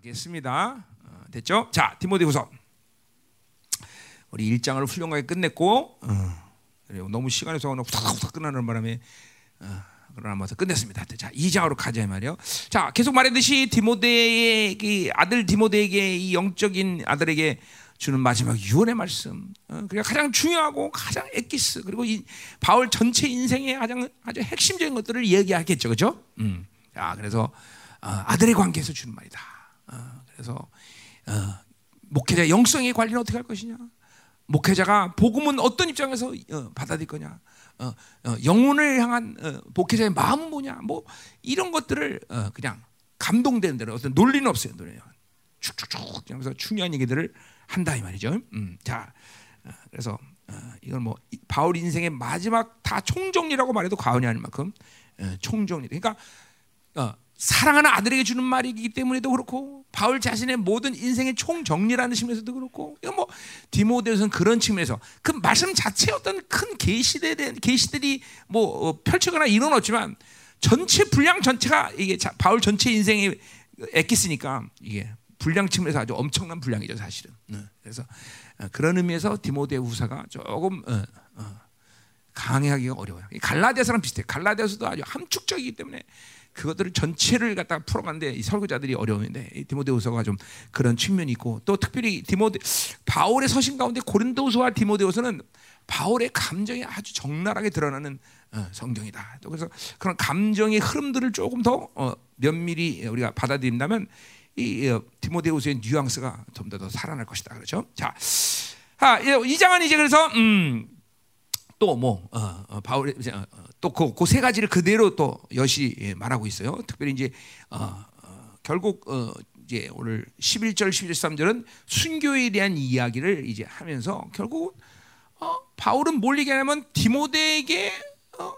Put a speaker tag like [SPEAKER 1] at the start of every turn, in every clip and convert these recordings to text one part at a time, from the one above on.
[SPEAKER 1] 가겠습니다. 어, 됐죠? 자, 디모데후서 우리 일장을 훌륭하게 끝냈고 어, 너무 시간이 소가 후닥후닥 끝나는 바람에 어, 그러나 뭐서 끝냈습니다. 자, 2장으로 가자 말이요. 자, 계속 말했듯이 디모데의 이 아들 디모데에게 이 영적인 아들에게 주는 마지막 유언의 말씀. 어, 그리고 가장 중요하고 가장 엑기스 그리고 이 바울 전체 인생의 가장 아주 핵심적인 것들을 얘기하겠죠, 그렇죠? 음. 자, 그래서 어, 아들의 관계에서 주는 말이다. 어, 그래서 어, 목회자 영성의 관리는 어떻게 할 것이냐? 목회자가 복음은 어떤 입장에서 어, 받아들일 거냐? 어, 어, 영혼을 향한 어, 목회자의 마음은 뭐냐? 뭐 이런 것들을 어, 그냥 감동되는 대로 어떤 논리는 없어요. 논리는 축축축 하면서 중요한 얘기들을 한다 이 말이죠. 음, 자, 어, 그래서 어, 이건 뭐 이- 바울 인생의 마지막 다 총정리라고 말해도 과언이 아닐 만큼 어, 총정리. 그러니까 어, 사랑하는 아들에게 주는 말이기 때문에도 그렇고 바울 자신의 모든 인생의 총정리라는 측면에서도 그렇고 이건 뭐 디모데서는 그런 측면에서 그 말씀 자체 어떤 큰 계시들에 대한 계시들이 뭐 어, 펼치거나 이런 없지만 전체 분량 전체가 이게 자, 바울 전체 인생에 엑기스니까 이게 분량 측면에서 아주 엄청난 분량이죠 사실은. 네. 그래서 어, 그런 의미에서 디모데 후사가 조금 어, 어, 강해하기가 어려워요. 이 갈라디아서랑 비슷해. 요 갈라디아서도 아주 함축적이기 때문에 그것들을 전체를 갖다가 풀어가는데 이 설교자들이 어려운데 이 디모데후서가 좀 그런 측면이 있고 또 특별히 디모데 바울의 서신 가운데 고린도후서와 디모데후서는 바울의 감정이 아주 적나라하게 드러나는 어, 성경이다. 또 그래서 그런 감정의 흐름들을 조금 더 어, 면밀히 우리가 받아들인다면 이 어, 디모데후서의 뉘앙스가 좀 더 더 살아날 것이다. 그렇죠? 자, 아, 이 장은 이제 그래서 음, 또뭐 어, 어, 바울의 어, 또그 세 가지를 그대로 또 여시 예, 말하고 있어요. 특별히 이제 어, 어, 결국 어, 이제 오늘 11절, 12절, 13절은 순교에 대한 이야기를 이제 하면서 결국 어, 바울은 뭘 얘기하냐면 디모데에게 어,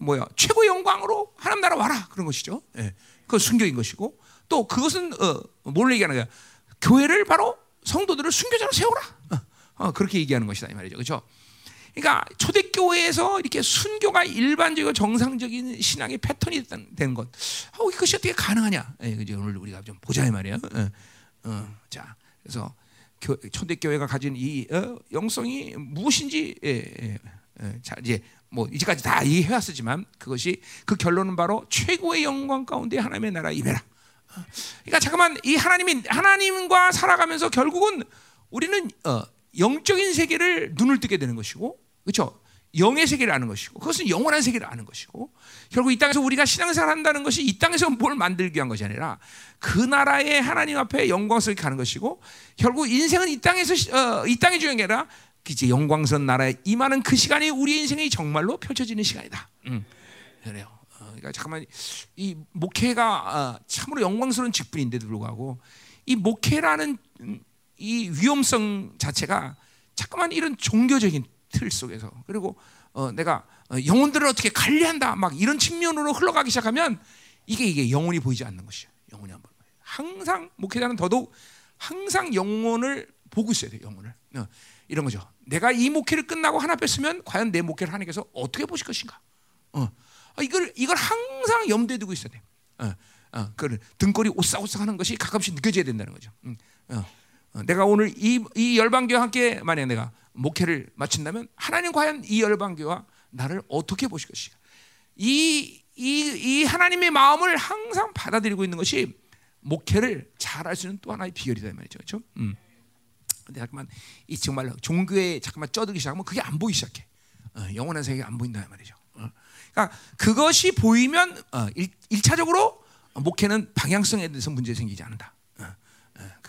[SPEAKER 1] 뭐야 최고 영광으로 하나님 나라 와라 그런 것이죠. 예, 그 순교인 것이고 또 그것은 어, 뭘 얘기하는 거야? 교회를 바로 성도들을 순교자로 세우라. 그렇게 얘기하는 것이다 이 말이죠. 그렇죠? 그러니까 초대교회에서 이렇게 순교가 일반적이고 정상적인 신앙의 패턴이 된 것, 어, 이것이 어떻게 가능하냐? 예, 그죠? 오늘 우리가 좀 보자 이 말이에요. 어, 어, 자, 그래서 교, 초대교회가 가진 이 어, 영성이 무엇인지 예, 예, 예, 자 이제 뭐 이제까지 다 이해해왔었지만 그것이 그 결론은 바로 최고의 영광 가운데 하나님의 나라 임해라. 어, 그러니까 잠깐만 이 하나님이 하나님과 살아가면서 결국은 우리는 어, 영적인 세계를 눈을 뜨게 되는 것이고, 그렇죠? 영의 세계를 아는 것이고, 그것은 영원한 세계를 아는 것이고, 결국 이 땅에서 우리가 신앙생활 한다는 것이 이 땅에서 뭘 만들기 위한 것이 아니라 그 나라의 하나님 앞에 영광스럽게 가는 것이고, 결국 인생은 이 땅에서 어, 이 땅이 중요한 게 아니라 이제 영광스러운 나라에 임하는 그 시간이 우리 인생이 정말로 펼쳐지는 시간이다. 음, 그래요. 어, 그러니까 잠깐만 이 목회가 어, 참으로 영광스러운 직분인데도 불구하고 이 목회라는 음, 이 위험성 자체가 자꾸만 이런 종교적인 틀 속에서 그리고 어, 내가 어, 영혼들을 어떻게 관리한다 막 이런 측면으로 흘러가기 시작하면 이게 이게 영혼이 보이지 않는 것이에요. 영혼이 안 보여요. 항상 목회자는 더더욱 항상 영혼을 보고 있어야 돼요. 영혼을 어, 이런 거죠. 내가 이 목회를 끝나고 하나 뺐으면 과연 내 목회를 하나님께서 어떻게 보실 것인가? 어, 어, 이걸 이걸 항상 염두에 두고 있어야 돼. 어, 어, 그 등골이 오싹오싹하는 것이 가끔씩 느껴져야 된다는 거죠. 음, 어. 어, 내가 오늘 이, 이 열방교와 함께 만약 내가 목회를 마친다면 하나님 과연 이 열방교와 나를 어떻게 보실 것인가? 이, 이, 이 하나님의 마음을 항상 받아들이고 있는 것이 목회를 잘할 수 있는 또 하나의 비결이다 이 말이죠, 그렇죠? 음. 근데 잠깐만 이 정말 종교에 잠깐만 쩌들기 시작하면 그게 안 보이기 시작해. 어, 영원한 세계가 안 보인다 이 말이죠. 어. 그러니까 그것이 보이면 어, 일, 일차적으로 목회는 방향성에 대해서 문제 생기지 않는다.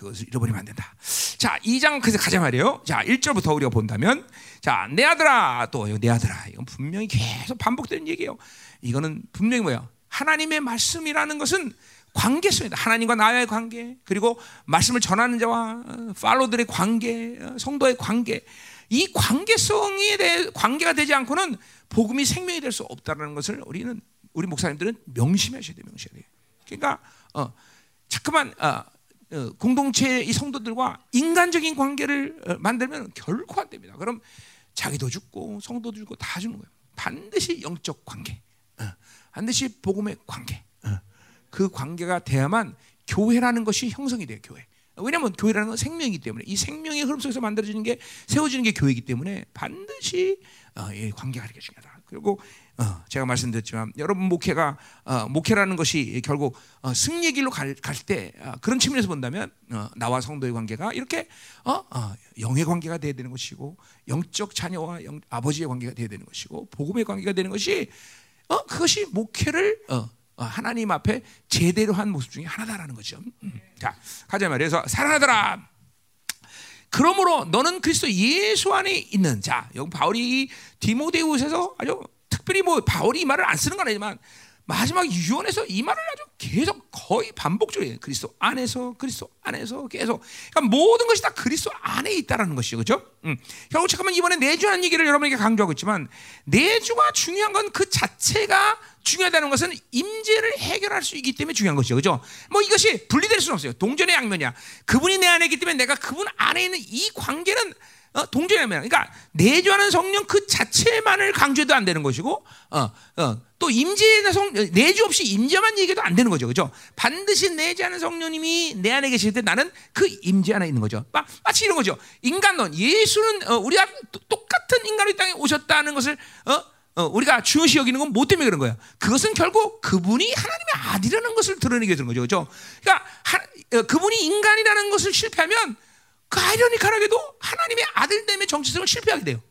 [SPEAKER 1] 어. 그것을 잃어버리면 안 된다. 자, 2장 그래서 가자 말이에요. 자, 1절부터 우리가 본다면 자, 내 아들아 또 내 아들아. 이건 분명히 계속 반복되는 얘기예요. 이거는 분명히 뭐야? 하나님의 말씀이라는 것은 관계성이다. 하나님과 나의 관계, 그리고 말씀을 전하는 자와 팔로들의 관계, 어, 성도의 관계. 이 관계성에 대해 관계가 되지 않고는 복음이 생명이 될 수 없다는 것을 우리는 우리 목사님들은 명심하셔야 돼요. 명심해야 돼요. 그러니까 어, 자꾸만 어, 어, 공동체의 이 성도들과 인간적인 관계를 어, 만들면 결코 안 됩니다. 그럼 자기도 죽고 성도도 죽고 다 죽는 거예요. 반드시 영적 관계, 어, 반드시 복음의 관계. 어, 그 관계가 돼야만 교회라는 것이 형성이 돼요. 교회. 왜냐하면 교회라는 건 생명이기 때문에 이 생명의 흐름 속에서 만들어지는 게 세워지는 게 교회이기 때문에 반드시 어, 이 관계가 이렇게 중요하다. 그리고 어, 제가 말씀드렸지만 여러분 목회가 어, 목회라는 것이 결국 어, 승리의 길로 갈때 어, 그런 측면에서 본다면 어, 나와 성도의 관계가 이렇게 어, 어, 영의 관계가 돼야 되는 것이고 영적 자녀와 영, 아버지의 관계가 돼야 되는 것이고 복음의 관계가 되는 것이 어, 그것이 목회를 하나님 앞에 제대로 한 모습 중에 하나다라는 거죠. 음. 자 가자 말이에요. 그래서 사랑하더라. 그러므로 너는 그리스도 예수 안에 있는 자 여기 바울이 디모데후서에서 아주 특별히 뭐 바울이 이 말을 안 쓰는 건 아니지만 마지막 유언에서 이 말을 아주 계속 거의 반복적으로. 그리스도 안에서 그리스도 안에서 계속 그러니까 모든 것이 다 그리스도 안에 있다라는 것이죠. 그렇죠? 음. 결국 잠깐만 이번에 내주하는 얘기를 여러분에게 강조하고 있지만 내주가 중요한 건 그 자체가 중요하다는 것은 임재를 해결할 수 있기 때문에 중요한 것이죠. 그죠? 뭐 이것이 분리될 수는 없어요. 동전의 양면이야. 그분이 내 안에 있기 때문에 내가 그분 안에 있는 이 관계는 어, 양면. 그러니까 내주하는 성령 그 자체만을 강조해도 안 되는 것이고, 어, 어, 또 임재의 성 내주 없이 임재만 얘기해도 안 되는 거죠. 그죠? 반드시 내주하는 성령님이 내 안에 계실 때 나는 그 임재 안에 있는 거죠. 마, 마치 이런 거죠. 인간론 예수는 어, 우리가 똑같은 인간이 땅에 오셨다는 것을 어, 어, 우리가 중요시 여기는 건 뭐 때문에 그런 거야? 그것은 결국 그분이 하나님의 아들이라는 것을 드러내게 되는 거죠. 그죠? 그러니까 하, 어, 그분이 인간이라는 것을 실패하면 그 아이러니컬하게도 하나님의 아들 때문에 정체성을 실패하게 돼요.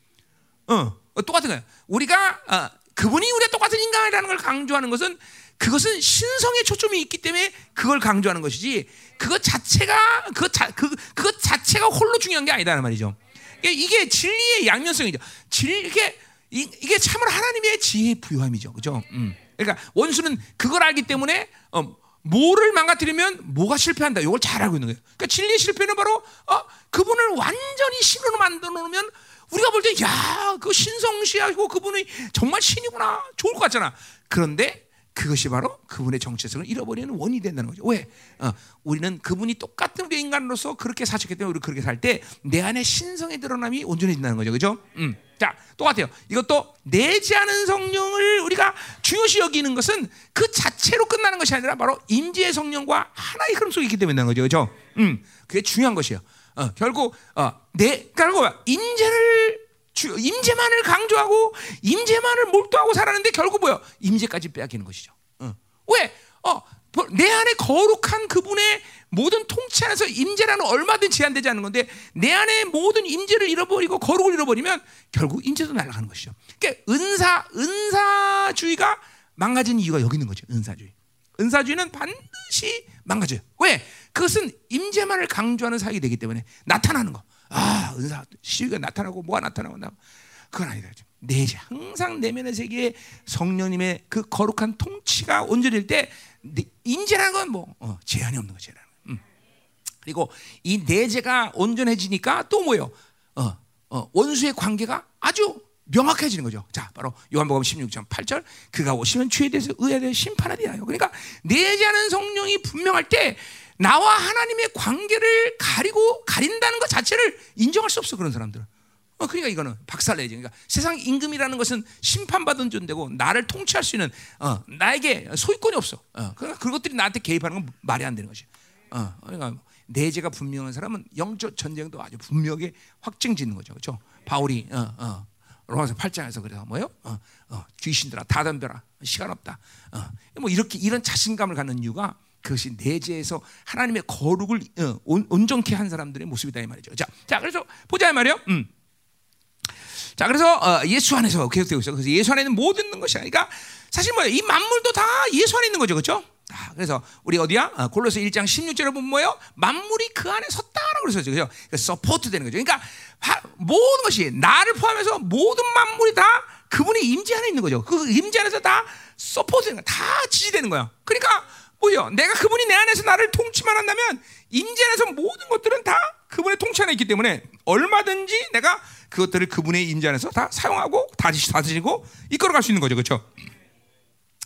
[SPEAKER 1] 어, 어 똑같은 거야. 우리가 어, 그분이 우리가 똑같은 인간이라는 걸 강조하는 것은 그것은 신성의 초점이 있기 때문에 그걸 강조하는 것이지 그것 자체가 그 자, 그 그것 자체가 홀로 중요한 게 아니다는 말이죠. 이게 진리의 양면성이죠. 진 이게 이, 게 참으로 하나님의 지혜 부여함이죠. 그죠? 음. 그러니까 원수는 그걸 알기 때문에 어, 뭐를 망가뜨리면 뭐가 실패한다. 이걸 잘 알고 있는 거예요. 그러니까 진리의 실패는 바로 어, 그분을 완전히 신으로 만들어 놓으면 우리가 볼 때 야, 그 신성시하고 그분이 정말 신이구나. 좋을 것 같잖아. 그런데 그것이 바로 그분의 정체성을 잃어버리는 원인이 된다는 거죠. 왜? 어, 우리는 그분이 똑같은 우리 인간으로서 그렇게 사셨기 때문에 우리 그렇게 살 때 내 안에 신성의 드러남이 온전해진다는 거죠. 그죠? 음. 자, 똑같아요. 이것도 내지 않은 성령을 우리가 중요시 여기는 것은 그 자체로 끝나는 것이 아니라 바로 임재의 성령과 하나의 흐름 속에 있기 때문에 그런 거죠. 그죠? 음. 그게 중요한 것이에요. 어, 결국 어, 내 결국 임재를 주, 임재만을 강조하고 임재만을 몰두하고 살았는데 결국 뭐야? 임재까지 빼앗기는 것이죠. 어. 왜? 어, 내 안에 거룩한 그분의 모든 통치 안에서 임재라는 얼마든지 제한되지 않는 건데 내 안에 모든 임재를 잃어버리고 거룩을 잃어버리면 결국 임재도 날아가는 것이죠. 그러니까 은사 은사주의가 망가진 이유가 여기 있는 거죠. 은사주의. 은사주의는 반드시 망가져요. 왜? 그것은 임재만을 강조하는 사역이 되기 때문에 나타나는 거. 아, 은사 시위가 나타나고 뭐가 나타나고 나 그건 아니다. 내재 항상 내면의 세계에 성령님의 그 거룩한 통치가 온전할 때 인재라는 건뭐 어, 제한이 없는 거죠. 음. 그리고 이 내재가 온전해지니까 또 뭐요? 어, 어, 원수의 관계가 아주 명확해지는 거죠. 자, 바로 요한복음 16장 8절 그가 오시면 죄에 대해서 의에 대해 심판하리라요. 그러니까 내재하는 성령이 분명할 때 나와 하나님의 관계를 가리고 가린다는 것 자체를 인정할 수 없어 그런 사람들은. 어, 그러니까 이거는 박살내지. 그러니까 세상 임금이라는 것은 심판받은 존재고 나를 통치할 수 있는 어, 나에게 소유권이 없어. 어, 그러니까 그것들이 나한테 개입하는 건 말이 안 되는 것이. 어, 그러니까 내재가 분명한 사람은 영적 전쟁도 아주 분명하게 확증짓는 거죠. 그렇죠? 바울이 어, 어, 로마서 8장에서 그래서 뭐요? 어, 어, 귀신들아 다 덤벼라 시간 없다. 어, 뭐 이렇게 이런 자신감을 갖는 이유가 그것이 내재에서 하나님의 거룩을 어, 온전케 한 사람들의 모습이다 이 말이죠. 자, 자 그래서 보자 이 말이요. 음. 자, 그래서 어, 예수 안에서 계속되고 있어. 그래서 예수 안에 있는 모든 것이 그러니까 사실 뭐야 이 만물도 다 예수 안에 있는 거죠, 그렇죠? 아, 그래서 우리 어디야? 어, 골로새 1장 16절에 보면 뭐예요? 만물이 그 안에 섰다라고 그랬었죠. 그죠? 그러니까 support 되는 거죠. 그러니까 하, 모든 것이 나를 포함해서 모든 만물이 다 그분의 임재 안에 있는 거죠. 그 임재 안에서 다 support 되는 거야. 다 지지되는 거야. 그러니까 뭐요? 내가 그분이 내 안에서 나를 통치만 한다면 임재 안에서 모든 것들은 다 그분의 통치 안에 있기 때문에 얼마든지 내가 그것들을 그분의 임재 안에서 다 사용하고 다시 다스리고 이끌어갈 수 있는 거죠, 그렇죠?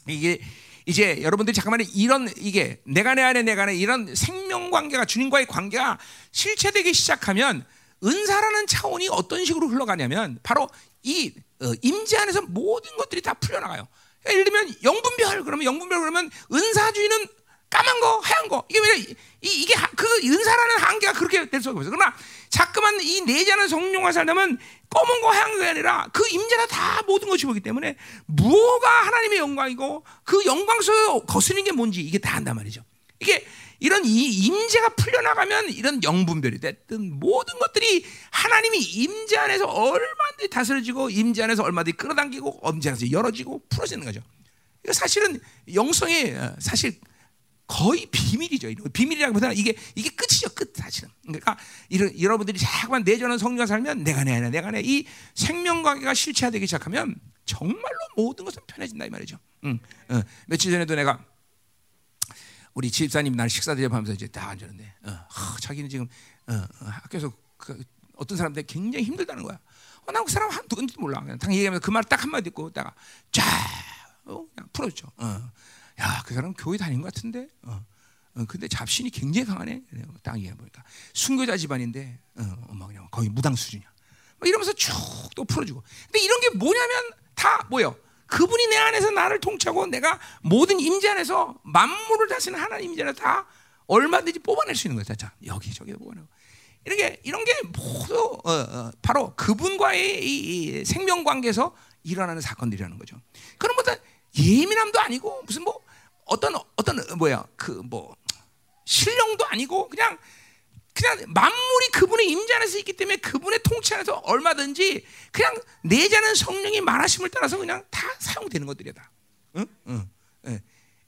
[SPEAKER 1] 이게 이제 여러분들이 잠깐만 이런 이게 내가 내 안에 내가 내 이런 생명 관계가 주님과의 관계가 실체되기 시작하면 은사라는 차원이 어떤 식으로 흘러가냐면 바로 이 어, 임재 안에서 모든 것들이 다 풀려나가요. 예를 들면 영분별 그러면 영분별 그러면 은사주의는 까만 거, 하얀 거 이게 왜 이, 이게 하- 그 은사라는 한계가 그렇게 될 수가 없어. 그러나 자꾸만 이 내자는 성령과 살려면 검은 거, 하얀 게 아니라 그 임재가 다 모든 것이 보기 때문에 무엇가 하나님의 영광이고 그 영광 속에 거스르는 게 뭔지 이게 다 한단 말이죠. 이게 이런 이 임재가 풀려나가면 이런 영분별이 됐든 모든 것들이 하나님이 임재 안에서 얼마든지 다스려지고 임재 안에서 얼마든지 끌어당기고 임재 안에서 열어지고 풀어지는 거죠. 이거 사실은 영성의 어, 사실 거의 비밀이죠. 비밀이라기보다는 이게 이게 끝이죠. 끝 사실은. 그러니까 이런 여러분들이 자꾸만 내전은 성령과 살면 내가 내 안에 내가 내 이 생명 관계가 실체화되기 시작하면 정말로 모든 것은 편해진다 이 말이죠. 응. 어, 며칠 전에도 내가 우리 집사님 날 식사 대접하면서 이제 다 앉았는데 어, 하, 자기는 지금 어, 어, 학교에서 그 어떤 사람들 굉장히 힘들다는 거야. 어, 나그 사람 한 누군지도 몰라. 그냥 당 얘기하면서 그 말 딱 한마디 듣고 다가 쫙 어, 그냥 풀어줬죠. 어. 야, 그 사람 교회 다닌 것 같은데. 어. 어, 근데 잡신이 굉장히 강하네. 딱 얘기해 보니까 순교자 집안인데 어, 엄마 그냥 거의 무당 수준이야. 막 이러면서 쭉 또 풀어주고. 근데 이런 게 뭐냐면 다 뭐요? 그분이 내 안에서 나를 통치하고 내가 모든 임재 안에서 만물을 다스리는 하나님 임재 안에서 다 얼마든지 뽑아낼 수 있는 거야. 자, 여기 저기 뽑아내고. 이런 게 이런 게 모두 어, 어, 바로 그분과의 이, 이 생명 관계에서 일어나는 사건들이라는 거죠. 그런 것도 예민함도 아니고 무슨 뭐 어떤 어떤 어, 뭐야 그 뭐 신령도 아니고 그냥 그냥 만물이 그분의 임재 안에서 있기 때문에 그분의 통치 안에서 얼마든지 그냥 내자는 성령이 말하심을 따라서 그냥 다 사용되는 것들이야 다. 응? 응. 예.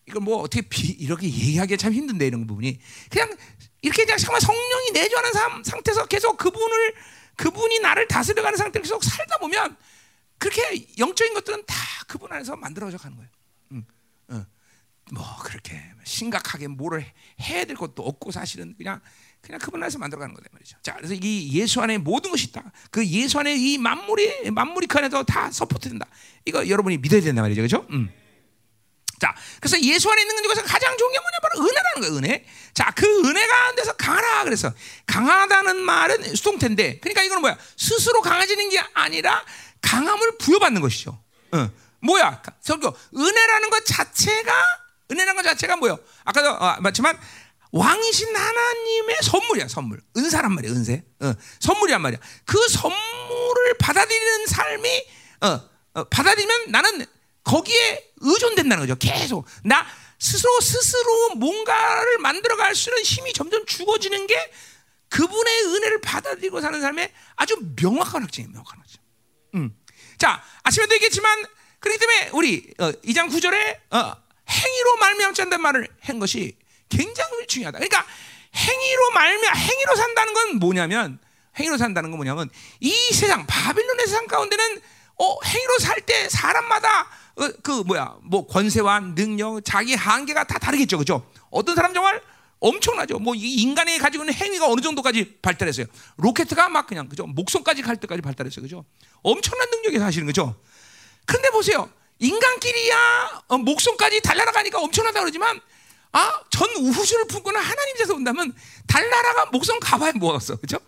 [SPEAKER 1] 이걸 뭐 어떻게 비, 이렇게 얘기하기 참 힘든데 이런 부분이 그냥 이렇게 그냥 정말 성령이 내주하는 삶, 상태에서 계속 그분을 그분이 나를 다스려가는 상태로 계속 살다 보면 그렇게 영적인 것들은 다 그분 안에서 만들어져 가는 거예요. 응. 응. 뭐 그렇게 심각하게 뭐를 해야 될 것도 없고 사실은 그냥 그냥 그분 안에서 만들어가는 거다 말이죠. 자, 그래서 이 예수 안에 모든 것이 있다. 그 예수 안에 이 만물이 만물이 그 안에서 다 서포트된다. 이거 여러분이 믿어야 된다 말이죠, 그렇죠? 음. 자, 그래서 예수 안에 있는 것에서 가장 좋은 게 뭐냐 바로 은혜라는 거예요. 은혜. 자, 그 은혜 가운데서 강하라 그래서 강하다는 말은 수동태인데, 그러니까 이거는 뭐야? 스스로 강해지는 게 아니라 강함을 부여받는 것이죠. 어. 뭐야? 설교 은혜라는 것 자체가 은혜라는 것 자체가 뭐요? 아까도 아, 맞지만 왕이신 하나님의 선물이야, 선물. 은사란 말이야, 은세. 어, 선물이란 말이야. 그 선물을 받아들이는 삶이 어, 어, 받아들이면 나는 거기에 의존된다는 거죠. 계속 나 스스로 스스로 뭔가를 만들어갈 수 있는 힘이 점점 죽어지는 게 그분의 은혜를 받아들이고 사는 삶의 아주 명확한 확증이에요. 명확한 확증. 음. 자 아침에도 얘기했지만 그렇기 때문에 우리 어, 2장 9절에 어, 행위로 말미암지 않는 말을 한 것이 굉장히 중요하다. 그러니까 행위로 말미 행위로 산다는 건 뭐냐면 행위로 산다는 건 뭐냐면 이 세상 바빌론의 세상 가운데는 어, 행위로 살 때 사람마다 어, 그 뭐야 뭐 권세와 능력 자기 한계가 다 다르겠죠, 그죠? 어떤 사람 정말 엄청나죠. 뭐이 인간이 가지고 있는 행위가 어느 정도까지 발달했어요. 로켓가 막 그냥 그죠 목성까지 갈 때까지 발달했어요, 그죠? 엄청난 능력이 사실은 그죠. 근데 보세요, 인간끼리야 어, 목성까지 달려나가니까 엄청나다 그러지만 아, 전 우주를 품고는 하나님께서 온다면 달나라가 목성 가봐야 뭐겠어, 그죠?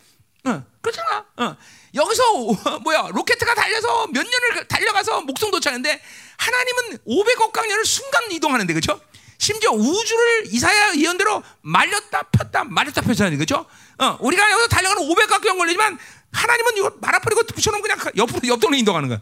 [SPEAKER 1] 어, 그렇잖아. 어. 여기서 어, 뭐야 로켓가 달려서 몇 년을 달려가서 목성 도착하는데 하나님은 500억 광년을 순간 이동하는데 그렇죠? 심지어 우주를 이사야 예언대로 말렸다 폈다 말렸다 폈다는 거죠. 어, 우리가 여기서 달려가는 500억 광년 걸리지만 하나님은 이거 말아버리고 붙여놓으면 그냥 옆으로 옆 동네 이동하는 거야.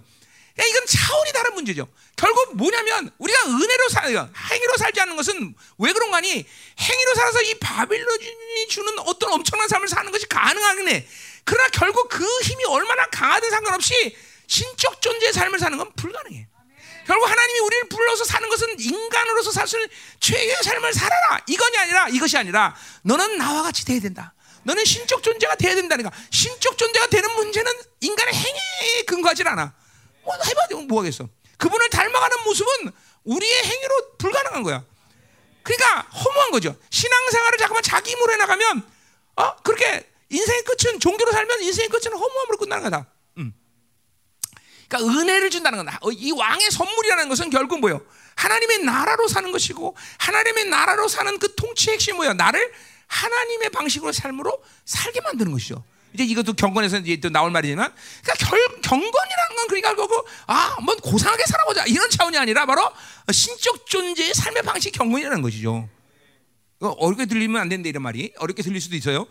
[SPEAKER 1] 야, 이건 차원이 다른 문제죠. 결국 뭐냐면 우리가 은혜로 살, 행위로 살지 않는 것은 왜 그런가 하니 행위로 살아서 이 바빌론이 주는 어떤 엄청난 삶을 사는 것이 가능하긴 해. 그러나 결국 그 힘이 얼마나 강하든 상관없이 신적 존재의 삶을 사는 건 불가능해. 결국 하나님이 우리를 불러서 사는 것은 인간으로서 있는 최고의 삶을 살아라. 이건이 아니라 이것이 아니라 너는 나와 같이 돼야 된다. 너는 신적 존재가 돼야 된다니까. 신적 존재가 되는 문제는 인간의 행위에 근거하지 않아. 뭐 해봐도 뭐 하겠어. 그분을 닮아가는 모습은 우리의 행위로 불가능한 거야. 그러니까 허무한 거죠. 신앙생활을 잠깐만 자기 힘으로 해나가면 어 그렇게 인생의 끝은 종교로 살면 인생의 끝은 허무함으로 끝나는 거다. 음. 그러니까 은혜를 준다는 건 어, 이 왕의 선물이라는 것은 결국 뭐요? 하나님의 나라로 사는 것이고 하나님의 나라로 사는 그 통치의 핵심이 뭐야? 나를 하나님의 방식으로 삶으로 살게 만드는 것이죠. 이제 이것도 경건에서 이제 또 나올 말이지만, 그러니까 결, 경건이라는 건 그러니까 결국 아, 뭐 고상하게 살아보자 이런 차원이 아니라 바로 신적 존재의 삶의 방식 경건이라는 것이죠. 어, 어렵게 들리면 안 된다 이런 말이 어렵게 들릴 수도 있어요.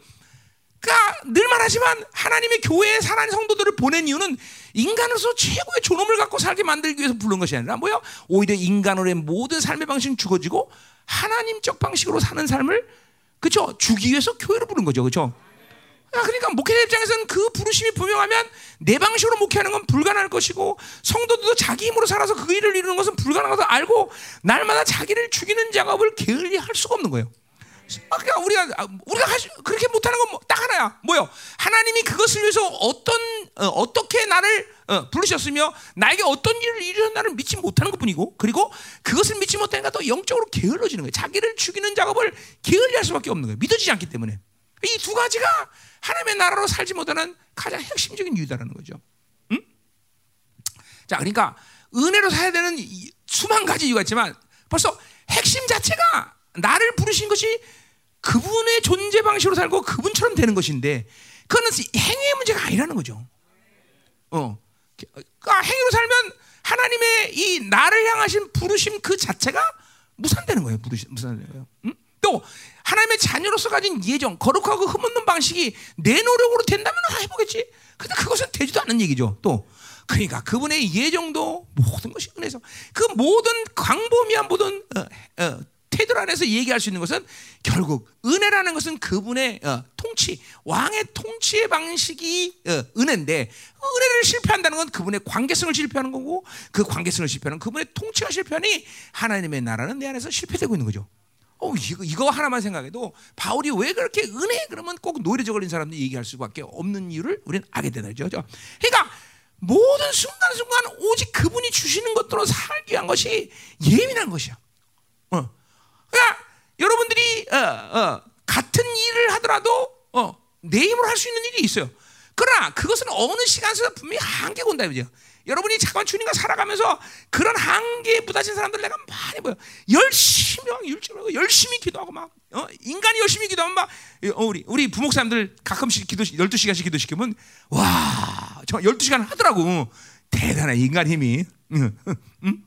[SPEAKER 1] 그러니까 늘 말하지만 하나님의 교회에 살아있는 성도들을 보낸 이유는 인간으로서 최고의 존엄을 갖고 살게 만들기 위해서 부른 것이 아니라 뭐야? 오히려 인간으로의 모든 삶의 방식은 죽어지고 하나님적 방식으로 사는 삶을 그죠 주기 위해서 교회를 부른 거죠, 그렇죠? 그러니까 목회자 입장에서는 그 부르심이 분명하면 내 방식으로 목회하는 건 불가능할 것이고 성도들도 자기 힘으로 살아서 그 일을 이루는 것은 불가능하다 알고 날마다 자기를 죽이는 작업을 게을리 할 수가 없는 거예요. 아, 그러니까 우리가 아, 우리가 하시, 그렇게 못하는 건 딱 하나야. 뭐요? 하나님이 그것을 위해서 어떤 어, 떻게 나를 어, 부르셨으며 나에게 어떤 일을 이루셨나를 믿지 못하는 것뿐이고 그리고 그것을 믿지 못하니까 또 영적으로 게을러지는 거예요. 자기를 죽이는 작업을 게을리할 수밖에 없는 거예요. 믿어지지 않기 때문에 이 두 가지가 하나님의 나라로 살지 못하는 가장 핵심적인 이유다라는 거죠. 응? 자, 그러니까 은혜로 살아야 되는 수만 가지 이유가 있지만 벌써 핵심 자체가 나를 부르신 것이 그분의 존재 방식으로 살고 그분처럼 되는 것인데 그거는 행위의 문제가 아니라는 거죠. 어, 그러니까 행위로 살면 하나님의 이 나를 향하신 부르심 그 자체가 무산되는 거예요. 무산되는 거예요. 응? 또 하나님의 자녀로서 가진 예정, 거룩하고 흠없는 방식이 내 노력으로 된다면 해보겠지. 근데 그것은 되지도 않는 얘기죠. 또 그러니까 그분의 예정도 모든 것이 은혜서 그 모든 광범위한 모든 어, 어, 태도 안에서 얘기할 수 있는 것은 결국 은혜라는 것은 그분의 어, 통치, 왕의 통치의 방식이 어, 은혜인데 은혜를 실패한다는 건 그분의 관계성을 실패하는 거고 그 관계성을 실패하는 그분의 통치가 실패하니 하나님의 나라는 내 안에서 실패되고 있는 거죠. 어, 이거, 이거 하나만 생각해도 바울이 왜 그렇게 은혜 그러면 꼭 노이로져 걸린 사람들이 얘기할 수밖에 없는 이유를 우리는 알게 되는 거죠. 그러니까 모든 순간순간 오직 그분이 주시는 것들로 살기 위한 것이 예민한 것이야. 어. 그러니까 여러분들이 어, 어, 같은 일을 하더라도 어, 내 힘으로 할 수 있는 일이 있어요. 그러나 그것은 어느 시간에서 분명히 한계가 온다 이거죠. 여러분이 잠깐 주님과 살아가면서 그런 한계에 부딪힌 사람들 내가 많이 보여. 열심히 막 율주하고 열심히 기도하고 막 어? 인간이 열심히 기도하면 막 어, 우리 우리 부목사님들 가끔씩 기도 12시간씩 기도시키면 와, 저 12시간 하더라고. 대단한 인간 힘이. 응, 응?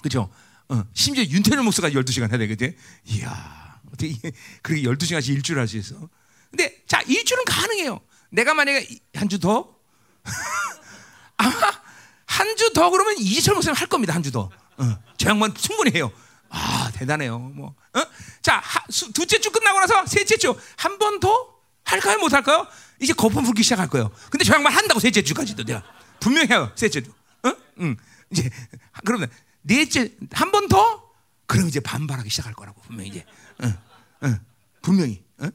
[SPEAKER 1] 그렇죠? 어, 심지어 윤태열 목사가 12시간 해야 되거든. 이야, 어떻게 그렇게 12시간씩 일주일 할 수 있어? 근데 자, 일주일은 가능해요. 내가 만약에 한 주 더? 아마 한 주 더 그러면 이철 목사님 할 겁니다. 한 주 더. 어, 저 양반 충분히 해요. 아, 대단해요. 뭐. 어? 자, 하, 수, 둘째 주 끝나고 나서 셋째 주 한 번 더 할까요? 못 할까요? 이제 거품 불기 시작할 거예요. 근데 저 양반 한다고 셋째 주까지도 내가 분명히 해요. 셋째 주. 어? 응. 이제 그러면 넷째 한 번 더? 그럼 이제 반발하기 시작할 거라고 분명히 이제. 응, 응, 분명히. 응?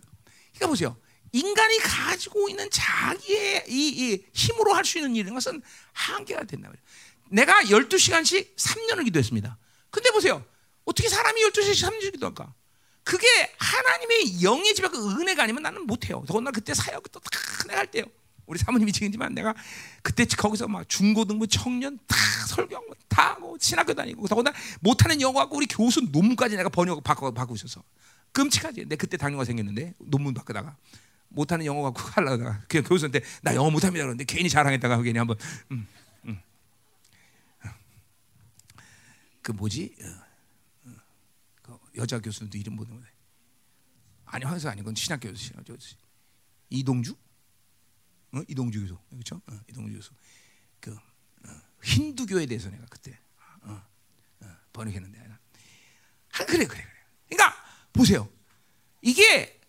[SPEAKER 1] 그러니까 보세요. 인간이 가지고 있는 자기의 이, 이 힘으로 할 수 있는 일인 것은 한계가 된다. 내가 12시간씩 3년을 기도했습니다. 근데 보세요. 어떻게 사람이 12시간씩 3년을 기도할까? 그게 하나님의 영의 집에 그 은혜가 아니면 나는 못해요. 더군다나 그때 사역도 다 내가 할 때요. 우리 사모님이 지금지만 내가 그때 거기서 막 중고등부 청년 다 설교하고 다 하고 신학교 다니고 더군다나 못하는 영어하고 우리 교수 논문까지 내가 번역 바꿔 있었어. 끔찍하지. 내 그때 당뇨가 생겼는데 논문 바꾸다가 못하는 영어 갖고 하려다가 그냥 교수한테 나 영어 못합니다 그러는데 괜히 자랑했다가 괜히 한번. 음, 음. 그 뭐지? 어, 어, 그 여자 교수도 이름 모르는 아니 황사 아니 건 신학 교수 신학 교수. 이동주? 어? 이동주 교수. 그렇죠 어, 이동주 교수. 그 어, 힌두교에 대해서 내가 그때 어, 번역했는데 아, 그래 그래 그래. 그러니까 보세요. 이게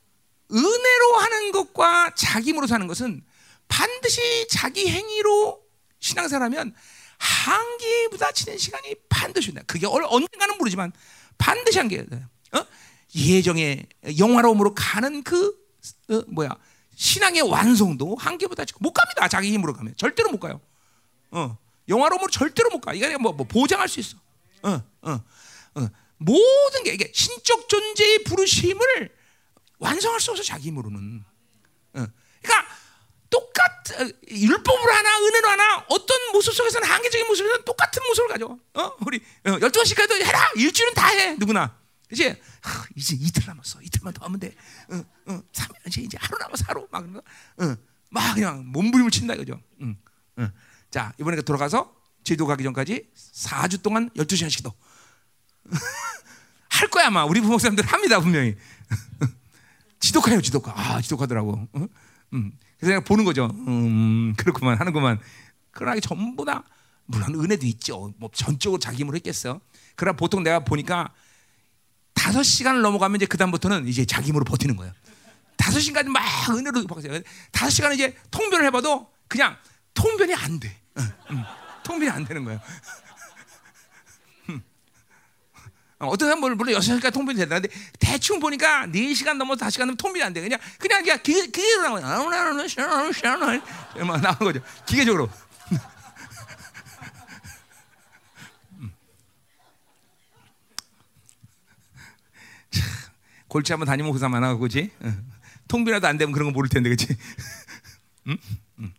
[SPEAKER 1] 은혜로 하는 것과 자기 힘으로 사는 것은 반드시 자기 행위로 신앙생활하면 한계에 부딪히는 시간이 반드시 온다. 그게 언젠가는 모르지만 반드시 한계가 어? 예정의 영화로움으로 가는 그 어, 뭐야 신앙의 완성도 한계 부딪히고 못 갑니다. 자기 힘으로 가면 절대로 못 가요. 어, 영화로움으로 절대로 못 가. 이거 뭐, 뭐 보장할 수 있어. 어, 어, 어. 모든 게 이게 신적 존재의 부르심을 완성할 수 없어 자기 힘으로는. 어. 그러니까 똑같 율법으로 하나 은혜로 하나 어떤 모습 속에서는 한계적인 모습에서는 똑같은 모습을 가져. 어 우리 어, 열두 시까지도 해라 일주일은 다 해 누구나. 이제 하, 이제 이틀 남았어 이틀만 더 하면 돼. 어, 어, 3, 이제 하루 남았어 하루 막 그런 거. 어, 막 그냥 몸부림을 친다 이거죠. 응, 응. 자 이번에 돌아가서 제도 가기 전까지 4주 동안 12시간씩 더. 할 거야 아마 우리 부목 사람들 합니다 분명히. 지독해요 지독하. 아 지독하더라고. 어? 음. 그래서 내가 보는 거죠. 음 그렇구만 하는구만. 그러나 전부 다 물론 은혜도 있죠. 뭐 전적으로 자기 힘으로 했겠어. 그러나 보통 내가 보니까 다섯 시간을 넘어가면 이제 그 다음부터는 이제 자기 힘으로 버티는 거예요. 다섯 시간까지 막 은혜로 박세요. 다섯 시간 이제 통변을 해봐도 그냥 통변이 안 돼. 응, 응. 통변이 안 되는 거예요. 어, 어떤 사람은 물론 여섯 시간까지 통변이 된다. 근데 대충 보니까 네 시간 넘어서 다섯 시간 넘으면 통변이 안 돼. 그냥 그냥 그냥 기계 기계로 나오는 막 나오는 거죠. 기계적으로. 골치 한번 다니면 고사 많아 그지? 통비라도 안 되면 그런 거 모를 텐데 그렇지? 응? 응.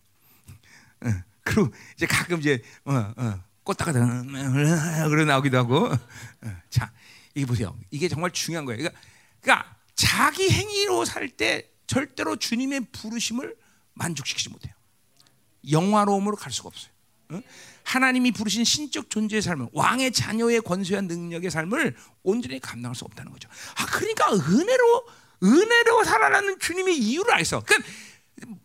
[SPEAKER 1] 응. 그리고 이제 가끔 이제 어, 어, 꽃다가 그러 나오기도 하고. 어, 자, 이게 보세요. 이게 정말 중요한 거예요. 그러니까, 그러니까 자기 행위로 살 때 절대로 주님의 부르심을 만족시키지 못해요. 영화로움으로 갈 수가 없어요. 응? 하나님이 부르신 신적 존재의 삶을 왕의 자녀의 권세한 능력의 삶을 온전히 감당할 수 없다는 거죠. 아 그러니까 은혜로 은혜로 살아나는 주님의 이유를 알어. 그러니까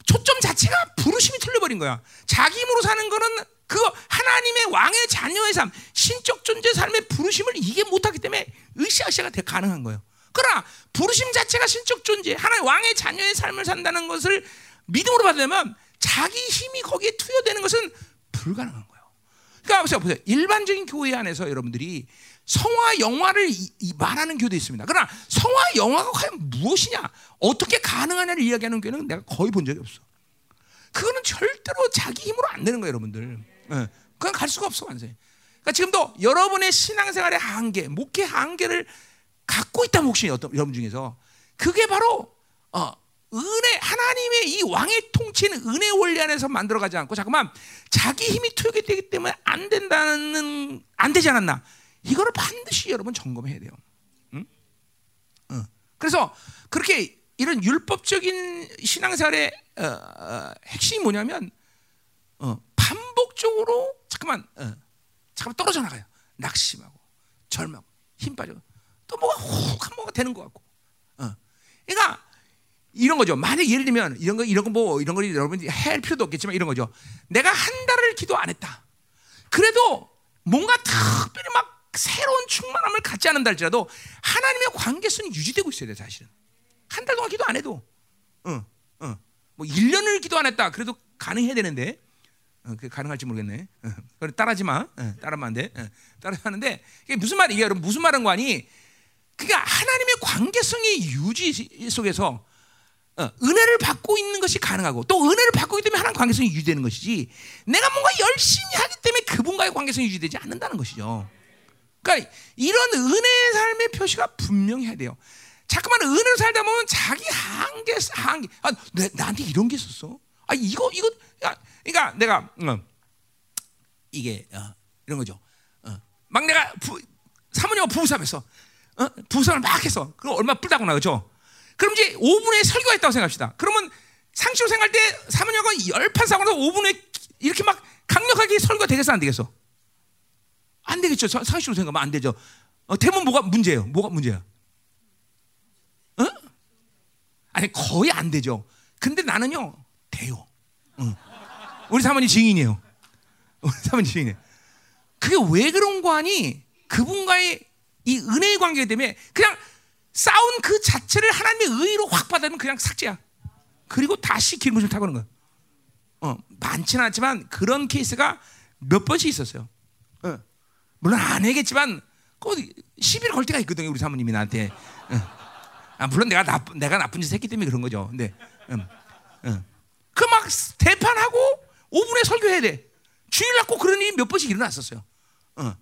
[SPEAKER 1] 초점 자체가 부르심이 틀려버린 거야. 자기 힘으로 사는 거는 그 하나님의 왕의 자녀의 삶, 신적 존재 삶의 부르심을 이게 못하기 때문에 으쌰으쌰가 가능한 거예요. 그러나 부르심 자체가 신적 존재, 하나님 왕의 자녀의 삶을 산다는 것을 믿음으로 받으려면 자기 힘이 거기에 투여되는 것은 불가능한 거예요. 그러니까 보세요, 보세요. 일반적인 교회 안에서 여러분들이 성화 영화를 이, 이 말하는 교도 있습니다. 그러나 성화 영화가 과연 무엇이냐, 어떻게 가능하냐를 이야기하는 교회는 내가 거의 본 적이 없어. 그거는 절대로 자기 힘으로 안 되는 거예요, 여러분들. 네. 그건 갈 수가 없어, 완전히. 그러니까 지금도 여러분의 신앙생활의 한계, 목회 한계를 갖고 있다면 혹시 여러분 중에서 그게 바로 어, 은혜 하나님의 이 왕의 통치는 은혜 원리 안에서 만들어가지 않고 잠깐만 자기 힘이 투여되기 되기 때문에 안 된다는 안 되지 않았나 이거를 반드시 여러분 점검해야 돼요. 응? 어. 그래서 그렇게 이런 율법적인 신앙생활의 어, 어, 핵심이 뭐냐면 어, 반복적으로 잠깐만 어, 잠깐 떨어져 나가요. 낙심하고 절망, 힘 빠져 또 뭐가 혹한 뭐가 되는 것 같고. 어. 그러니까 이런 거죠. 만약 예를 들면 이런 거 이런 거뭐 이런 걸 여러분이 할 필요도 없겠지만 이런 거죠. 내가 한 달을 기도 안 했다. 그래도 뭔가 특별히 막 새로운 충만함을 갖지 않는다 할지라도 하나님의 관계성이 유지되고 있어야 돼 사실은. 한 달 동안 기도 안 해도, 어, 어, 뭐 1년을 기도 안 했다. 그래도 가능해야 되는데, 어, 그 가능할지 모르겠네. 어, 그래 따라지 마. 어, 따라면 안 돼. 어, 따라서 하는데 이게 무슨 말이에요, 여러분? 무슨 말인 거 아니? 그러니까 하나님의 관계성의 유지 속에서 어, 은혜를 받고 있는 것이 가능하고 또 은혜를 받고 있기 때문에 하나님 관계성이 유지되는 것이지 내가 뭔가 열심히 하기 때문에 그분과의 관계성이 유지되지 않는다는 것이죠. 그러니까 이런 은혜의 삶의 표시가 분명해야 돼요. 자꾸만 은혜로 살다 보면 자기 한계 한계 아, 내, 나한테 이런 게 있었어. 아 이거 이거 야, 그러니까 내가 어, 이게 어, 이런 거죠. 어, 막 내가 부, 사모님과 부부싸움했어. 어? 부부싸움을 막 했어. 그럼 얼마 뿔다고 나그죠? 그럼 이제 5분의 설교가 있다고 생각합시다. 그러면 상식으로 생각할 때 사모님과 열판 싸우고 5분에 이렇게 막 강력하게 설교가 되겠어 안 되겠어? 안 되겠죠. 상식으로 생각하면 안 되죠. 어, 대부분 뭐가 문제예요? 뭐가 문제야? 어? 아니 거의 안 되죠. 근데 나는요 돼요. 어. 우리 사모님 증인이에요. 우리 사모님 증인이에요. 그게 왜 그런 거 아니? 그분과의 이 은혜의 관계 때문에 그냥 싸운 그 자체를 하나님의 의로 확 받으면 그냥 삭제야. 그리고 다시 기름을 좀 타고는 거야. 어, 많지는 않지만 그런 케이스가 몇 번씩 있었어요. 어. 물론 안 해겠지만 그 시비를 걸 때가 있거든요. 우리 사모님이 나한테. 어. 아, 물론 내가 나쁜 내가 나쁜 짓 했기 때문에 그런 거죠. 근데 음, 음. 대판하고 5분에 설교해야 돼. 주일날 꼭 그런 일이 몇 번씩 일어났었어요. 어.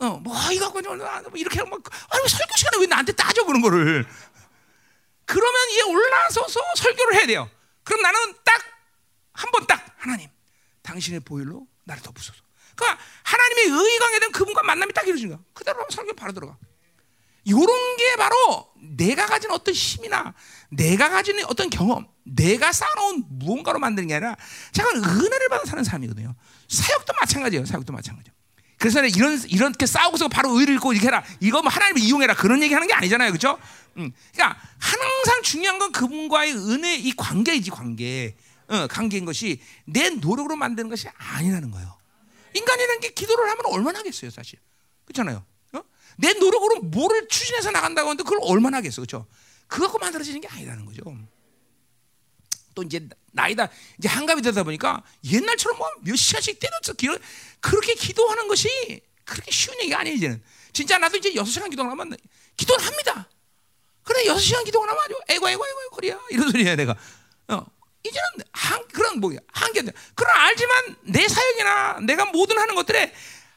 [SPEAKER 1] 어, 뭐 이거 갖고 뭐 이렇게 막 아니 설교 시간에 왜 나한테 따져 그런 거를? 그러면 얘 올라서서 설교를 해야 돼요. 그럼 나는 딱 한 번 딱 하나님, 당신의 보혈로 나를 덮으소서. 그러니까 하나님의 대한 그분과 만남이 딱 이루어진 거야. 그대로 하면 설교 바로 들어가. 이런 게 바로 내가 가진 어떤 힘이나 내가 가진 어떤 경험, 내가 쌓아놓은 무언가로 만드는 게 아니라 잠깐 은혜를 받아 사는 삶이거든요. 사역도 마찬가지예요. 사역도 마찬가지예요. 그래서 이런 이렇게 싸우고서 바로 의를 읽고 이렇게 해라. 이거 뭐 하나님을 이용해라. 그런 얘기하는 게 아니잖아요, 그렇죠? 음, 그러니까 항상 중요한 건 그분과의 은혜 이 관계이지 관계. 어, 관계인 것이 내 노력으로 만드는 것이 아니라는 거예요. 인간이라는 게 기도를 하면 얼마나 하겠어요, 사실. 그렇잖아요. 어? 내 노력으로 뭐를 추진해서 나간다고 하는데 그걸 얼마나 하겠어, 그렇죠? 그거 만들어지는 게 아니라는 거죠. 또 이제 나이다 이제 한갑이 되다 보니까 옛날처럼 뭐 몇 시간씩 때려서 기도 그렇게 기도하는 것이 그렇게 쉬운 얘기가 아니에요 이제는 진짜 나도 이제 여섯 시간 기도하면 기도는 합니다. 그래 여섯 시간 기도가 나면 아주 에고 에고 에고 거리야 이런 소리야 내가. 어 이제는 한 그런 뭐 한계 그런 알지만 내 사역이나 내가 모든 하는 것들에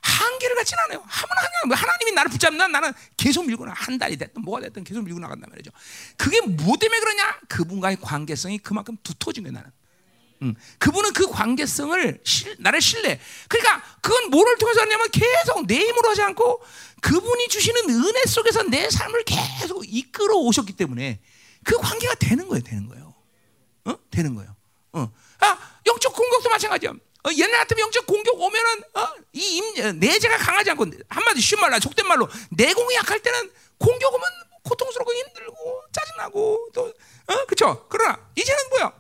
[SPEAKER 1] 한계를 갖지는 않아요. 하면 하나님이 나를 붙잡나 나는 계속 밀고 나. 한 달이 됐든 뭐가 됐든 계속 밀고 나간단 말이죠. 그게 뭐 때문에 그러냐? 그분과의 관계성이 그만큼 두터워진 거예요, 나는. 음, 그분은 그 관계성을 실, 나를 신뢰. 그러니까 그건 뭐를 통해서 하냐면 계속 내 힘으로 하지 않고 그분이 주시는 은혜 속에서 내 삶을 계속 이끌어 오셨기 때문에 그 관계가 되는 거예요, 되는 거예요. 어? 되는 거예요. 어. 아, 영적 공격도 마찬가지야. 어, 옛날 같으면 영적 공격 오면은 어, 이 임, 어, 내재가 강하지 않고 한마디 쉬운 말로 속된 말로 내공이 약할 때는 공격 오면 고통스럽고 힘들고 짜증나고 또 어, 그렇죠. 그러나 이제는 뭐야?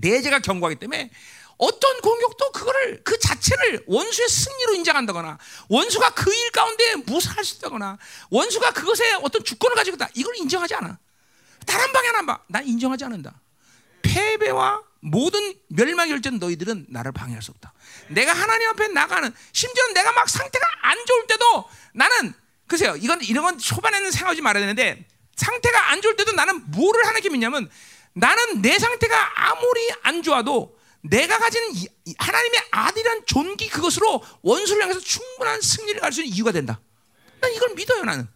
[SPEAKER 1] 내재가 견고하기 때문에 어떤 공격도 그거를 그 자체를 원수의 승리로 인정한다거나 원수가 그 일 가운데 무사할 수 있다거나 원수가 그것에 어떤 주권을 가지고 있다 이걸 인정하지 않아. 다른 방향 안 봐. 난 인정하지 않는다. 패배와 모든 멸망 결전 너희들은 나를 방해할 수 없다. 내가 하나님 앞에 나가는 심지어 내가 막 상태가 안 좋을 때도 나는 글쎄요 이건 이런 건 초반에는 생각하지 말아야 되는데 상태가 안 좋을 때도 나는 뭐를 하나님께 믿냐면 나는 내 상태가 아무리 안 좋아도 내가 가진 하나님의 아들이란 존귀 그것으로 원수를 향해서 충분한 승리를 갈 수 있는 이유가 된다. 난 이걸 믿어요 나는.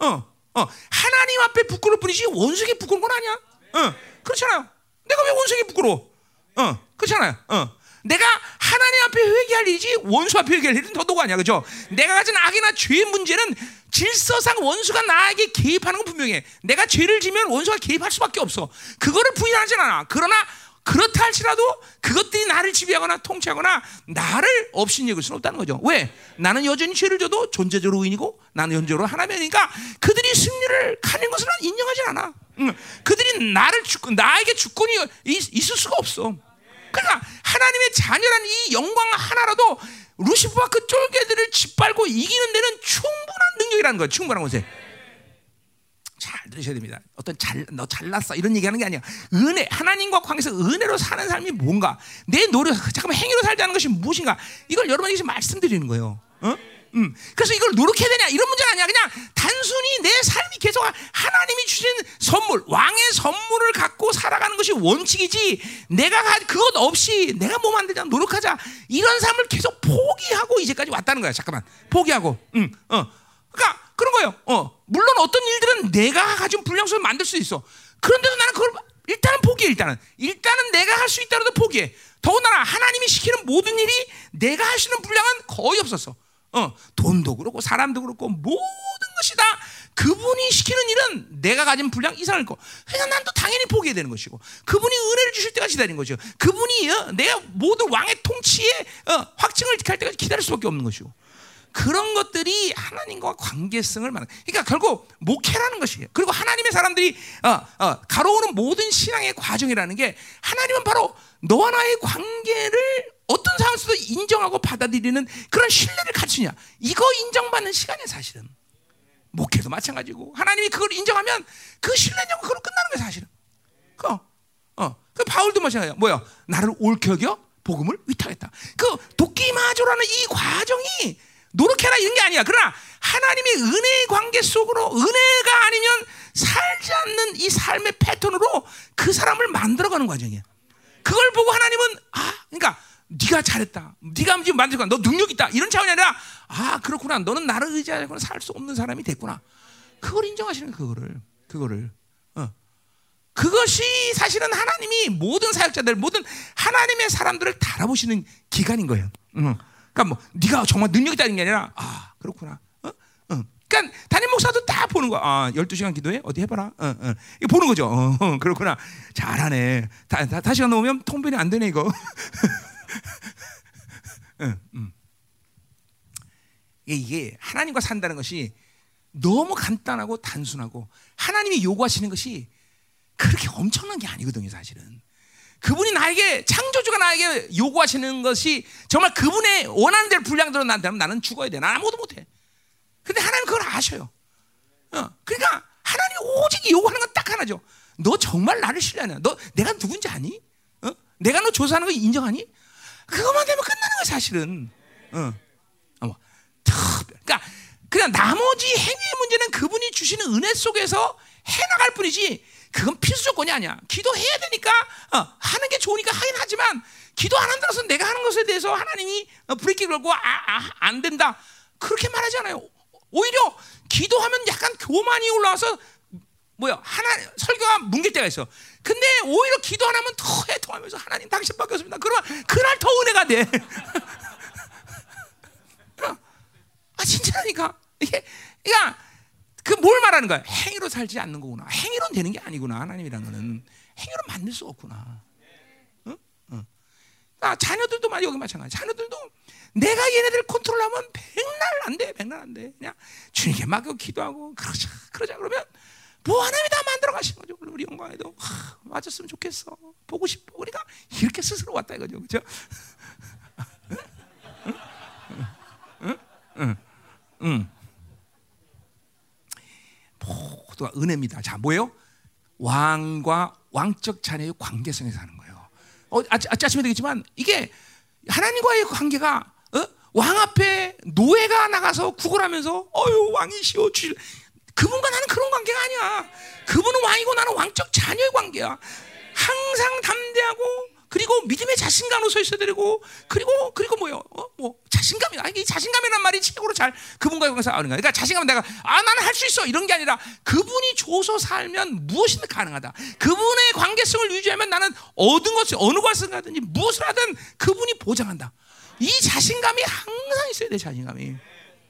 [SPEAKER 1] 어, 어, 하나님 앞에 부끄러울 뿐이지 원수에게 부끄러운 건 아니야. 어, 그렇잖아요. 내가 왜 원수에게 부끄러워? 어, 그렇잖아요. 어. 내가 하나님 앞에 회개할 일이지 원수 앞에 회개할 일은 더더욱 아니야. 그죠? 내가 가진 악이나 죄의 문제는 질서상 원수가 나에게 개입하는 건 분명해. 내가 죄를 지면 원수가 개입할 수밖에 없어. 그거를 부인하진 않아. 그러나 그렇다 할지라도 그것들이 나를 지배하거나 통치하거나 나를 없인 여길 수는 없다는 거죠. 왜? 나는 여전히 죄를 져도 존재적으로 의인이고 나는 현재로 하나님이니까 그들이 승리를 가는 것을 난 인정하지 않아. 응. 그들이 나를 주권, 나에게 주권이 있, 있을 수가 없어. 그러니까 하나님의 자녀라는 이 영광 하나라도 루시프와 그 쫄개들을 짓밟고 이기는 데는 충분한 능력이라는 거예요. 충분한 것에. 잘 들으셔야 됩니다. 어떤 잘, 너 잘났어. 이런 얘기 하는 게 아니야. 은혜, 하나님과 관계에서 은혜로 사는 삶이 뭔가, 내 노력, 잠깐만 행위로 살자는 것이 무엇인가, 이걸 여러분에게 말씀드리는 거예요. 어? 음. 그래서 이걸 노력해야 되냐 이런 문제가 아니야. 그냥 단순히 내 삶이 계속 하나님이 주신 선물, 왕의 선물을 갖고 살아가는 것이 원칙이지. 내가 그것 없이 내가 뭐 만들자 노력하자 이런 삶을 계속 포기하고 이제까지 왔다는 거야. 잠깐만 포기하고. 음, 어. 그러니까 그런 거예요. 어. 물론 어떤 일들은 내가 가진 속에 만들 수 있어. 그런데도 나는 그걸 일단은 포기해. 일단은 일단은 내가 할 수 있다라도 포기해. 더군다나 하나님이 시키는 모든 일이 내가 할 수 있는 분량은 거의 없었어. 어, 돈도 그렇고 사람도 그렇고 모든 것이 다 그분이 시키는 일은 내가 가진 분량 이상일 거. 그래서 난또 당연히 포기해야 되는 것이고 그분이 은혜를 주실 때가 기다리는 거죠. 그분이 어, 내가 모든 왕의 통치에 어, 확증을 할 때까지 기다릴 수밖에 없는 것이고 그런 것들이 하나님과 관계성을 만 그러니까 결국 목회라는 것이에요. 그리고 하나님의 사람들이 어, 어, 가로오는 모든 신앙의 과정이라는 게 하나님은 바로 너와 나의 관계를 어떤 상황에서도 인정하고 받아들이는 그런 신뢰를 갖추냐. 이거 인정받는 시간이야, 사실은. 목회도 마찬가지고. 하나님이 그걸 인정하면 그 신뢰냐고 그걸로 끝나는 거야, 사실은. 그, 어. 그 바울도 마찬가지야. 뭐야? 나를 옳게 여겨? 복음을 위탁했다. 그 도끼마조라는 이 과정이 노력해라 이런 게 아니야. 그러나 하나님의 은혜의 관계 속으로 은혜가 아니면 살지 않는 이 삶의 패턴으로 그 사람을 만들어가는 과정이야. 그걸 보고 하나님은 아, 그러니까 네가 잘했다. 네가 지금 만들고 너 능력 있다. 이런 차원이 아니라 아 그렇구나. 너는 나를 의지하고 살수 없는 사람이 됐구나. 그걸 인정하시는 그거를 그거를. 어. 그것이 사실은 하나님이 모든 사역자들 모든 하나님의 사람들을 달아보시는 기간인 거예요. 어. 그러니까 뭐 네가 정말 능력 있다는 게 아니라 아 그렇구나. 어? 어. 그러니까 담임 목사도 딱 보는 거야. 아, 12시간 기도해? 어디 해봐라. 어, 어. 이거 보는 거죠. 어, 그렇구나. 잘하네. 다, 다, 다시간 넘으면 통변이 안 되네, 이거. 응, 응. 이게 하나님과 산다는 것이 너무 간단하고 단순하고 하나님이 요구하시는 것이 그렇게 엄청난 게 아니거든요, 사실은. 그분이 나에게 창조주가 나에게 요구하시는 것이 정말 그분의 원하는 대로 분량대로 난다면 나는 죽어야 돼. 난 아무것도 못해. 근데 하나님 그걸 아셔요. 어, 그러니까 하나님 오직 요구하는 건 딱 하나죠. 너 정말 나를 신뢰하냐? 너 내가 누군지 아니? 어? 내가 너 조사하는 거 인정하니? 그것만 되면 끝나는 거야 사실은. 어. 어. 그러니까 그냥 나머지 행위의 문제는 그분이 주시는 은혜 속에서 해나갈 뿐이지 그건 필수 조건이 아니야. 기도해야 되니까 어, 하는 게 좋으니까 하긴 하지만 기도 안 한다고 해서 내가 하는 것에 대해서 하나님이 어, 브레이크 걸고 아, 아, 안 된다 그렇게 말하지 않아요. 오히려 기도하면 약간 교만이 올라와서 뭐야 하나 설교가 뭉길 때가 있어. 근데 오히려 기도 안 하면 더해 더하면서 하나님 당신밖에 없습니다. 그러면 그날 더 은혜가 돼. 아 진짜라니까 이게 그러니까 그 뭘 말하는 거야? 행위로 살지 않는 거구나. 행위로 되는 게 아니구나. 하나님이라는 거는 행위로 만들 수 없구나. 어? 어. 아, 자녀들도 말 여기 마찬가지. 자녀들도 내가 얘네들 컨트롤하면 백날 안 돼, 백날 안 돼. 그냥 주님께 맡겨 기도하고 그러자, 그러자 그러면 뭐 하나님이 다 만들어 가신 거죠. 우리 영광에도 하, 맞았으면 좋겠어. 보고 싶어. 우리가 이렇게 스스로 왔다 이거죠, 그렇죠? 응? 응? 응? 응. 모두가 은혜입니다. 자, 뭐예요? 왕과 왕적 자녀의 관계성에서 하는 거예요. 어, 아, 아침에 되겠지만 이게 하나님과의 관계가 어? 왕 앞에 노예가 나가서 구걸하면서 어유 왕이시오 주 그분과 나는 그런 관계가 아니야. 그분은 왕이고 나는 왕적 자녀의 관계야. 항상 담대하고 그리고 믿음의 자신감으로 서 있어야 되고 그리고 그리고 뭐요? 어? 뭐 자신감이 아니 자신감이란 말이 최고로 잘 그분과의 관계에서 아는 거야. 그러니까 자신감은 내가 아 나는 할 수 있어 이런 게 아니라 그분이 줘서 살면 무엇이든 가능하다. 그분의 관계성을 유지하면 나는 얻은 것을 어느 것을 가든지 무엇을 하든 그분이 보장한다. 이 자신감이 항상 있어야 돼 자신감이.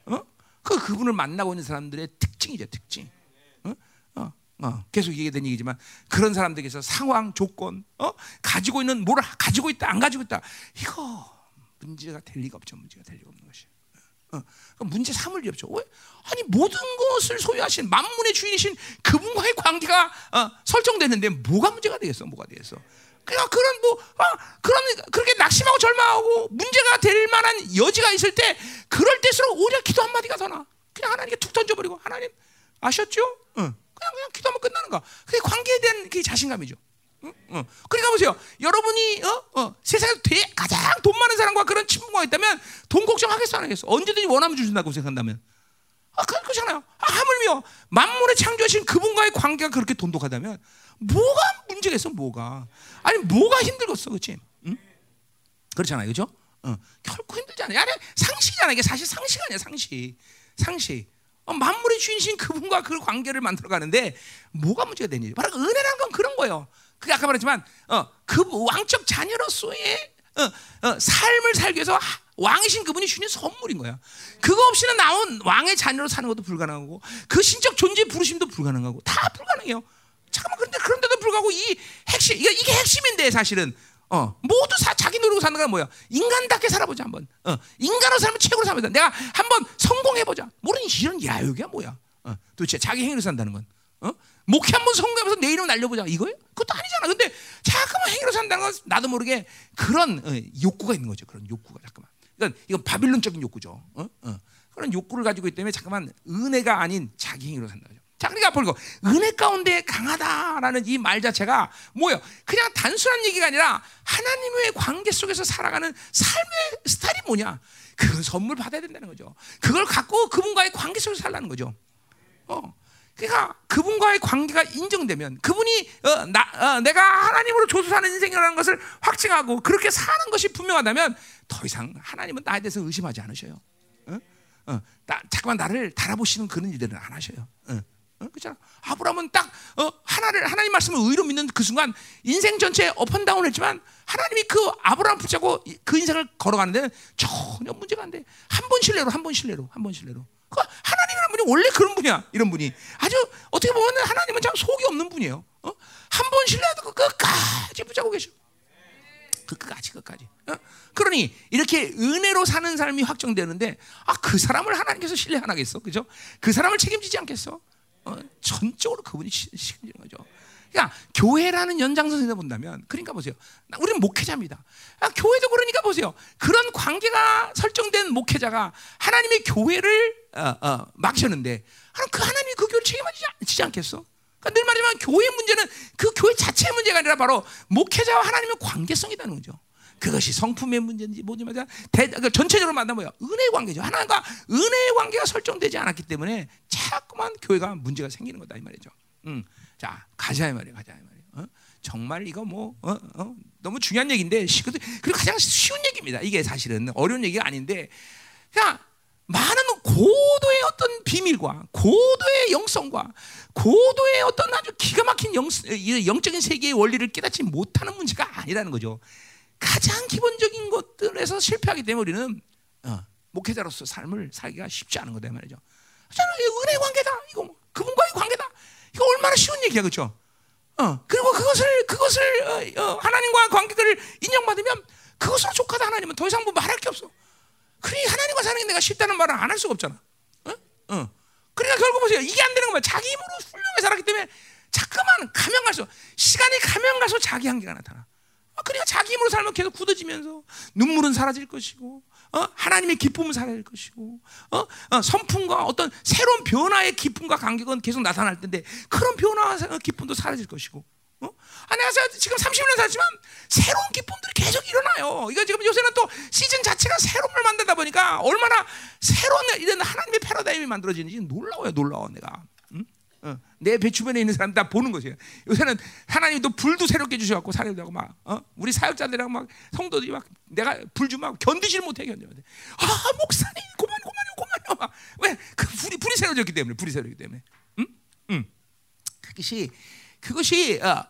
[SPEAKER 1] 어? 그 그분을 만나고 있는 사람들의 특징이죠 특징. 어, 계속 얘기된 얘기지만 그런 사람들에게서 상황, 조건, 어? 가지고 있는 뭘 가지고 있다, 안 가지고 있다, 이거 문제가 될 리가 없죠. 문제가 될 리가 없는 것이. 어, 문제 삼을 리 없죠. 왜? 아니 모든 것을 소유하신 만문의 주인이신 그분과의 관계가 어, 설정되는데 뭐가 문제가 되겠어? 뭐가 되겠어? 그냥 그런 뭐 아, 그런 그렇게 낙심하고 절망하고 문제가 될 만한 여지가 있을 때 그럴 때일수록 오히려 기도 한 마디가 더 나. 그냥 하나님께 툭 던져버리고 하나님 아셨죠? 응. 그냥 그냥 기도하면 끝나는 거야. 그게 관계에 대한 그 자신감이죠. 응? 응. 그러니까 보세요. 여러분이 어? 어, 세상에서 되, 가장 돈 많은 사람과 그런 친분가 있다면 돈 걱정하겠어 안 하겠어? 언제든지 원하면 주신다고 생각한다면. 아, 그, 그렇잖아요. 아, 하물며 만물의 창조하신 그분과의 관계가 그렇게 돈독하다면 뭐가 문제겠어? 뭐가? 아니 뭐가 힘들겠어, 그렇지? 응? 그렇잖아요, 그죠 어, 결코 힘들지 않아요. 아니, 상식이잖아. 이게 사실 상식 아니야, 상식. 상식. 어, 만물의 주인신 그분과 그 관계를 만들어 가는데 뭐가 문제가 되니? 바로 그 은혜라는 건 그런 거예요. 그 아까 말했지만 어, 그 왕적 자녀로서의 어, 어, 삶을 살기 위해서 왕이신 그분이 주신 선물인 거야. 그거 없이는 나온 왕의 자녀로 사는 것도 불가능하고 그 신적 존재 부르심도 불가능하고 다 불가능해요. 잠깐만 그런데 그런데도 불구하고 이 핵심 이게 핵심인데 사실은 어, 모두 사, 자기 노력으로 사는 건 뭐야? 인간답게 살아보자 한번. 어, 인간으로 살면 최고로 살면 내가 한번 성공해보자. 모르는 이런 야욕이야 뭐야? 어, 도대체 자기 행위로 산다는 건. 어? 목회 한번 성공해서 내 이름 날려보자 이거예요? 그것도 아니잖아. 근데 자꾸만 행위로 산다는 건 나도 모르게 그런 어, 욕구가 있는 거죠. 그런 욕구가 잠깐만. 그러니까 이건 바빌론적인 욕구죠. 어? 어. 그런 욕구를 가지고 있기 때문에 잠깐만 은혜가 아닌 자기 행위로 산다. 자, 그러니까 보고 은혜 가운데 강하다라는 이 말 자체가 뭐예요? 그냥 단순한 얘기가 아니라 하나님의 관계 속에서 살아가는 삶의 스타일이 뭐냐? 그걸 선물 받아야 된다는 거죠. 그걸 갖고 그분과의 관계 속에서 살라는 거죠. 어. 그러니까 그분과의 관계가 인정되면 그분이 어, 나, 어, 내가 하나님으로 조수 사는 인생이라는 것을 확증하고 그렇게 사는 것이 분명하다면 더 이상 하나님은 나에 대해서 의심하지 않으셔요. 어? 어, 나, 잠깐만 나를 달아보시는 그런 일들은 안 하셔요. 어. 어? 그렇잖아. 아브라함은 딱 어, 하나를 하나님 말씀을 의로 믿는 그 순간 인생 전체 업앤다운 했지만 하나님이 그 아브라함 붙잡고 그 인생을 걸어가는 데는 전혀 문제가 안 돼. 한 번 신뢰로 한 번 신뢰로 한 번 신뢰로. 그 하나님이라는 분이 원래 그런 분이야. 이런 분이 아주 어떻게 보면 하나님은 참 속이 없는 분이에요. 어? 한 번 신뢰하고 끝까지 붙잡고 계셔. 그 끝까지 끝까지. 어? 그러니 이렇게 은혜로 사는 삶이 확정되는데 아 그 사람을 하나님께서 신뢰 안 하겠어, 그죠? 그 사람을 책임지지 않겠어? 어? 전적으로 그분이 시- 책임지는 거죠. 그러니까 교회라는 연장선에서 본다면, 그러니까 보세요. 나- 우리는 목회자입니다. 아, 교회도 그러니까 보세요. 그런 관계가 설정된 목회자가 하나님의 교회를 어, 어, 막혔는데, 그럼 그 하나님이 그 교회를 책임지지 않겠어? 그러니까 늘 말하지만 교회 문제는 그 교회 자체의 문제가 아니라 바로 목회자와 하나님의 관계성이라는 거죠. 그것이 성품의 문제인지 뭐지 맞아. 대, 그 전체적으로 만나 뭐야? 은혜의 관계죠. 하나님과 은혜의 관계가 설정되지 않았기 때문에 자꾸만 교회가 문제가 생기는 거다 이 말이죠. 음. 자 가자 이 말이에요. 가자 이 말이에요. 어? 정말 이거 뭐 어? 어? 너무 중요한 얘기인데 시- 그리고 가장 쉬운 얘기입니다. 이게 사실은 어려운 얘기가 아닌데 그냥 많은 고도의 어떤 비밀과 고도의 영성과 고도의 어떤 아주 기가 막힌 영, 이 영적인 세계의 원리를 깨닫지 못하는 문제가 아니라는 거죠. 가장 기본적인 것들에서 실패하기 때문에 우리는 어, 목회자로서 삶을 살기가 쉽지 않은 거다 이 말이죠. 저는 이 은혜 관계다. 이거 뭐, 그분과의 관계다. 이거 얼마나 쉬운 얘기야, 그렇죠? 어, 그리고 그것을 그것을 어, 어, 하나님과 관계를 인정받으면 그것으로 족하다 하나님은 더 이상 뭐 말할 게 없어. 그러니 하나님과 사는 게 내가 쉽다는 말은 안할 수가 없잖아. 어? 어. 그러니까 결국 보세요. 이게 안 되는 거면 자기 힘으로 훌륭하게 살았기 때문에 자꾸만 가면 갈수록 시간이 가면 갈수록 자기 한계가 나타나. 아, 그러니까 자기 힘으로 살면 계속 굳어지면서 눈물은 사라질 것이고, 어? 하나님의 기쁨은 사라질 것이고, 어? 어, 선풍과 어떤 새로운 변화의 기쁨과 간격은 계속 나타날 텐데 그런 변화와 기쁨도 사라질 것이고. 어? 아, 내가 사- 지금 30년 살지만 새로운 기쁨들이 계속 일어나요. 이거 지금 요새는 또 시즌 자체가 새로운 걸 만들다 보니까 얼마나 새로운 이런 하나님의 패러다임이 만들어지는지 놀라워요, 놀라워 내가. 응? 어, 내배 주변에 있는 사람 다 보는 거죠. 요새는 하나님이 또 불도 새롭게 주셔갖고 사람들하고 막 어? 우리 사역자들이랑 막 성도들이 막 내가 불 주면 견디질 못해 견뎌. 아 목사님 고만 고만요 고만요. 막. 왜? 그 불이 불이 새로졌기 때문에 불이 새로졌기 때문에. 응? 응. 그것이 그것이 어,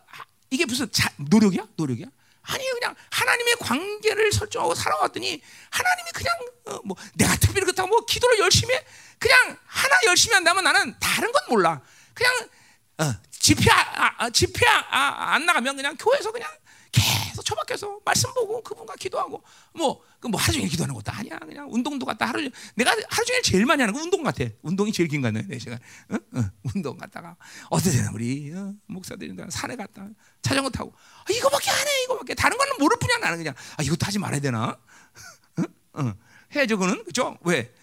[SPEAKER 1] 이게 무슨 자, 노력이야? 노력이야? 아니 그냥 하나님의 관계를 설정하고 살아왔더니 하나님이 그냥 어, 뭐 내가 특별히 그렇다고 뭐 기도를 열심히 해 그냥 하나 열심히 한다면 나는 다른 건 몰라 그냥 어, 집회 아, 아, 집회 아, 안 나가면 그냥 교회에서 그냥 계속 처박혀서 말씀 보고 그분과 기도하고 뭐, 그뭐 하루 종일 기도하는 것도 아니야. 그냥 운동도 갔다 하루 내가 하루 종일 제일 많이 하는 거 운동 같아. 운동이 제일 긴 거네 내 시간. 어? 어, 운동 갔다가 어떠세요 우리 어? 목사들이 산에 갔다 자전거 타고 아, 이거밖에 안 해. 이거밖에 다른 거는 모를 뿐이야 나는 그냥 아 이것도 하지 말아야 되나? 어? 어. 해야죠 그는 그죠? 왜?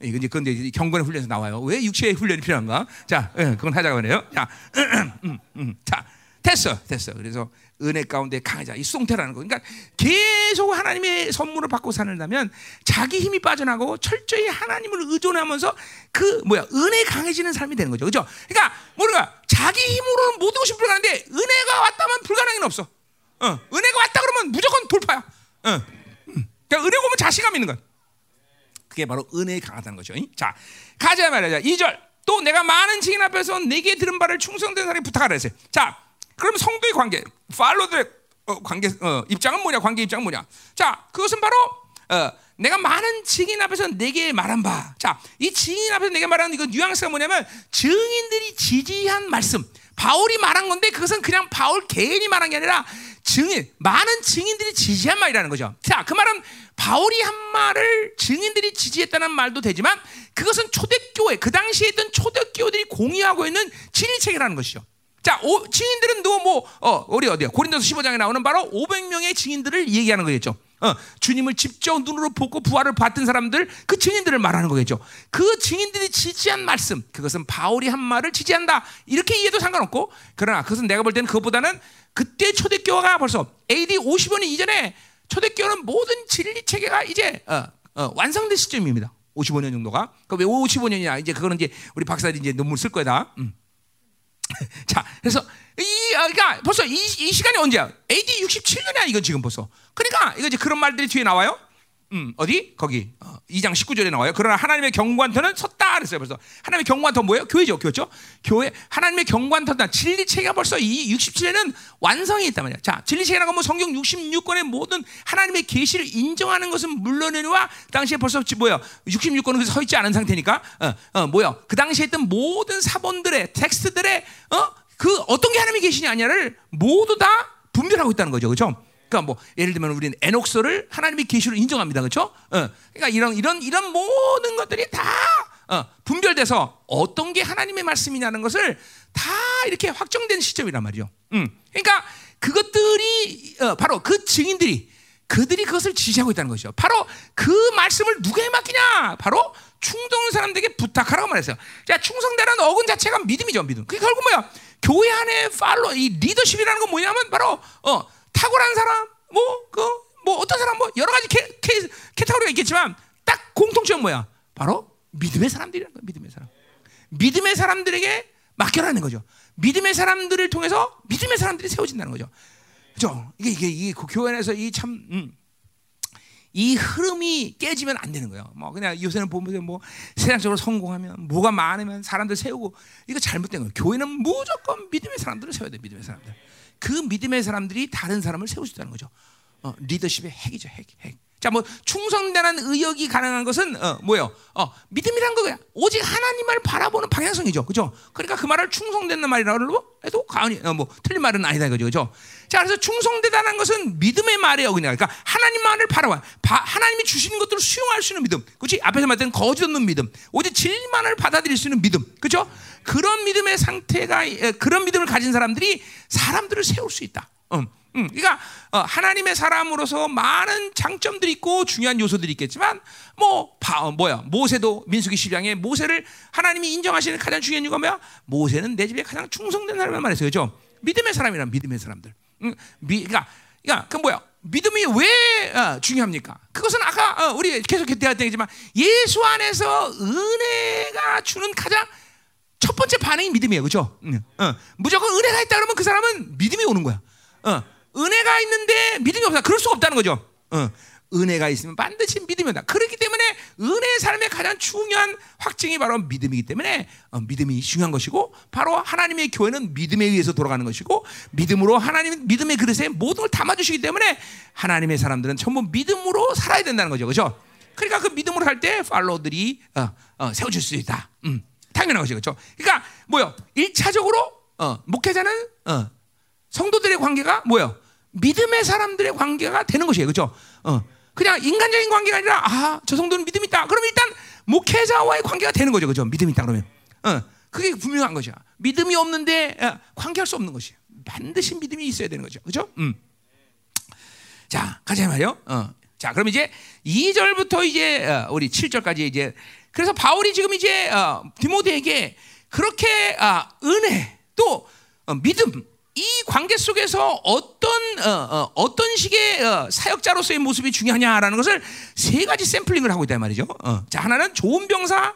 [SPEAKER 1] 어. 이거 이제 이제 경건의 훈련에서 나와요. 왜 육체의 훈련이 필요한가? 자, 예, 그건 하자고 하네요. 자, 음, 음, 자, 됐어, 됐어. 그래서 은혜 가운데 강하자. 이 송태라는 거. 그러니까 계속 하나님의 선물을 받고 사는다면 자기 힘이 빠져나고 철저히 하나님을 의존하면서 그 뭐야 은혜 강해지는 삶이 되는 거죠. 그죠? 그러니까 뭐가 자기 힘으로는 모든 것이 불가능한데 은혜가 왔다면 불가능은 없어. 어, 은혜가 왔다 그러면 무조건 돌파야. 어. 음. 그러니까 은혜가 오면 자신감 있는 거야. 그게 바로 은혜에 강하다는 거죠. 잉? 자, 가자 말이야. 2절. 또 내가 많은 증인 앞에서 내게 들은 바를 충성된 사람이 부탁하라 했어요. 자, 그럼 성도의 관계, 팔로들의 어, 관계 어, 입장은 뭐냐? 관계 입장은 뭐냐? 자, 그것은 바로 어, 내가 많은 증인 앞에서 내게 말한 바. 자, 이 증인 앞에서 내게 말하는 이거 뉘앙스가 뭐냐면 증인들이 지지한 말씀. 바울이 말한 건데 그것은 그냥 바울 개인이 말한 게 아니라 증인 많은 증인들이 지지한 말이라는 거죠. 자, 그 말은 바울이 한 말을 증인들이 지지했다는 말도 되지만 그것은 초대교회 그 당시에 있던 초대교회들이 공유하고 있는 진리책이라는 것이죠. 자, 오, 증인들은 누뭐 어, 우리 어디야? 고린도서 15장에 나오는 바로 500명의 증인들을 얘기하는 거겠죠. 어, 주님을 직접 눈으로 보고 부활을 받은 사람들 그 증인들을 말하는 거겠죠. 그 증인들이 지지한 말씀 그것은 바울이 한 말을 지지한다 이렇게 이해도 상관없고 그러나 그것은 내가 볼 때는 그것보다는 그때 초대교회가 벌써 AD 50년 이전에 초대교회는 모든 진리 체계가 이제 어, 어, 완성된 시점입니다. 55년 정도가. 그왜 55년이냐? 이제 그거는 이제 우리 박사들이 이제 논문 쓸 거다. 음. 자, 그래서 이 아, 그러니까 벌써 이, 이 시간이 언제야? AD 67년이야 이건 지금 벌써. 그러니까 이거 이제 그런 말들이 뒤에 나와요. 음, 어디? 거기 어, 2장 19절에 나와요. 그러나 하나님의 경관터는 섰다 그랬어요. 벌써 하나님의 경관터 뭐예요? 교회죠, 교회죠. 교회 하나님의 경관터다. 진리 체계가 벌써 이 67년은 완성이 있단 말이야. 자, 진리 체계라고 뭐 성경 66권의 모든 하나님의 계시를 인정하는 것은 물론이와 그 당시에 벌써 뭐야? 66권은 서 있지 않은 상태니까 어, 어, 뭐야? 그 당시에 있던 모든 사본들의 텍스트들의 어? 그 어떤 게 하나님의 계시냐 아니냐를 모두 다 분별하고 있다는 거죠. 그렇죠? 그러니까 뭐 예를 들면 우리는 에녹스를 하나님이 계시로 인정합니다. 그렇죠? 어. 그러니까 이런 이런 이런 모든 것들이 다 어, 분별돼서 어떤 게 하나님의 말씀이냐는 것을 다 이렇게 확정된 시점이란 말이죠. 음. 그러니까 그것들이 어, 바로 그 증인들이 그들이 그것을 지시하고 있다는 것이죠. 바로 그 말씀을 누구에 맡기냐? 바로 충성된 사람들에게 부탁하라고 말했어요. 자, 충성되라는 어근 자체가 믿음이죠, 믿음. 그게 결국 뭐야? 교회 안에 팔로 이 리더십이라는 건 뭐냐면 바로 어, 탁월한 사람, 뭐 그 뭐 어떤 사람 뭐 여러 가지 캐, 캐, 캐타고리가 있겠지만 딱 공통점 뭐야? 바로 믿음의 사람들이라는 거야, 믿음의 사람. 믿음의 사람들에게 맡겨라는 거죠. 믿음의 사람들을 통해서 믿음의 사람들이 세워진다는 거죠. 그죠? 이게 이게 이게 그 교회 안에서 이 참 음, 이 흐름이 깨지면 안 되는 거예요. 뭐 그냥 요새는 보면 뭐 세상적으로 성공하면 뭐가 많으면 사람들 세우고 이거 잘못된 거예요. 교회는 무조건 믿음의 사람들을 세워야 돼. 믿음의 사람들. 그 믿음의 사람들이 다른 사람을 세울 수 있다는 거죠. 어, 리더십의 핵이죠, 핵, 핵. 자, 뭐 충성되는 의역이 가능한 것은 어, 뭐요? 어, 믿음이란 거야. 오직 하나님을 바라보는 방향성이죠, 그죠? 그러니까 그 말을 충성된다는 말이라고 해도 가언이 어, 뭐 틀린 말은 아니다, 이거죠, 그죠? 자, 그래서 충성되다는 것은 믿음의 말이에요, 그냥. 그러니까 하나님만을 바라봐, 바, 하나님이 주시는 것들을 수용할 수 있는 믿음, 그렇지? 앞에서 말했던 거짓 없는 믿음, 오직 진리만을 받아들일 수 있는 믿음, 그죠? 그런 믿음의 상태가 그런 믿음을 가진 사람들이 사람들을 세울 수 있다. 음. 음, 그러니까 어, 하나님의 사람으로서 많은 장점들이 있고 중요한 요소들이 있겠지만 뭐 바, 어, 뭐야 모세도 민수기 10장에 모세를 하나님이 인정하시는 가장 중요한 이유가 뭐야? 모세는 내 집에 가장 충성된 사람을 말했어요, 그죠? 믿음의 사람이란 믿음의 사람들. 음, 미, 그러니까, 그러니까 그 뭐야? 믿음이 왜 어, 중요합니까? 그것은 아까 어, 우리 계속 대화했지만 예수 안에서 은혜가 주는 가장 첫 번째 반응이 믿음이에요, 그렇죠? 무조건 은혜가 있다 그러면 그 사람은 믿음이 오는 거야. 어, 은혜가 있는데 믿음이 없다. 그럴 수가 없다는 거죠. 어, 은혜가 있으면 반드시 믿음이 온다. 그렇기 때문에 은혜의 삶의 가장 중요한 확증이 바로 믿음이기 때문에 어, 믿음이 중요한 것이고 바로 하나님의 교회는 믿음에 의해서 돌아가는 것이고 믿음으로 하나님 믿음의 그릇에 모든 걸 담아주시기 때문에 하나님의 사람들은 전부 믿음으로 살아야 된다는 거죠. 그렇죠? 그러니까 그 믿음으로 살 때 팔로들이 어, 어, 세워질 수 있다. 음, 당연한 것이죠. 그렇죠? 그러니까 뭐요? 1차적으로 어, 목회자는 어, 성도들의 관계가 뭐요? 믿음의 사람들의 관계가 되는 것이에요. 그렇죠? 어. 그냥 인간적인 관계가 아니라 아, 저 성도는 믿음 있다. 그럼 일단 목회자와의 관계가 되는 거죠. 그렇죠? 믿음 있다 그러면. 어. 그게 분명한 것이야. 믿음이 없는데 어, 관계할 수 없는 것이에요. 반드시 믿음이 있어야 되는 거죠. 그렇죠? 음. 자, 가자 말이요. 어. 자, 그럼 이제 2절부터 이제 어, 우리 7절까지 이제 그래서 바울이 지금 이제 어, 디모데에게 그렇게 아, 은혜 또 어, 믿음 이 관계 속에서 어떤 어, 어, 떤 식의 어, 사역자로서의 모습이 중요하냐라는 것을 세 가지 샘플링을 하고 있단 말이죠. 어. 자 하나는 좋은 병사,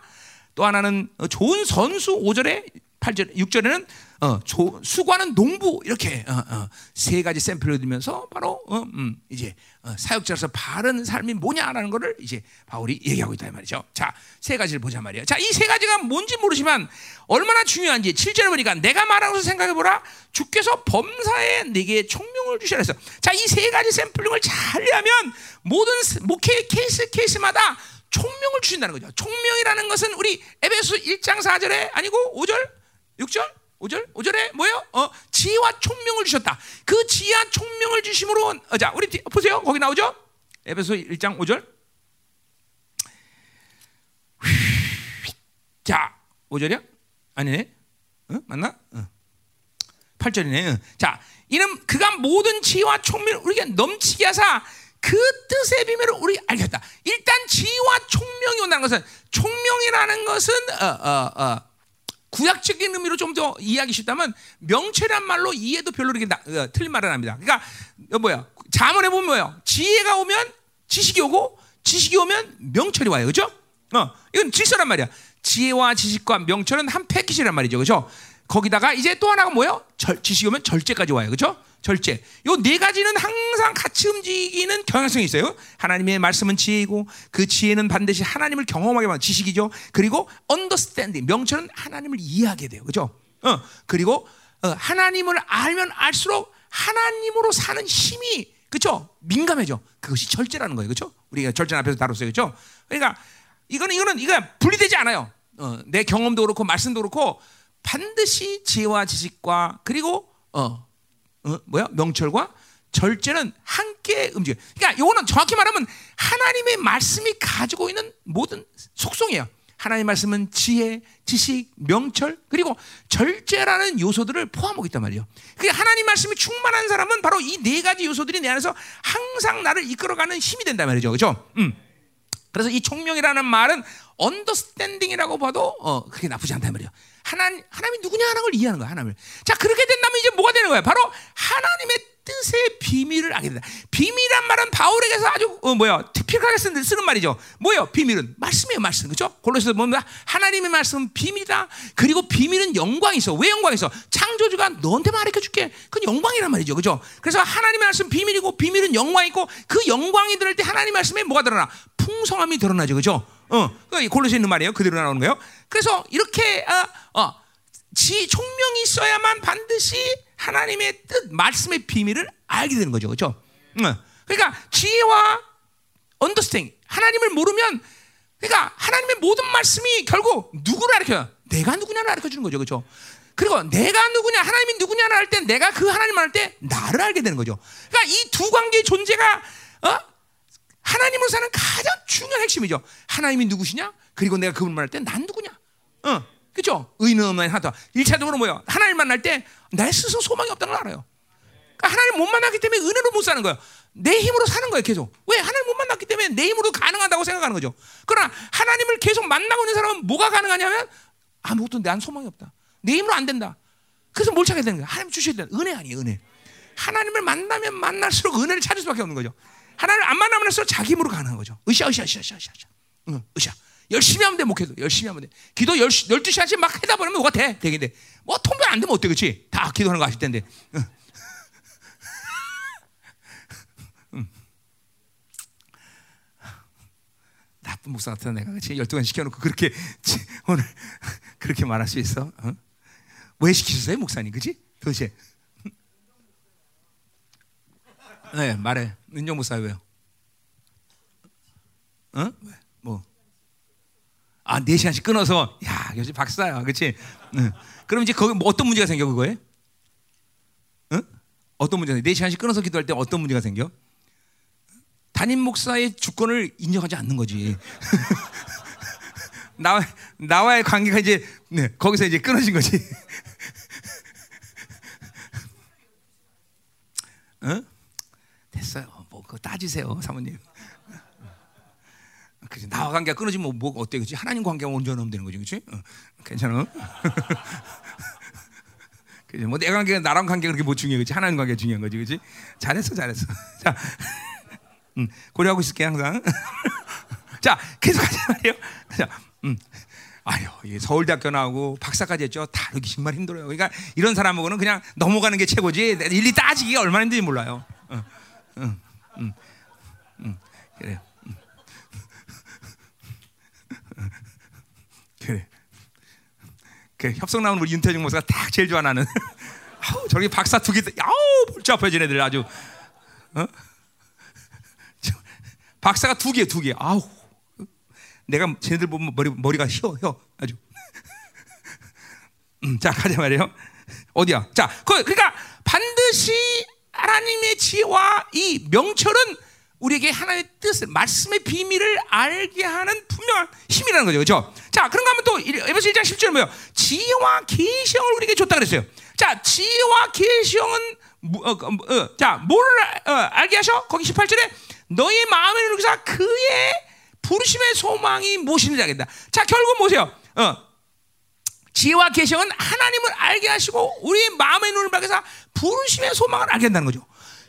[SPEAKER 1] 또 하나는 어, 좋은 선수 5절에 8절, 6절에는 어, 조, 수고하는 농부 이렇게 어, 어, 세 가지 샘플을 들면서 바로 어, 음, 이제 어, 사역자로서 바른 삶이 뭐냐라는 것을 이제 바울이 얘기하고 있다 말이죠. 자, 세 가지를 보자 말이에요. 자, 이 세 가지가 뭔지 모르지만 얼마나 중요한지 7절에 보니까 내가 말하면서 생각해 보라. 주께서 범사에 내게 총명을 주시라 했어. 자, 이 세 가지 샘플링을 잘 하면 모든 목회 케이스 케이스마다 총명을 주신다는 거죠. 총명이라는 것은 우리 에베소 1장 4절에 아니고 5절, 6절 5절? 5절에 뭐예요? 어, 지혜와 총명을 주셨다. 그 지혜와 총명을 주심으로 어, 자, 우리 보세요. 거기 나오죠? 에베소 1장 5절. 자, 5절이야? 아니네. 어? 맞나? 어. 8절이네. 어. 자, 이는 그가 모든 지혜와 총명을 우리에게 넘치게 하사 그 뜻의 비밀을 우리 알겠다. 일단 지혜와 총명이 온다는 것은 총명이라는 것은 어, 어, 어, 구약적인 의미로 좀 더 이해하기 쉽다면 명체란 말로 이해도 별로 이렇게 나, 어, 틀린 말은 아닙니다. 그러니까 어, 뭐야? 자문해 보면 뭐예요? 지혜가 오면 지식이 오고 지식이 오면 명철이 와요. 그렇죠? 어, 이건 질서란 말이야. 지혜와 지식과 명철은 한 패키지란 말이죠. 그렇죠? 거기다가 이제 또 하나가 뭐예요? 절, 지식이 오면 절제까지 와요. 그렇죠? 절제. 요 네 가지는 항상 같이 움직이는 경향성이 있어요. 하나님의 말씀은 지혜이고 그 지혜는 반드시 하나님을 경험하게 만는 지식이죠. 그리고 understanding 명철은 하나님을 이해하게 돼요. 그죠? 어. 그리고 어, 하나님을 알면 알수록 하나님으로 사는 힘이 그죠? 민감해져. 그것이 절제라는 거예요. 그죠? 우리가 절제 앞에서 다뤘어요. 그죠? 그러니까 이거는 이거는 이거 분리되지 않아요. 어, 내 경험도 그렇고 말씀도 그렇고 반드시 지혜와 지식과 그리고 어, 어, 뭐야 명철과 절제는 함께 움직여. 그러니까 요거는 정확히 말하면 하나님의 말씀이 가지고 있는 모든 속성이에요. 하나님의 말씀은 지혜, 지식, 명철 그리고 절제라는 요소들을 포함하고 있단 말이에요. 그 하나님 말씀이 충만한 사람은 바로 이 네 가지 요소들이 내 안에서 항상 나를 이끌어가는 힘이 된단 말이죠, 그렇죠? 음. 그래서 이 총명이라는 말은 언더스탠딩이라고 봐도 어, 그게 나쁘지 않단 말이에요. 하나님, 하나님이 누구냐 하는 걸 이해하는 거야, 하나님을. 자, 그렇게 된다면 이제 뭐가 되는 거야? 바로 하나님의 뜻의 비밀을 알게 된다. 비밀이란 말은 바울에게서 아주 어, 뭐야 특별하게 쓰는, 쓰는 말이죠. 뭐요? 비밀은 말씀이에요, 말씀. 그렇죠? 골로새서 보면 하나님의 말씀은 비밀이다. 그리고 비밀은 영광이 있어. 왜 영광이 있어? 창조주가 너한테만 가르쳐 줄게. 그건 영광이란 말이죠. 그렇죠? 그래서 하나님의 말씀 비밀이고 비밀은 영광이 있고 그 영광이 들을 때 하나님의 말씀에 뭐가 드러나? 풍성함이 드러나죠. 그렇죠? 어, 골로새 있는 말이에요. 그대로 나오는 거예요. 그래서 이렇게 어, 어, 지 총명이 있어야만 반드시 하나님의 뜻, 말씀의 비밀을 알게 되는 거죠. 그렇죠? 그러니까 지혜와 언더스팅 하나님을 모르면 그러니까 하나님의 모든 말씀이 결국 누구를 가르쳐요? 내가 누구냐를 가르쳐 주는 거죠. 그렇죠? 그리고 내가 누구냐, 하나님이 누구냐를 할 때 내가 그 하나님을 할 때 나를 알게 되는 거죠. 그러니까 이 두 관계의 존재가 어? 하나님으로 사는 가장 중요한 핵심이죠. 하나님이 누구시냐? 그리고 내가 그분을 말할 때 난 누구냐? 어. 그죠? 의는 하다. 1차적으로 뭐요? 하나님 만날 때 내 스스로 소망이 없다는 걸 알아요. 그러니까 하나님 못 만났기 때문에 은혜로 못 사는 거예요. 내 힘으로 사는 거예요, 계속. 왜? 하나님 못 만났기 때문에 내 힘으로 가능하다고 생각하는 거죠. 그러나 하나님을 계속 만나고 있는 사람은 뭐가 가능하냐면 아무것도 난 소망이 없다. 내 힘으로 안 된다. 그래서 뭘 찾게 되는 거야? 하나님 주셔야 되는 은혜 아니에요, 은혜. 하나님을 만나면 만날수록 은혜를 찾을 수밖에 없는 거죠. 하나님을 안 만나면 할수록 자기 힘으로 가는 거죠. 으쌰, 으쌰, 으쌰, 으쌰, 으쌰. 응, 으쌰. 열심히 하면 돼, 목회도. 열심히 하면 돼. 기도 12시간씩 막 하다 보면 뭐가 돼? 되겠는데. 뭐 통변 안 되면 어때, 그치? 다 기도하는 거 아실 텐데. 응. 응. 나쁜 목사 같은 내가 그치? 12시간 시켜놓고 그렇게 오늘 그렇게 말할 수 있어? 어? 왜 시키셨어요, 목사님? 그치? 도대체. 네, 말해. 은정 목사 왜요? 어? 왜? 뭐? 아, 4시간씩 끊어서, 야, 역시 박사야. 그치? 응. 그럼 이제 거기 뭐 어떤 문제가 생겨, 그거에? 응? 어떤 문제가 4시간씩 끊어서 기도할 때 어떤 문제가 생겨? 담임 목사의 주권을 인정하지 않는 거지. 나, 나와의 관계가 이제, 네, 거기서 이제 끊어진 거지. 응? 됐어요. 뭐, 그거 따지세요, 사모님. 그지 나와 관계가 끊어지면 뭐 어때? 그지 하나님 관계가 온전하면 되는 거지 그지 어, 괜찮아? 그지 뭐내 관계가 나랑 관계가 그렇게 뭐 중요해 그지 하나님 관계가 중요한 거지 그지 잘했어 잘했어. 자 음, 고려하고 있을게 항상. 자 계속하자 말이에요. 자 음. 아유, 서울대학교 나오고 박사까지 했죠. 다루기 정말 힘들어요. 그러니까 이런 사람하고는 그냥 넘어가는 게 최고지. 일리 따지기가 얼마나 힘든지 몰라요. 어, 어, 음, 음, 그래요. 그래. 그 협성 나오는 우리 윤태중 목사가 딱 제일 좋아 나는. 아우 저기 박사 두 개, 아우 볼줄 아파진 애들 아주. 어? 박사가 두 개, 두 개. 아우. 내가 쟤네들 보면 머리 머리가 휘어, 휘어 아주. 음, 자 가자 말이에요. 어디야? 자, 그, 그러니까 반드시 하나님의 지혜와 이 명철은 우리에게 하나님의 뜻을 말씀의 비밀을 알게 하는 분명한 힘이라는 거죠. 그렇죠? 자, 그런가 하면 또 에베소 1장 10절에 뭐예요? 지혜와 계시형을 우리에게 줬다 그랬어요. 자, 지혜와 계시형은 어, 어, 어, 자, 뭘 어, 알게 하셔? 거기 18절에 너의 마음을 누르사 그의 부르심의 소망이 무엇인지 알겠다. 자, 결국 뭐세요? 어. 지혜와 계시형은 하나님을 알게 하시고 우리의 마음의 눈을 밝혀서 부르심의 소망을 알게 한다는 거죠.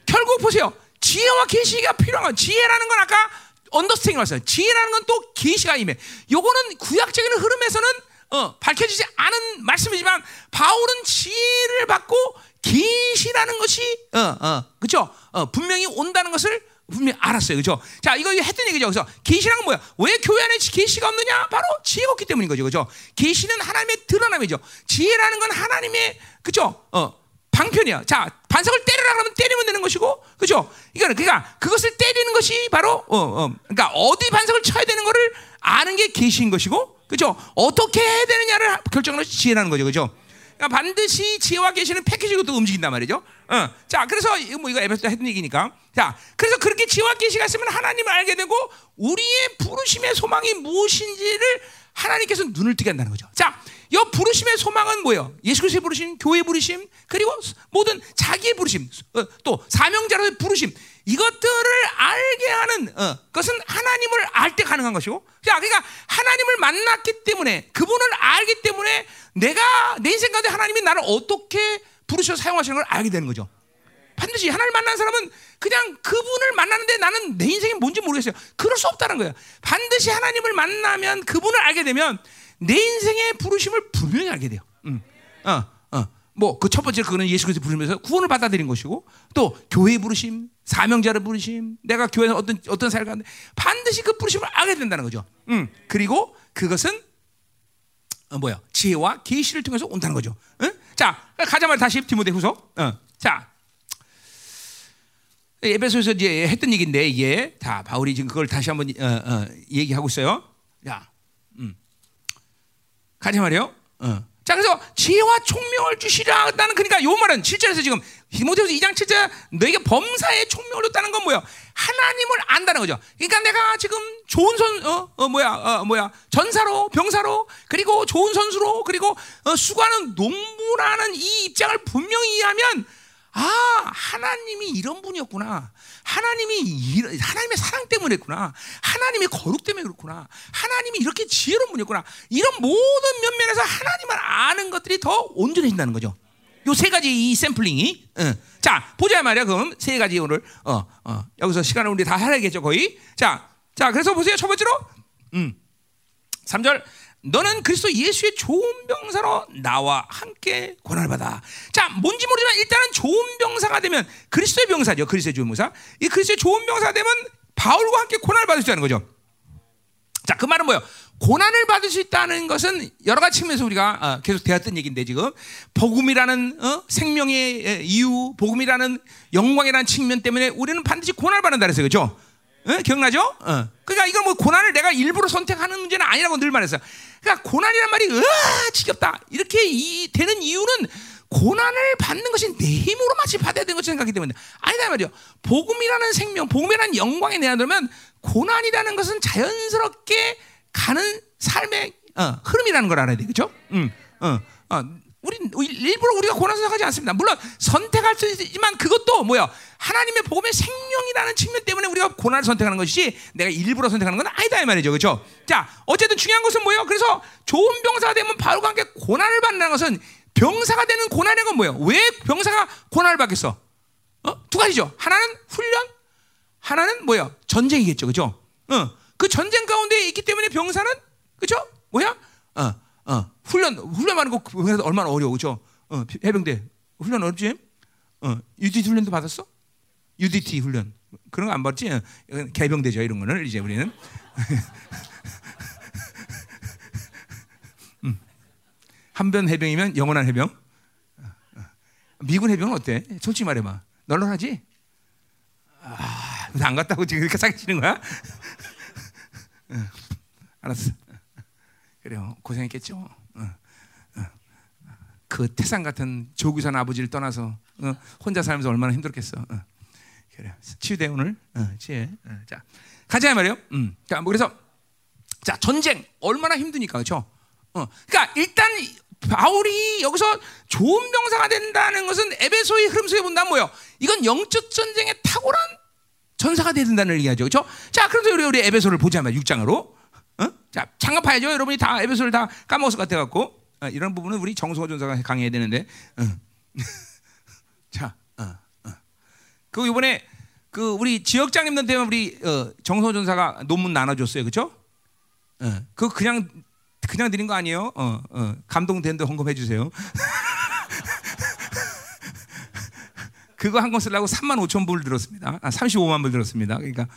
[SPEAKER 1] 결국 보세요. 지혜와 계시가 필요한 건 지혜라는 건 아까 언더스팅이 왔어요. 지혜라는 건 또 계시가 임해. 요거는 구약적인 흐름에서는 어, 밝혀지지 않은 말씀이지만 바울은 지혜를 받고 계시라는 것이 어, 어, 그렇죠? 어, 분명히 온다는 것을 분명히 알았어요. 그죠? 자, 이거 했던 얘기죠. 그래서 계시란 뭐야? 왜 교회 안에 계시가 없느냐? 바로 지혜가 없기 때문인 거죠. 그죠? 계시는 하나님의 드러남이죠. 지혜라는 건 하나님의 그죠? 어, 방편이야. 자, 반석을 때리라 그러면 때리면 되는 것이고, 그죠? 이거는 그러니까 그것을 때리는 것이 바로 어, 어, 그러니까 어디 반석을 쳐야 되는 것을 아는 게 계시인 것이고, 그죠? 어떻게 해야 되느냐를 결정하는 지혜라는 거죠, 그죠? 그러니까 반드시 지혜와 계시는 패키지로 또 움직인단 말이죠. 어. 자, 그래서 뭐 이거 에베소 때 했던 얘기니까. 자, 그래서 그렇게 지혜와 계시가 있으면 하나님을 알게 되고 우리의 부르심의 소망이 무엇인지를 하나님께서 눈을 뜨게 한다는 거죠. 자, 이 부르심의 소망은 뭐예요? 예수 그리스도의 부르심, 교회 부르심, 그리고 모든 자기의 부르심, 어, 또 사명자로의 부르심 이것들을 알게 하는 어, 것은 하나님을 알 때 가능한 것이고, 자, 그러니까 하나님을 만났기 때문에 그분을 알기 때문에 내가 내 인생 가운데 하나님이 나를 어떻게 부르셔 사용하시는 걸 알게 되는 거죠. 반드시 하나님을 만난 사람은 그냥 그분을 만나는데 나는 내 인생이 뭔지 모르겠어요. 그럴 수 없다는 거예요. 반드시 하나님을 만나면 그분을 알게 되면 내 인생의 부르심을 분명히 알게 돼요. 음. 어, 어. 뭐 그 첫 번째 그거는 예수 그리스도 부르면서 구원을 받아들인 것이고 또 교회 부르심, 사명자를 부르심, 내가 교회에서 어떤 어떤 삶을 가는데 반드시 그 부르심을 알게 된다는 거죠. 음. 그리고 그것은 어, 뭐야 지혜와 계시를 통해서 온다는 거죠. 응? 자 가자마자 다시 디모데후서. 어. 자 에베소에서 이제 했던 얘기인데 이게 다 바울이 지금 그걸 다시 한번 어, 어, 얘기하고 있어요. 야, 음. 가자 말이요. 어. 자 그래서 지혜와 총명을 주시라 나는 그러니까 요 말은 7절에서 지금 디모데후서 2장 7절 너에게 범사에 총명을 줬다는 건 뭐야? 하나님을 안다는 거죠. 그러니까 내가 지금 좋은 선, 어, 어 뭐야, 어, 뭐야, 전사로, 병사로, 그리고 좋은 선수로, 그리고 어, 수고하는 농부라는 이 입장을 분명히 이해하면 아, 하나님이 이런 분이었구나. 하나님이 이, 하나님의 사랑 때문에 했구나. 하나님의 거룩 때문에 그렇구나. 하나님이 이렇게 지혜로운 분이었구나. 이런 모든 면면에서 하나님을 아는 것들이 더 온전해진다는 거죠. 요 세 가지 이 샘플링이. 어. 자, 보자 말이야. 그럼 세 가지 오늘 어, 어. 여기서 시간을 우리 다 해야겠죠, 거의. 자, 자, 그래서 보세요. 첫 번째로 음. 3절 너는 그리스도 예수의 좋은 병사로 나와 함께 고난을 받아. 자, 뭔지 모르지만 일단은 좋은 병사가 되면 그리스도의 병사죠. 그리스도의 좋은 병사. 이 그리스도의 좋은 병사가 되면 바울과 함께 고난을 받을 수 있다는 거죠. 자, 그 말은 뭐예요? 고난을 받을 수 있다는 것은 여러 가지 측면에서 우리가 어, 계속 되었던 얘기인데 지금 복음이라는 어, 생명의 이유, 복음이라는 영광이라는 측면 때문에 우리는 반드시 고난을 받는다 그랬어요. 그렇죠? 어? 기억나죠? 어. 그러니까 이건 뭐 고난을 내가 일부러 선택하는 문제는 아니라고 늘 말했어요. 그러니까 고난이란 말이 으아 지겹다 이렇게 이, 되는 이유는 고난을 받는 것이 내 힘으로 마치 받아야 되는 것처럼 생각하기 때문에 아니다 말이죠. 복음이라는 생명, 복음이라는 영광에 내한다면 고난이라는 것은 자연스럽게 가는 삶의 어, 흐름이라는 걸 알아야 되겠죠. 음, 어, 어. 우리 일부러 우리가 고난 선택하지 않습니다. 물론 선택할 수 있지만 그것도 뭐야? 하나님의 복음의 생명이라는 측면 때문에 우리가 고난을 선택하는 것이 내가 일부러 선택하는 건 아니다 이 말이죠, 그렇죠? 자, 어쨌든 중요한 것은 뭐예요? 그래서 좋은 병사가 되면 바울과 함께 고난을 받는 것은 병사가 되는 고난의 건 뭐예요? 왜 병사가 고난을 받겠어? 어? 두 가지죠. 하나는 훈련, 하나는 뭐예요? 전쟁이겠죠, 그렇죠? 어, 그 전쟁 가운데 있기 때문에 병사는 그렇죠? 뭐야? 어, 어, 훈련, 훈련 하는 거 얼마나 어려워, 그죠? 어, 해병대. 훈련 어렵지? 어, UDT 훈련도 받았어? UDT 훈련. 그런 거 안 받지? 어, 개병대죠, 이런 거는 이제 우리는. 음. 한변 해병이면 영원한 해병. 어, 어. 미군 해병은 어때? 솔직히 말해봐. 널널하지? 아, 안 갔다고 지금 이렇게 사기치는 거야? 알았어. 그래요. 고생했겠죠. 어, 어. 그 태산 같은 조규산 아버지를 떠나서 어, 혼자 살면서 얼마나 힘들었겠어. 어. 그래 치유대 오늘 어, 치유. 어, 자 가자 말이요. 음. 자뭐 그래서 자 전쟁 얼마나 힘드니까 그렇죠. 어. 그러니까 일단 바울이 여기서 좋은 병사가 된다는 것은 에베소의 흐름 속에 본다면 뭐요? 이건 영적 전쟁에 탁월한 전사가 돼야 된다는 얘기하죠. 그렇죠? 자, 그래서 우리 우리 에베소를 보자면 6장으로. 어? 자, 봐야죠. 여러분이 다 에베소를 다 까먹었을 것 같아 갖고 어, 이런 부분은 우리 정성호 전사가 강해야 되는데. 어. 자, 어, 어. 그 이번에 그 우리 지역장님들한테 우리 어, 정성호 전사가 논문 나눠줬어요, 그렇죠? 어, 그 그냥 그냥 드린 거 아니에요? 어, 어, 감동된데 헌금해 주세요. 그거 한 권 쓰려고 3만 5천 불 들었습니다. 아, 35만 불 들었습니다. 그러니까,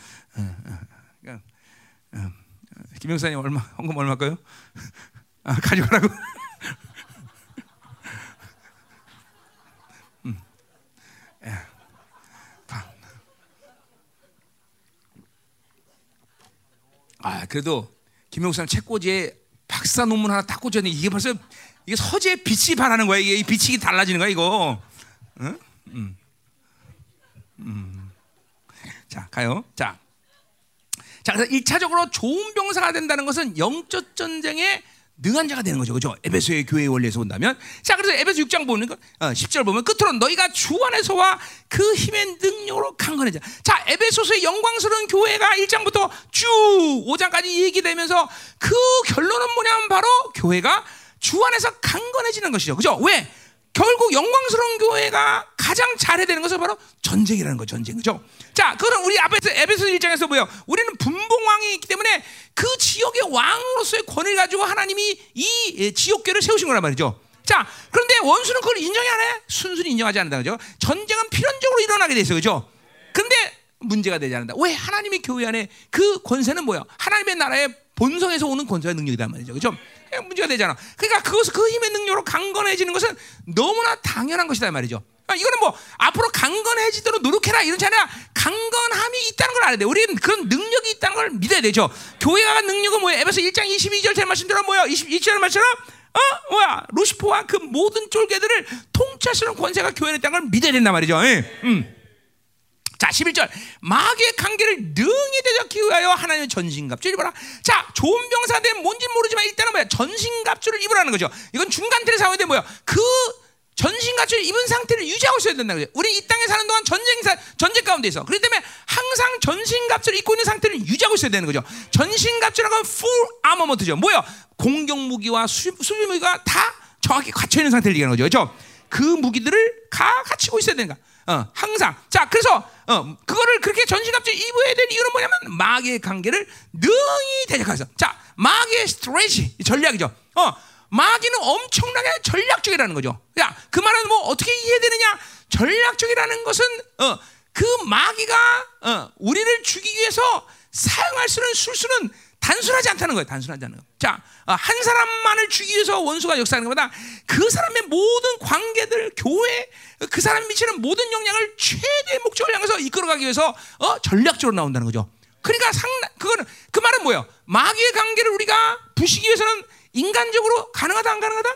[SPEAKER 1] 그러니까 어, 김 형사님 얼마 헌금 얼마일까요? 아, 가져가라고. 음. 예. 아 그래도 김 형사님 책꽂이에 박사 논문 하나 딱 꽂혔는데 이게 벌써 이게 서재 빛이 반하는 거야. 이게 이 빛이 달라지는 거야 이거. 응? 음. 음. 자 가요. 자. 자 그래서 1차적으로 좋은 병사가 된다는 것은 영적 전쟁의 능한 자가 되는 거죠. 그죠? 에베소의 교회 원리에서 본다면. 자, 그래서 에베소 6장 보는 거, 어, 10절 보면 끝으로 너희가 주 안에서와 그 힘의 능력으로 강건해져. 자, 에베소서의 영광스러운 교회가 1장부터 쭉 5장까지 얘기되면서 그 결론은 뭐냐면 바로 교회가 주 안에서 강건해지는 것이죠. 그죠? 왜? 결국 영광스러운 교회가 가장 잘해야 되는 것은 바로 전쟁이라는 거죠. 전쟁. 그죠? 자, 그럼 우리 앞에서 에베소 1장에서 뭐요? 우리는 분봉왕이 있기 때문에 그 지역의 왕으로서의 권위를 가지고 하나님이 이 지역교를 세우신 거란 말이죠. 자, 그런데 원수는 그걸 인정이 안 해? 순순히 인정하지 않는다. 그죠? 전쟁은 필연적으로 일어나게 돼 있어요. 그죠? 근데 문제가 되지 않는다. 왜 하나님의 교회 안에 그 권세는 뭐야? 하나님의 나라의 본성에서 오는 권세와 능력이란 말이죠. 그죠? 문제가 되잖아. 그러니까 그것을 그 힘의 능력으로 강건해지는 것은 너무나 당연한 것이다 말이죠. 아, 이거는 뭐 앞으로 강건해지도록 노력해라 이런 차아니라 강건함이 있다는 걸 알아야 돼. 우리는 그런 능력이 있다는 걸 믿어야 되죠. 교회가 능력은 뭐야? 에베소 1장 22절 제 말씀대로 뭐야? 22절 말처럼 어 뭐야? 루시포와 그 모든 쫄개들을 통치하시는 권세가 교회에 있다는 걸 믿어야 된단 말이죠. 예. 음. 자, 11절. 마귀의 관계를 능히 대적하기 위하여 하나님의 전신갑주를 입어라. 자, 좋은 병사 된 뭔지 모르지만 일단은 뭐야? 전신갑주를 입으라는 거죠. 이건 중간 틀에 사용돼 뭐야? 그 전신갑주를 입은 상태를 유지하고 있어야 된다는 거죠. 우리 이 땅에 사는 동안 전쟁사, 전쟁 가운데 있어. 그렇기 때문에 항상 전신갑주를 입고 있는 상태를 유지하고 있어야 되는 거죠. 전신갑주라고 하면 full armorment죠. 뭐야? 공격 무기와 수, 수비 무기가 다 정확히 갖춰 있는 상태를 얘기하는 거죠. 그렇죠? 그 무기들을 다 갖추고 있어야 되는 거야. 어, 항상. 자, 그래서 어, 그거를 그렇게 전신갑주 입어야 될 이유는 뭐냐면 마귀의 관계를 능히 대적해서. 자, 마귀의 스트레지 전략이죠. 어, 마귀는 엄청나게 전략적이라는 거죠. 야, 그 말은 뭐 어떻게 이해되느냐? 전략적이라는 것은 어, 그 마귀가 어, 우리를 죽이기 위해서 사용할 수 있는 술수는 단순하지 않다는 거예요. 단순하지 않은 거. 자, 어, 한 사람만을 죽이기 위해서 원수가 역사하는 것보다 그 사람의 모든 관계들, 교회, 그 사람이 미치는 모든 영향을 최대의 목적을 향해서 이끌어가기 위해서 어, 전략적으로 나온다는 거죠. 그러니까 상당 그거는 그 말은 뭐예요? 마귀의 관계를 우리가 부시기 위해서는 인간적으로 가능하다 안 가능하다?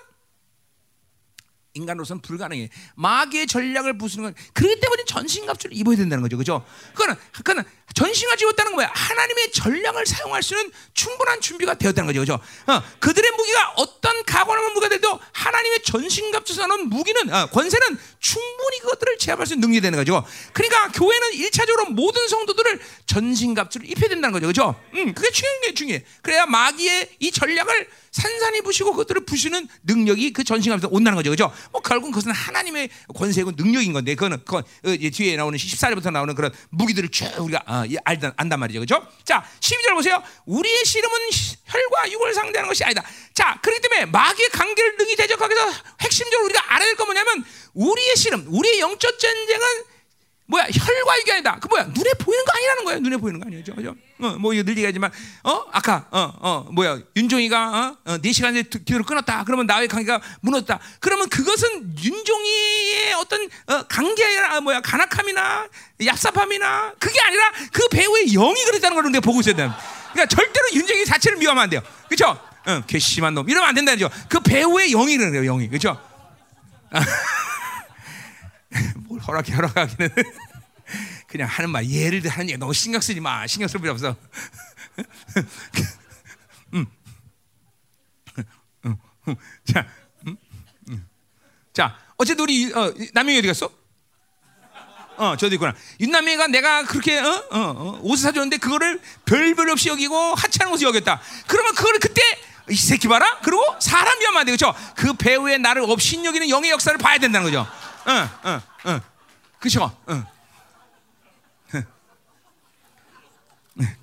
[SPEAKER 1] 인간으로서는 불가능해. 마귀의 전략을 부수는 건 그렇기 때문에 전신갑주를 입어야 된다는 거죠. 그죠? 그거는 그거는 전신갑주 입었다는 거야. 하나님의 전략을 사용할 수 있는 충분한 준비가 되었다는 거죠. 그죠? 어, 그들의 무기가 어떤 가관한 무기가 돼도 하나님의 전신갑주에서 나온 무기는 어, 권세는 충분히 그것들을 제압할 수 있는 능력이 되는 거죠. 그러니까 교회는 일차적으로 모든 성도들을 전신갑주를 입혀야 된다는 거죠. 그죠? 음, 그게 중요한 게 중요해. 그래야 마귀의 이 전략을 산산히 부시고 그것들을 부시는 능력이 그 전신갑에서 온다는 거죠. 그죠? 뭐 결국 그것은 하나님의 권세고 능력인 건데 그거는 그 뒤에 나오는 14절부터 나오는 그런 무기들을 쭉 우리가 어, 알단, 안단 말이죠. 그죠? 자, 12절 보세요. 우리의 씨름은 혈과 육을 상대하는 것이 아니다. 자, 그렇기 때문에 마귀의 관계를 능히 대적하기 위해서 핵심적으로 우리가 알아야 될 건 뭐냐면 우리의 씨름, 우리의 영적 전쟁은 뭐야 혈과 아니다. 그 뭐야 눈에 보이는 거 아니라는 거예요. 눈에 보이는 거 아니죠, 그죠? 어, 뭐 이거 늘 얘기하지만 어 아까 어어 어, 뭐야 윤종이가 어, 어 4 시간 뒤로 끊었다. 그러면 나의 관계가 무너졌다. 그러면 그것은 윤종이의 어떤 어, 관계가 뭐야 간악함이나 얍삽함이나 그게 아니라 그 배우의 영이 그랬다는 걸 우리가 보고 있어야 돼. 그러니까 절대로 윤종이 자체를 미워하면 안 돼요. 그렇죠? 어, 괘씸한 놈 이러면 안 된다죠. 그 배우의 영이 거예요. 영이 그렇죠? 뭘 허락해 허락하기는 그냥 하는 말 예를 들어 하는 얘기 너무 신경 쓰지 마 신경 쓸 필요 없어. 음. 자, 음? 음. 자 어쨌든 우리 어, 남영이 어디 갔어? 어, 저도 있구나. 윤남이가 내가 그렇게 어? 어, 어, 옷을 사줬는데 그거를 별별 없이 여기고 하찮은 것을 여겼다. 그러면 그거를 그때 이 새끼 봐라. 그리고 사람 비하면 안 돼, 그렇죠? 그 배우의 나를 없인 여기는 영의 역사를 봐야 된다는 거죠. 응, 응, 응. 그쵸? 응.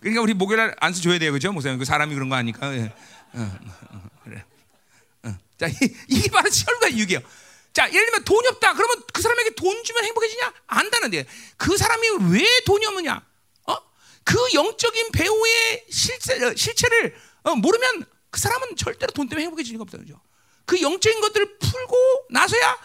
[SPEAKER 1] 그러니까 우리 목요일 안수 줘야 돼요, 그죠? 목사님, 그 사람이 그런 거 아니까. 응, 응, 그래. 응. 자, 이, 이게 바로 철과 육이에요. 자, 예를 들면 돈이 없다. 그러면 그 사람에게 돈 주면 행복해지냐? 안다는데. 그 사람이 왜 돈이 없느냐? 어? 그 영적인 배우의 실체, 실체를 어, 모르면 그 사람은 절대로 돈 때문에 행복해지는 거 없다. 그죠? 그 영적인 것들을 풀고 나서야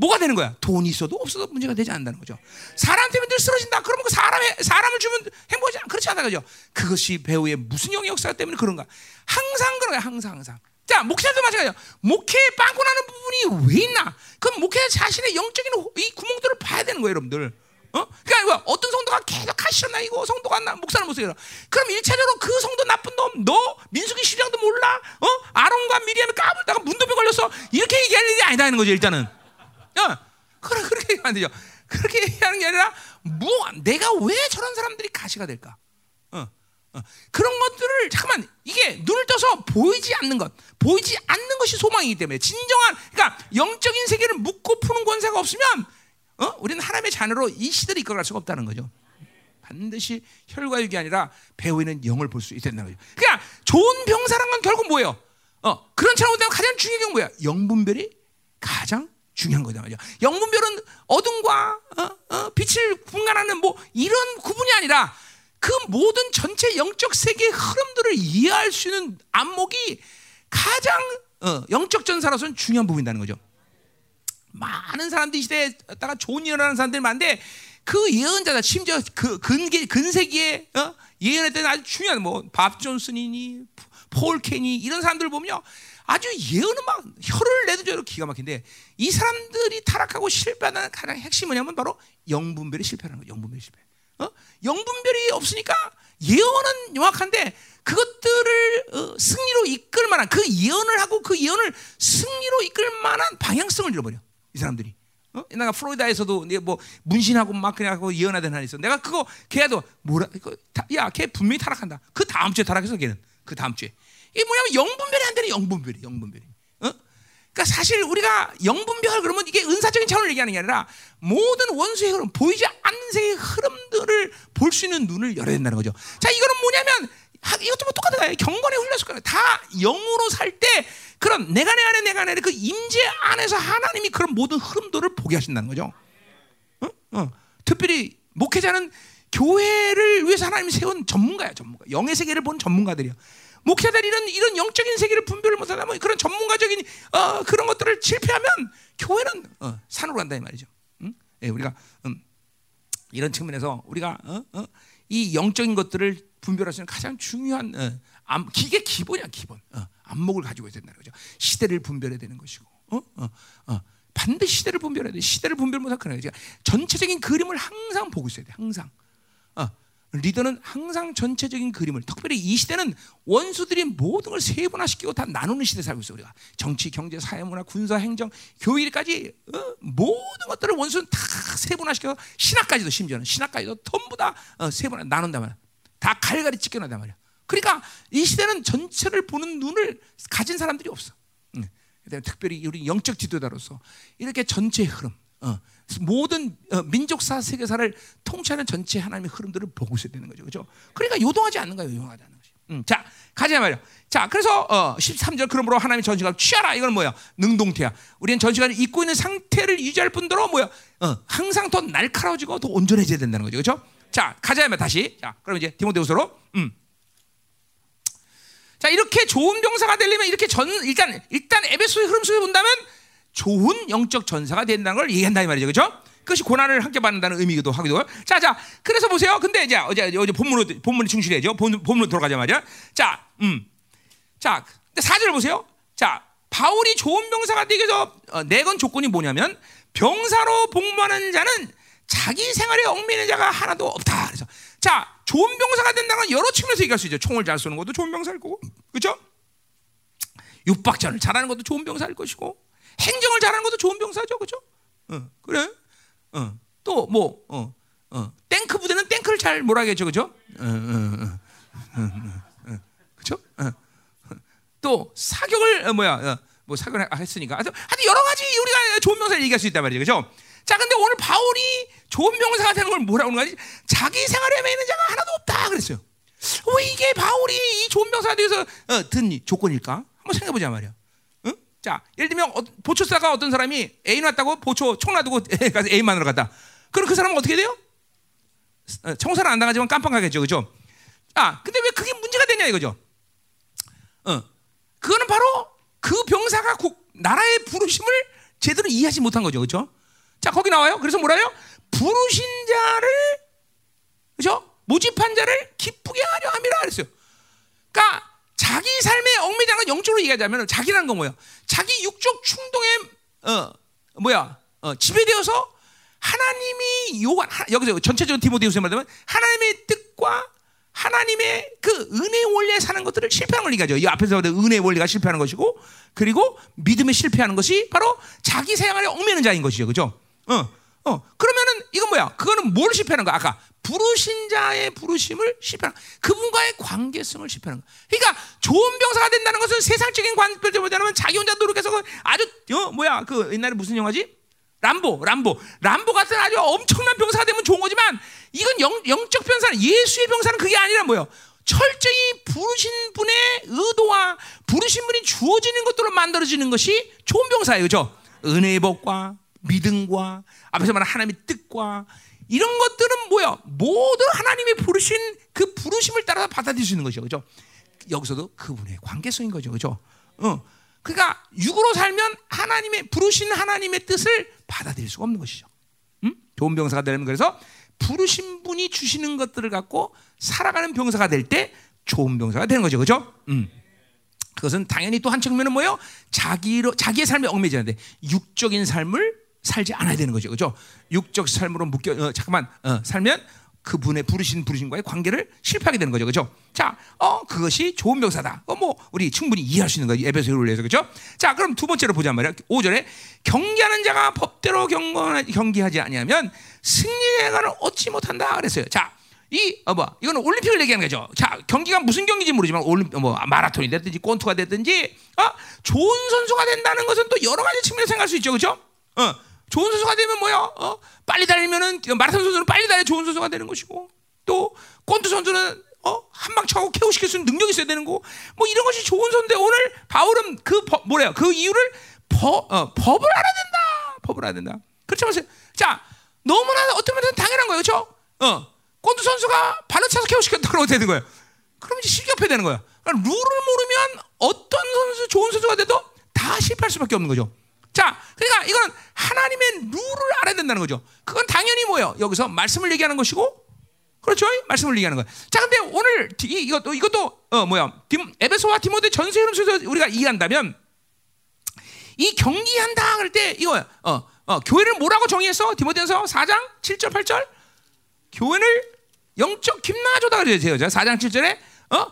[SPEAKER 1] 뭐가 되는 거야? 돈이 있어도 없어도 문제가 되지 않는다는 거죠. 사람 때문에 늘 쓰러진다. 그러면 그 사람의 사람을 주면 행복하지 않 그렇지 않다 그죠? 그것이 배우의 무슨 영의 역사 때문에 그런가? 항상 그런 거야. 항상 항상. 자, 목회자도 마찬가지야. 목회에 빵꾸 나는 부분이 왜 있나? 그럼 목회자 자신의 영적인 호- 이 구멍들을 봐야 되는 거예요, 여러분들. 어? 그러니까 어떤 성도가 계속 가시나 이거 성도가 안 나, 목사는 못 쓰겠어. 그럼 일차적으로 그 성도 나쁜 놈, 너 민수기 신령도 몰라? 어? 아론과 미리암이 까불다가 문도병 걸렸어. 이렇게 얘기할 일이 아니다는 거죠, 일단은. 어? 그래 그렇게 얘기하면 안 되죠. 그렇게 얘기하는 게 아니라 뭐 내가 왜 저런 사람들이 가시가 될까? 어, 어. 그런 것들을 잠깐만 이게 눈을 떠서 보이지 않는 것, 보이지 않는 것이 소망이기 때문에 진정한 그러니까 영적인 세계를 묻고 푸는 권세가 없으면 어? 우리는 하나님의 자녀로 이 시대를 이끌어갈 수가 없다는 거죠. 반드시 혈과 육이 아니라 배우에는 영을 볼 수 있다는 거죠. 그러니까 좋은 병사란 건 결국 뭐예요? 어, 그런 보면 가장 중요한 게 뭐야? 영분별이 가장 중요한 거다 말이야. 영분별은 어둠과 어, 어, 빛을 분간하는 뭐 이런 구분이 아니라 그 모든 전체 영적 세계의 흐름들을 이해할 수 있는 안목이 가장 어, 영적 전사로서는 중요한 부분이라는 거죠. 많은 사람들이 이 시대에다가 좋은 예언을 하는 사람들이 많은데 그 예언자다 심지어 그 근기 근세기에 어? 예언했던 아주 중요한 뭐 밥 존슨이니 폴 케니 이런 사람들 보면요 아주 예언은 막 혀를 내도 저로 기가 막힌데 이 사람들이 타락하고 실패하는 가장 핵심 뭐냐면 바로 영분별이 실패하는 거예요 영분별이 실패 어? 영분별이 없으니까 예언은 명확한데 그것들을 어, 승리로 이끌 만한 그 예언을 하고 그 예언을 승리로 이끌 만한 방향성을 잃어버려 이 사람들이. 어? 내가 플로리다에서도 뭐 문신하고 막 그냥 하고 예언하던 하나 있어. 내가 그거 걔도 뭐라 이거 다- 야, 걔 분명히 타락한다. 그 다음 주에 타락해서 걔는 그 다음 주에. 이게 뭐냐면 영분별이 안 되는 영분별이 영분별이. 어? 그러니까 사실 우리가 영분별 그러면 이게 은사적인 차원을 얘기하는 게 아니라 모든 원수의 흐름, 보이지 않는 세계의 흐름들을 볼 수 있는 눈을 열어야 된다는 거죠. 자, 이거는 뭐냐면 하- 이것도 뭐 똑같은 거예요. 경건에 훈련할 거예요. 다 영으로 살 때 그런 내가 내 안에 내가 내 안에 그 임재 안에서 하나님이 그런 모든 흐름들을 보게 하신다는 거죠. 어? 어. 특별히 목회자는 교회를 위해서 하나님이 세운 전문가야, 전문가. 영의 세계를 본 전문가들이야. 목회자들이 이런 이런 영적인 세계를 분별을 못하다 뭐 그런 전문가적인 어, 그런 것들을 실패하면 교회는 어, 산으로 간다 이 말이죠. 응? 예, 우리가 음, 이런 측면에서 우리가 어? 어? 이 영적인 것들을 분별할 수 있는 가장 중요한 어, 암, 이게 기본이야 기본 어, 안목을 가지고 있어야 된다는 거죠. 시대를 분별해야 되는 것이고. 반드시 시대를 분별해야 돼. 시대를 분별 못하면 그런 거죠. 전체적인 그림을 항상 보고 있어야 돼. 항상. 어, 리더는 항상 전체적인 그림을 특별히 이 시대는 원수들이 모든 걸 세분화시키고 다 나누는 시대에 살고 있어 우리가. 정치, 경제, 사회, 문화, 군사, 행정, 교육까지 어, 모든 것들을 원수는 다 세분화시켜서 신학까지도 심지어는 신학까지도 전부 다 어, 세분화 나눈단 말이야. 다 갈갈이 찢겨낸단 말이야. 그러니까 이 시대는 전체를 보는 눈을 가진 사람들이 없어. 응. 그다음에 특별히 우리 영적 지도자로서 이렇게 전체 흐름, 어, 모든 어, 민족사 세계사를 통치하는 전체 하나님의 흐름들을 보고 있어야 되는 거죠, 그렇죠? 그러니까 요동하지 않는 거예요, 요동하지 않는 거죠. 음, 자, 가자 말이야. 자, 그래서 어, 13절 그러므로 하나님의 전시관을 취하라. 이건 뭐야? 능동태야. 우리는 전시관을 입고 있는 상태를 유지할 뿐더러 뭐야? 어, 항상 더 날카로워지고 더 온전해져야 된다는 거죠, 그렇죠? 자, 가자 말이야 다시. 자, 그럼 이제 디모데후서로. 음. 자 이렇게 좋은 병사가 되려면 이렇게 전 일단 일단 에베소의 흐름 속에 본다면 좋은 영적 전사가 된다는 걸 얘기한다 이 말이죠, 그렇죠? 그것이 고난을 함께 받는다는 의미기도 하기도. 자, 자, 그래서 보세요. 근데 이제 어제 어제 본문으로 본문이 충실해죠. 본 본문으로 돌아가자 말이야. 자, 음, 자, 근데 사절 보세요. 자, 바울이 좋은 병사가 되기 위해서 어, 내건 조건이 뭐냐면 병사로 복무하는 자는 자기 생활에 얽매이는 자가 하나도 없다. 그래서 자, 좋은 병사가 된다는 건 여러 측면에서 얘기할 수 있죠. 총을 잘 쏘는 것도 좋은 병사일 거고, 그렇죠? 육박전을 잘하는 것도 좋은 병사일 것이고, 행정을 잘하는 것도 좋은 병사죠, 그렇죠? 어, 그래. 어, 또 뭐, 어, 어, 탱크 부대는 탱크를 잘 몰아겠죠, 그렇죠? 어, 어, 어, 그렇죠? 또 사격을 어, 뭐야, 어, 뭐 사격을 하- 했으니까, 하여튼 여러 가지 우리가 좋은 병사를 얘기할 수 있단 말이죠, 그렇죠? 자, 근데 오늘 바울이 좋은 병사가 되는 걸 뭐라고 하는 거지? 자기 생활에 매는 자가 하나도 없다 그랬어요. 왜 이게 바울이 이 좋은 병사가 어, 든 조건일까? 한번 생각해 보자 말이야. 응? 자, 예를 들면 어, 보초사가 어떤 사람이 애인 왔다고 보초 총 놔두고 가서 애인 만으로 갔다. 그럼 그 사람은 어떻게 돼요? 어, 청소는 안 당하지만 깜빡하겠죠, 그죠? 아, 근데 왜 그게 문제가 되냐 이거죠? 어, 그거는 바로 그 병사가 국, 나라의 부르심을 제대로 이해하지 못한 거죠, 그렇죠? 자, 거기 나와요. 그래서 뭐라요? 부르신 자를 그죠? 모집한 자를 기쁘게 하려 함이라 그랬어요. 그러니까 자기 삶의 얽매장은 영적으로 얘기하자면 자기라는 건 뭐야? 자기 육적 충동에 어 뭐야 어, 지배되어서 하나님이 요한 여기서 전체적인 디모데후서 말하면 하나님의 뜻과 하나님의 그 은혜 원리에 사는 것들을 실패하는 걸 얘기하죠. 이 앞에서 은혜 원리가 실패하는 것이고, 그리고 믿음에 실패하는 것이 바로 자기 생활에 얽매는 자인 것이죠. 그죠? 어, 어. 그러면은 이건 뭐야? 그거는 뭘 실패하는 거야? 아까 부르신 자의 부르심을 실패하는 거야. 그분과의 관계성을 실패하는 거야. 그러니까 좋은 병사가 된다는 것은 세상적인 관점보다는 자기 혼자 노력해서 아주, 어, 뭐야? 그 옛날에 무슨 영화지? 람보, 람보, 람보 같은 아주 엄청난 병사가 되면 좋은 거지만 이건 영, 영적 병사는 예수의 병사는 그게 아니라 뭐요? 철저히 부르신 분의 의도와 부르신 분이 주어지는 것들로 만들어지는 것이 좋은 병사예요, 그죠? 은혜의 복과 믿음과 앞에서 말한 하나님의 뜻과 이런 것들은 뭐야? 모두 하나님의 부르신 그 부르심을 따라 받아들일 수 있는 거죠, 그죠? 여기서도 그분의 관계성인 거죠, 그죠? 어. 그러니까 육으로 살면 하나님의 부르신 하나님의 뜻을 받아들일 수가 없는 것이죠. 음? 좋은 병사가 되려면 그래서 부르신 분이 주시는 것들을 갖고 살아가는 병사가 될 때 좋은 병사가 되는 거죠, 그렇죠? 음. 그것은 당연히 또 한 측면은 뭐예요? 자기로 자기의 삶에 얽매지는데 육적인 삶을 살지 않아야 되는 거죠, 그렇죠? 육적 삶으로 묶여 어, 잠깐만 어, 살면 그분의 부르신 부르신과의 관계를 실패하게 되는 거죠, 그렇죠? 자, 어 그것이 좋은 병사다. 어, 뭐 우리 충분히 이해할 수 있는 거예요, 에베소를 위해서, 그렇죠? 자, 그럼 두 번째로 보자 말이야. 5절에 경기하는 자가 법대로 경건 경기하지 아니하면 승리의 가를 얻지 못한다 그랬어요. 자, 이, 어, 뭐, 이거는 올림픽을 얘기하는 거죠. 자, 경기가 무슨 경기인지 모르지만, 올림, 뭐, 마라톤이 됐든지, 권투가 됐든지, 어, 좋은 선수가 된다는 것은 또 여러 가지 측면에서 생각할 수 있죠. 그죠? 어, 좋은 선수가 되면 뭐야? 어, 빨리 달리면은, 마라톤 선수는 빨리 달려 좋은 선수가 되는 것이고, 또, 권투 선수는, 어, 한방 차고 케어 시킬 수 있는 능력이 있어야 되는 거, 뭐, 이런 것이 좋은 선수인데, 오늘 바울은 그, 법, 뭐래요? 그 이유를 법, 어, 법을 알아야 된다. 법을 알아야 된다. 그렇지 않으세요? 자, 너무나 어떤 면에서 당연한 거예요. 그렇죠? 어. 권투 선수가 발로 차서 케어 시켰다 그러면 되는 거예요. 그럼 이제 실격해야 되는 거예요. 그러니까 룰을 모르면 어떤 선수 좋은 선수가 돼도 다 실패할 수밖에 없는 거죠. 자, 그러니까 이건 하나님의 룰을 알아야 된다는 거죠. 그건 당연히 뭐예요? 여기서 말씀을 얘기하는 것이고, 그렇죠? 말씀을 얘기하는 거예요. 자, 근데 오늘 이, 이것도 이것도 어 뭐야? 에베소와 디모데 전세 흐름 속에서 우리가 이해한다면 이 경기한다 그럴 때 이거 어, 어 교회를 뭐라고 정의했어? 디모데전서 4장 7절 8절 교회를 영적 김나조다 그러죠. 4장 7절에 어?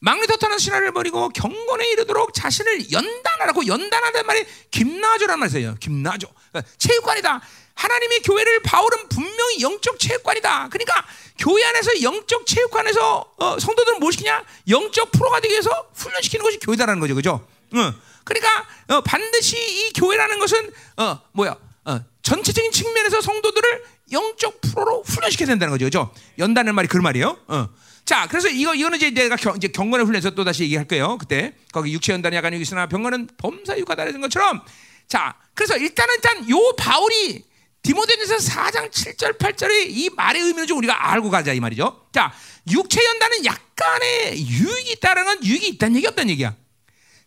[SPEAKER 1] 막리토타는 신화를 버리고 경건에 이르도록 자신을 연단하라고 연단하는 말이 김나조란 말이에요. 김나조. 그러니까 체육관이다. 하나님의 교회를 바울은 분명히 영적 체육관이다. 그러니까 교회 안에서 영적 체육관에서 어, 성도들은 뭘 시키냐? 영적 프로가 되기 위해서 훈련시키는 것이 교회다라는 거죠. 그죠? 응. 그러니까 어, 반드시 이 교회라는 것은 어, 뭐야? 어, 전체적인 측면에서 성도들을 영적 프로로 훈련시켜야 된다는 거죠. 그죠? 연다는 말이 그 말이에요. 어. 자, 그래서 이거 이거는 이제 내가 경, 이제 경건을 훈련해서 또 다시 얘기할 거예요. 그때 거기 육체 연단이 약간 여기 있으나 병건은 범사 육하다는 것처럼 자, 그래서 일단은 일단 요 바울이 디모데전서 4장 7절 8절의 이 말의 의미를 좀 우리가 알고 가자 이 말이죠. 자, 육체 연단은 약간의 유익이 있다는 건 유익이 있다는 얘기 없다는 얘기야.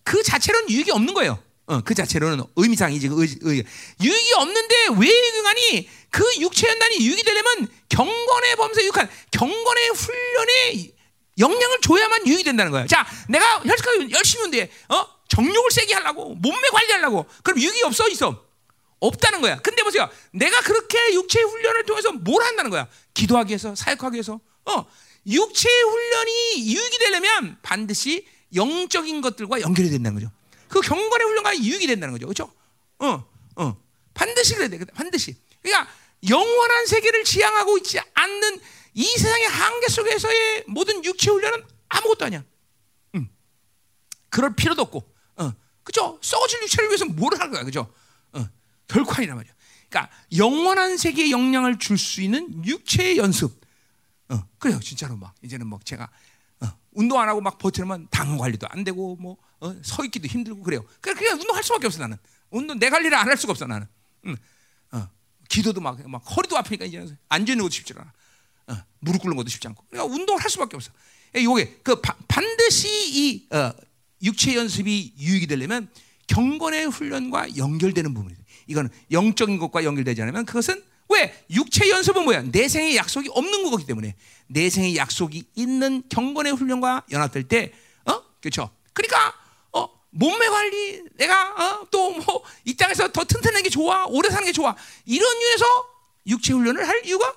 [SPEAKER 1] 그 자체로는 유익이 없는 거예요. 어, 그 자체로는 의미상이지 의, 의, 유익이 없는데 왜 유익하니? 그 육체 연단이 유익이 되려면 경건의 범죄 유익한 경건의 훈련에 영향을 줘야만 유익이 된다는 거야. 자, 내가 혈식하게 열심히 운데 어 정욕을 세게 하려고 몸매 관리하려고 그럼 유익이 없어 있어? 없다는 거야. 근데 보세요, 내가 그렇게 육체 훈련을 통해서 뭘 한다는 거야? 기도하기 위해서, 사역하기 위해서. 어, 육체 훈련이 유익이 되려면 반드시 영적인 것들과 연결이 된다는 거죠. 그 경건의 훈련과 유익이 된다는 거죠. 그렇죠? 어, 어. 반드시 그래야 돼. 반드시. 그러니까 영원한 세계를 지향하고 있지 않는 이 세상의 한계 속에서의 모든 육체 훈련은 아무것도 아니야. 음. 그럴 필요도 없고. 어. 그죠? 썩어질 육체를 위해서 뭘할 거야. 그죠? 어. 결코 아니란 말이야. 그러니까 영원한 세계에 영향을 줄 수 있는 육체의 연습. 어. 그래요. 진짜로 막 이제는 막 제가 어. 운동 안 하고 막 버티면 당 관리도 안 되고 뭐서 어? 있기도 힘들고 그래요. 그냥 그냥 운동할 수밖에 없어 나는. 운동 내 관리를 안 할 수가 없어 나는. 응. 기도도 막, 막 허리도 아프니까 이제 앉아 있는 것도 쉽지 않아. 어, 무릎 꿇는 것도 쉽지 않고. 그러니까 운동을 할 수밖에 없어. 이게 그 바, 반드시 이 어, 육체 연습이 유익이 되려면 경건의 훈련과 연결되는 부분이에요. 이거는 영적인 것과 연결되지 않으면 그것은 왜 육체 연습은 뭐야? 내 생의 약속이 없는 거기 때문에 내 생의 약속이 있는 경건의 훈련과 연합될 때 어? 그렇죠? 그러니까 어, 몸매 관리, 내가 어, 또뭐 이 땅에서 더 튼튼한 게 좋아, 오래 사는 게 좋아. 이런 이유에서 육체 훈련을 할 이유가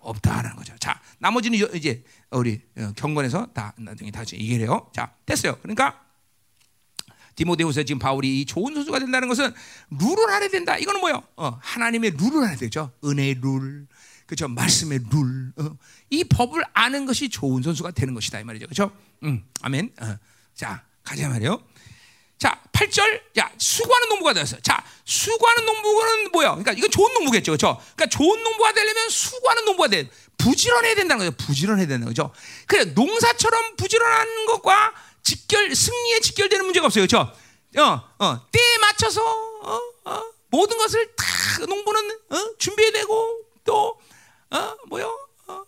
[SPEAKER 1] 없다라는 거죠. 자, 나머지는 요- 이제 우리 어, 경건에서 다 나중에 다시 얘기해요. 자, 됐어요. 그러니까 디모데후서 지금 바울이 이 좋은 선수가 된다는 것은 룰을 알아야 된다. 이거는 뭐요? 어, 하나님의 룰을 알아야 되죠. 은혜의 룰, 그렇죠? 말씀의 룰. 어, 이 법을 아는 것이 좋은 선수가 되는 것이다 이 말이죠. 그렇죠? 음, 아멘. 어, 자, 가자 말이요. 자, 8절. 야, 수고하는 농부가 되었어. 자, 수고하는 농부는 뭐야? 그러니까 이건 좋은 농부겠죠. 그렇죠? 그러니까 좋은 농부가 되려면 수고하는 농부가 돼. 부지런해야 된다는 거죠. 부지런해야 된다는 거죠. 그래, 농사처럼 부지런한 것과 직결 승리에 직결되는 문제가 없어요. 그렇죠? 어, 어, 때에 맞춰서 어, 어, 모든 것을 다 농부는 어, 준비해야 되고 또 어, 뭐요? 어,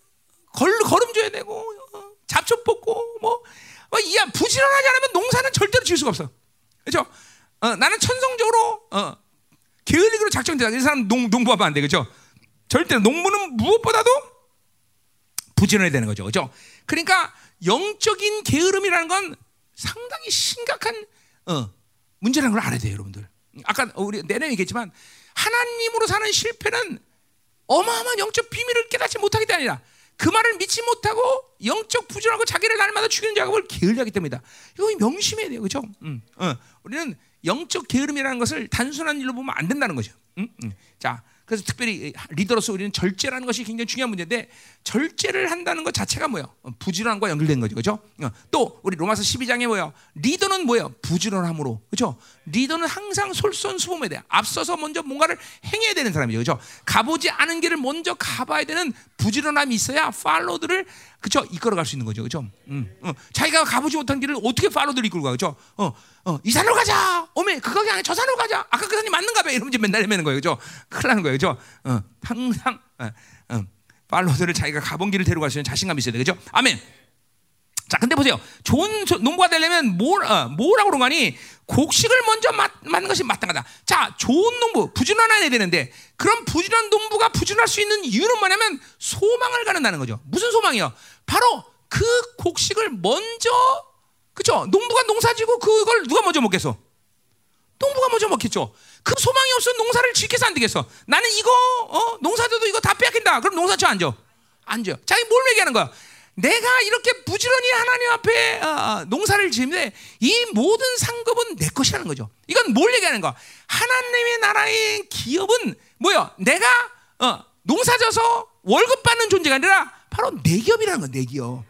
[SPEAKER 1] 걸 걸음 줘야 되고 어, 잡초 뽑고 뭐 어, 이야 부지런하지 않으면 농사는 절대로 지을 수가 없어. 그렇죠? 어, 나는 천성적으로 어, 게을리기로 작정되다. 이 사람 농 농부하면 안 돼, 그렇죠? 절대 농부는 무엇보다도 부지런해야 되는 거죠, 그렇죠? 그러니까 영적인 게으름이라는 건 상당히 심각한 어, 문제라는 걸 알아야 돼요, 여러분들. 아까 우리 내내 얘기했지만 하나님으로 사는 실패는 어마어마한 영적 비밀을 깨닫지 못하기 때문에 아니라 그 말을 믿지 못하고 영적 부정하고 자기를 날마다 죽이는 작업을 게을리하기 때문이다. 이거 명심해야 돼요, 그렇죠? 음, 어, 우리는 영적 게으름이라는 것을 단순한 일로 보면 안 된다는 거죠. 음, 음. 자, 그래서 특별히 리더로서 우리는 절제라는 것이 굉장히 중요한 문제인데 절제를 한다는 것 자체가 뭐예요? 어, 부지런함과 연결된 거죠, 그렇죠? 어, 또 우리 로마서 12장에 뭐예요? 리더는 뭐예요? 부지런함으로, 그렇죠? 리더는 항상 솔선수범해야 돼. 앞서서 먼저 뭔가를 행해야 되는 사람이죠, 그렇죠? 가보지 않은 길을 먼저 가봐야 되는 부지런함이 있어야 팔로들을 그렇죠? 이끌어갈 수 있는 거죠, 그렇죠? 음, 어, 자기가 가보지 못한 길을 어떻게 팔로들을 이끌고 가, 그렇죠? 어, 어, 이 산으로 가자. 어메, 그 가게 아니야. 저 산으로 가자. 아까 그 산이 맞는가 봐. 이러면 맨날 헤매는 거예요, 그렇죠? 큰일 나는 거예요, 그렇죠? 어, 항상 어, 어, 팔로들을 자기가 가본 길을 데려갈 수 있는 자신감이 있어야 돼, 그렇죠? 아멘. 자, 근데 보세요. 좋은 소- 농부가 되려면 뭘, 어, 뭐라고 그런 거니? 곡식을 먼저 맞, 맞는 것이 마땅하다. 자, 좋은 농부, 부지런해야 되는데, 그런 부지런한 농부가 부지런할 수 있는 이유는 뭐냐면, 소망을 가는다는 거죠. 무슨 소망이요? 바로 그 곡식을 먼저, 그죠? 농부가 농사 지고 그걸 누가 먼저 먹겠어? 농부가 먼저 먹겠죠. 그 소망이 없으면 농사를 짓겠어 안 되겠어. 나는 이거 어, 농사져도 이거 다 빼앗긴다. 그럼 농사쳐 앉아. 앉아. 자기 뭘 얘기하는 거야? 내가 이렇게 부지런히 하나님 앞에 어, 어, 농사를 지는데 이 모든 상급은 내 것이라는 거죠. 이건 뭘 얘기하는 거야? 하나님의 나라의 기업은 뭐야? 내가 어, 농사져서 월급 받는 존재가 아니라 바로 내 기업이라는 거야. 내 기업.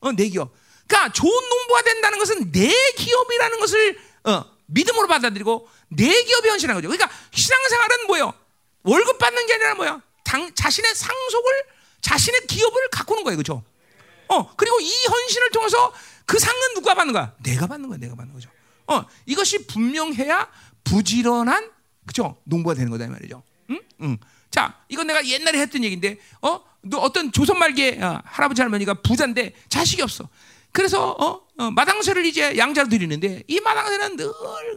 [SPEAKER 1] 어, 내 기업. 그러니까 좋은 농부가 된다는 것은 내 기업이라는 것을 어, 믿음으로 받아들이고 내 기업이 현실하는 거죠. 그러니까 신앙생활은 뭐예요? 월급 받는 게 아니라 뭐야? 당, 자신의 상속을 자신의 기업을 가꾸는 거예요, 그렇죠? 어 그리고 이 헌신을 통해서 그 상은 누가 받는 거야? 내가 받는 거야, 내가 받는 거죠. 어 이것이 분명해야 부지런한 그죠 농부가 되는 거다 이 말이죠. 응? 응. 자 이건 내가 옛날에 했던 얘기인데 어 너 어떤 조선 말기에 어, 할아버지 할머니가 부자인데 자식이 없어. 그래서 어, 어, 마당새를 이제 양자로 드리는데 이 마당새는 늘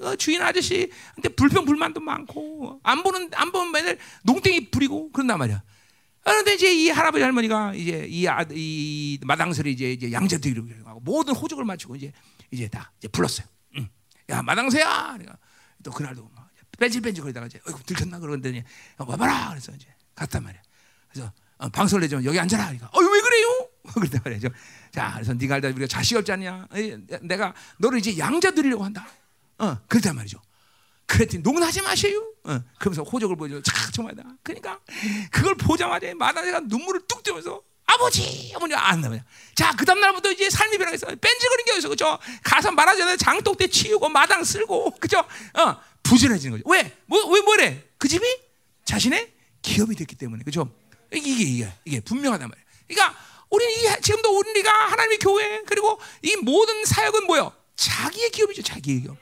[SPEAKER 1] 어, 주인 아저씨한테 불평 불만도 많고 안 보는 안 보면 맨날 농땡이 부리고 그런단 말이야. 그런데 이제 이 할아버지 할머니가 이제 이, 아, 이 마당새를 이제 이제 양자 드리려고 하고 모든 호적을 마치고 이제 이제 다 이제 불렀어요. 응. 야 마당새야. 그러니까 또 그날도 막 뺀질뺀질 거리다가 이제 어이구 들켰나 그러더니 와봐라 그래서 이제 갔단 말이야. 그래서 어, 방송을 내주면 여기 앉아라. 그러니까 어왜 그래요? 그랬단 말이죠. 자 그래서 네가 알다 우리가 자식 없지 않냐? 내가 너를 이제 양자 드리려고 한다. 어 그랬단 말이죠. 그랬더니 농하지 마세요. 어, 그러면서 호적을 보여줘. 착 정말다. 그러니까 그걸 보자마자 마다새가 눈물을 뚝 떼면서 아버지 어머니 안 나와요. 자, 그 다음 날부터 이제 삶이 변하겠어. 뺀질거린 게 어디서 그죠? 가서 말하자면 장독대 치우고 마당 쓸고 그죠? 어, 부지런해지는 거죠. 왜? 뭐, 왜 뭐래? 그 집이 자신의 기업이 됐기 때문에 그죠? 이게 이게 이게, 분명하단 말이에요. 그러니까 우리는 이, 지금도 우리가 하나님의 교회 그리고 이 모든 사역은 뭐요? 자기의 기업이죠, 자기의 기업.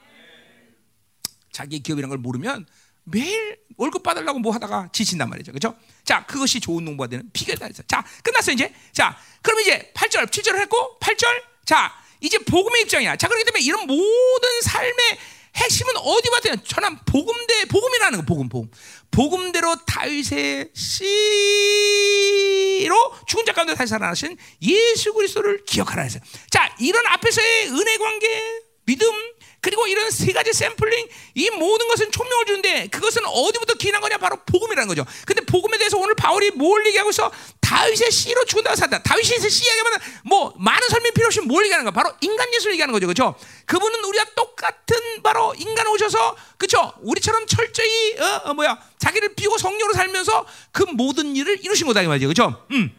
[SPEAKER 1] 자기의 기업이라는 걸 모르면 매일 월급 받으려고 뭐 하다가 지친단 말이죠. 그죠? 자, 그것이 좋은 농부가 되는 비결이다. 자, 끝났어요, 이제. 자, 그럼 이제 8절, 7절을 했고, 8절. 자, 이제 복음의 입장이야. 자, 그렇기 때문에 이런 모든 삶의 핵심은 어디 봤더니 전한 복음대, 복음이라는 거, 복음, 복음. 복음대로 다윗의 씨로 죽은 자 가운데 다시 살아나신 예수 그리스도를 기억하라 했어요. 자, 이런 앞에서의 은혜 관계, 믿음, 그리고 이런 세 가지 샘플링 이 모든 것은 총명을 주는데 그것은 어디부터 기인한 거냐 바로 복음이라는 거죠. 근데 복음에 대해서 오늘 바울이 뭘 얘기하고 있어? 다윗의 씨로 죽은다고 산다. 다윗의 씨 얘기하면 뭐 많은 설명 필요 없이 뭘 얘기하는 거? 바로 인간 예수를 얘기하는 거죠, 그렇죠? 그분은 우리와 똑같은 바로 인간 오셔서 그렇죠? 우리처럼 철저히 어, 어 뭐야 자기를 비우고 성령으로 살면서 그 모든 일을 이루신 거다 이 말이죠, 그렇죠? 음.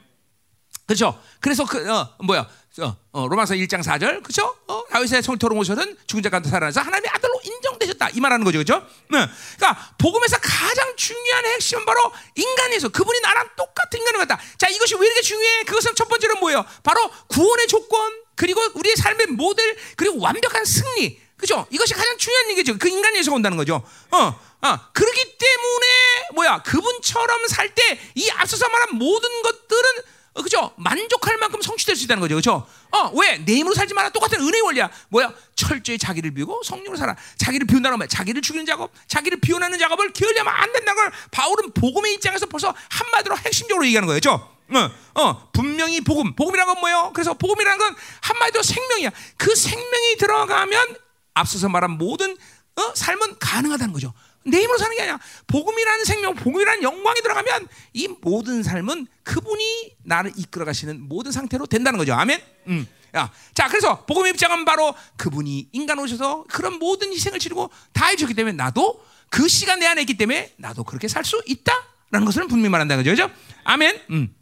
[SPEAKER 1] 그렇죠. 그래서 그 어, 뭐야 어, 어, 로마서 1장 4절 그죠? 어, 다윗의 성토로 오셔는 죽은 자 가운데 살아나서 하나님의 아들로 인정되셨다 이 말하는 거죠, 그죠? 네. 그러니까 복음에서 가장 중요한 핵심은 바로 인간에서 그분이 나랑 똑같은 인간을 갖다. 자 이것이 왜 이렇게 중요해? 그것은 첫 번째로 뭐예요? 바로 구원의 조건 그리고 우리의 삶의 모델 그리고 완벽한 승리 그죠? 이것이 가장 중요한 얘기죠. 그 인간에서 온다는 거죠. 어, 어, 그렇기 때문에 뭐야 그분처럼 살 때 이 앞서서 말한 모든 것들은 어, 그죠? 만족할 만큼 성취될 수 있다는 거죠. 그죠? 어, 왜? 내 힘으로 살지 마라. 똑같은 은혜의 원리야. 뭐야? 철저히 자기를 비우고 성령으로 살아. 자기를 비운다는 말. 자기를 죽이는 작업, 자기를 비워내는 작업을 게을리하면 안 된다는 걸 바울은 복음의 입장에서 벌써 한마디로 핵심적으로 얘기하는 거예요. 그죠? 어, 어, 분명히 복음. 복음이라는 건 뭐예요? 그래서 복음이라는 건 한마디로 생명이야. 그 생명이 들어가면 앞서서 말한 모든 어? 삶은 가능하다는 거죠. 내 힘으로 사는 게 아니야. 복음이라는 생명, 복음이라는 영광이 들어가면 이 모든 삶은 그분이 나를 이끌어 가시는 모든 상태로 된다는 거죠. 아멘. 음. 야, 자, 그래서 복음의 입장은 바로 그분이 인간 오셔서 그런 모든 희생을 치르고 다 해줬기 때문에 나도 그 시간 내 안에 있기 때문에 나도 그렇게 살 수 있다라는 것을 분명히 말한다는 거죠. 그죠? 아멘. 음.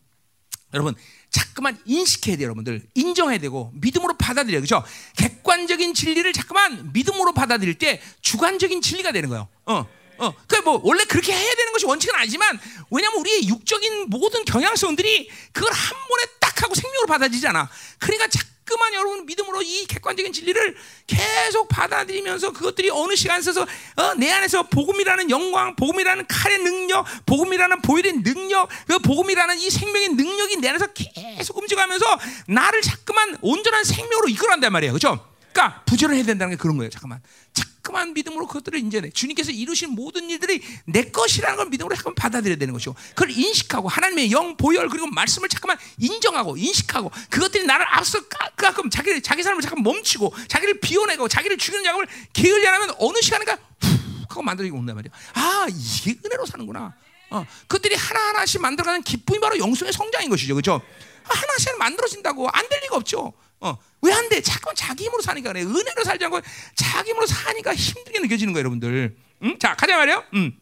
[SPEAKER 1] 여러분, 자꾸만 인식해야 돼요, 여러분들. 인정해야 되고 믿음으로 받아들여요. 그죠? 객관적인 진리를 자꾸만 믿음으로 받아들일 때 주관적인 진리가 되는 거예요. 어. 어, 그 뭐 원래 그렇게 해야 되는 것이 원칙은 아니지만 왜냐하면 우리의 육적인 모든 경향성들이 그걸 한 번에 딱 하고 생명으로 받아들이지 않아. 그러니까 자꾸 만 여러분 믿음으로 이 객관적인 진리를 계속 받아들이면서 그것들이 어느 시간 써서 어, 내 안에서 복음이라는 영광, 복음이라는 칼의 능력, 복음이라는 보일의 능력, 그 복음이라는 이 생명의 능력이 내 안에서 계속 움직이면서 나를 자꾸만 온전한 생명으로 이끌어간단 말이에요, 그렇죠? 그러니까 부지런해야 된다는 게 그런 거예요. 잠깐만. 자꾸만 믿음으로 그것들을 인정해. 주님께서 이루신 모든 일들이 내 것이라는 걸 믿음으로 잠깐 받아들여야 되는 것이고, 그걸 인식하고 하나님의 영 보혈 그리고 말씀을 잠깐만 인정하고 인식하고 그것들이 나를 앞서 가끔 자기 자기 삶을 잠깐 멈추고 자기를 비워내고 자기를 죽이는 작업을 게을리 하면 어느 시간인가 훅 하고 만들어지고 온단 말이야. 아 이게 은혜로 사는구나. 어, 그들이 하나 하나씩 만들어가는 기쁨이 바로 영성의 성장인 것이죠, 그렇죠? 하나씩 만들어진다고 안 될 리가 없죠. 어, 왜 안 돼? 자꾸 자기 힘으로 사니까 그래. 은혜로 살지 않고 자기 힘으로 사니까 힘들게 느껴지는 거예요, 여러분들. 응? 자, 가자 말이요. 음.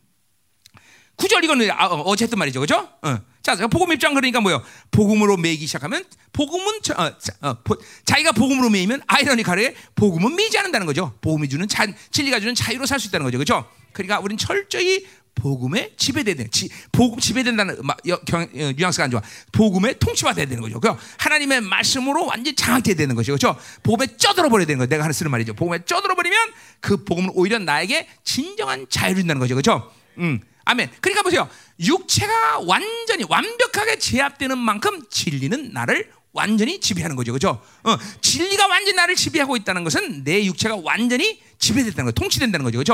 [SPEAKER 1] 구절 이거는 아, 어, 어쨌든 말이죠, 그죠? 어. 자, 복음 입장 그러니까 뭐요? 복음으로 매기 시작하면 복음은 저, 어, 자, 어, 보, 자기가 복음으로 매이면 아이러니카르 복음은 매지 않는다는 거죠. 복음이 주는 자, 진리가 주는 자유로 살 수 있다는 거죠, 그죠? 그러니까 우리는 철저히 복음에 지배되는 지, 복음 지배된다는 어, 뉘앙스가 안 좋아. 복음에 통치받아야 되는 거죠. 그 하나님의 말씀으로 완전 장악돼야 되는 거죠. 그렇죠? 복음에 쪄들어 버려야 되는 거예요. 내가 하는 쓰는 말이죠. 복음에 쪄들어 버리면 그 복음은 오히려 나에게 진정한 자유를 준다는 거죠. 그렇죠? 음. 아멘. 그러니까 보세요. 육체가 완전히 완벽하게 제압되는 만큼 진리는 나를 완전히 지배하는 거죠. 그죠? 어, 진리가 완전히 나를 지배하고 있다는 것은 내 육체가 완전히 지배됐다는 거죠. 통치된다는 거죠. 그죠?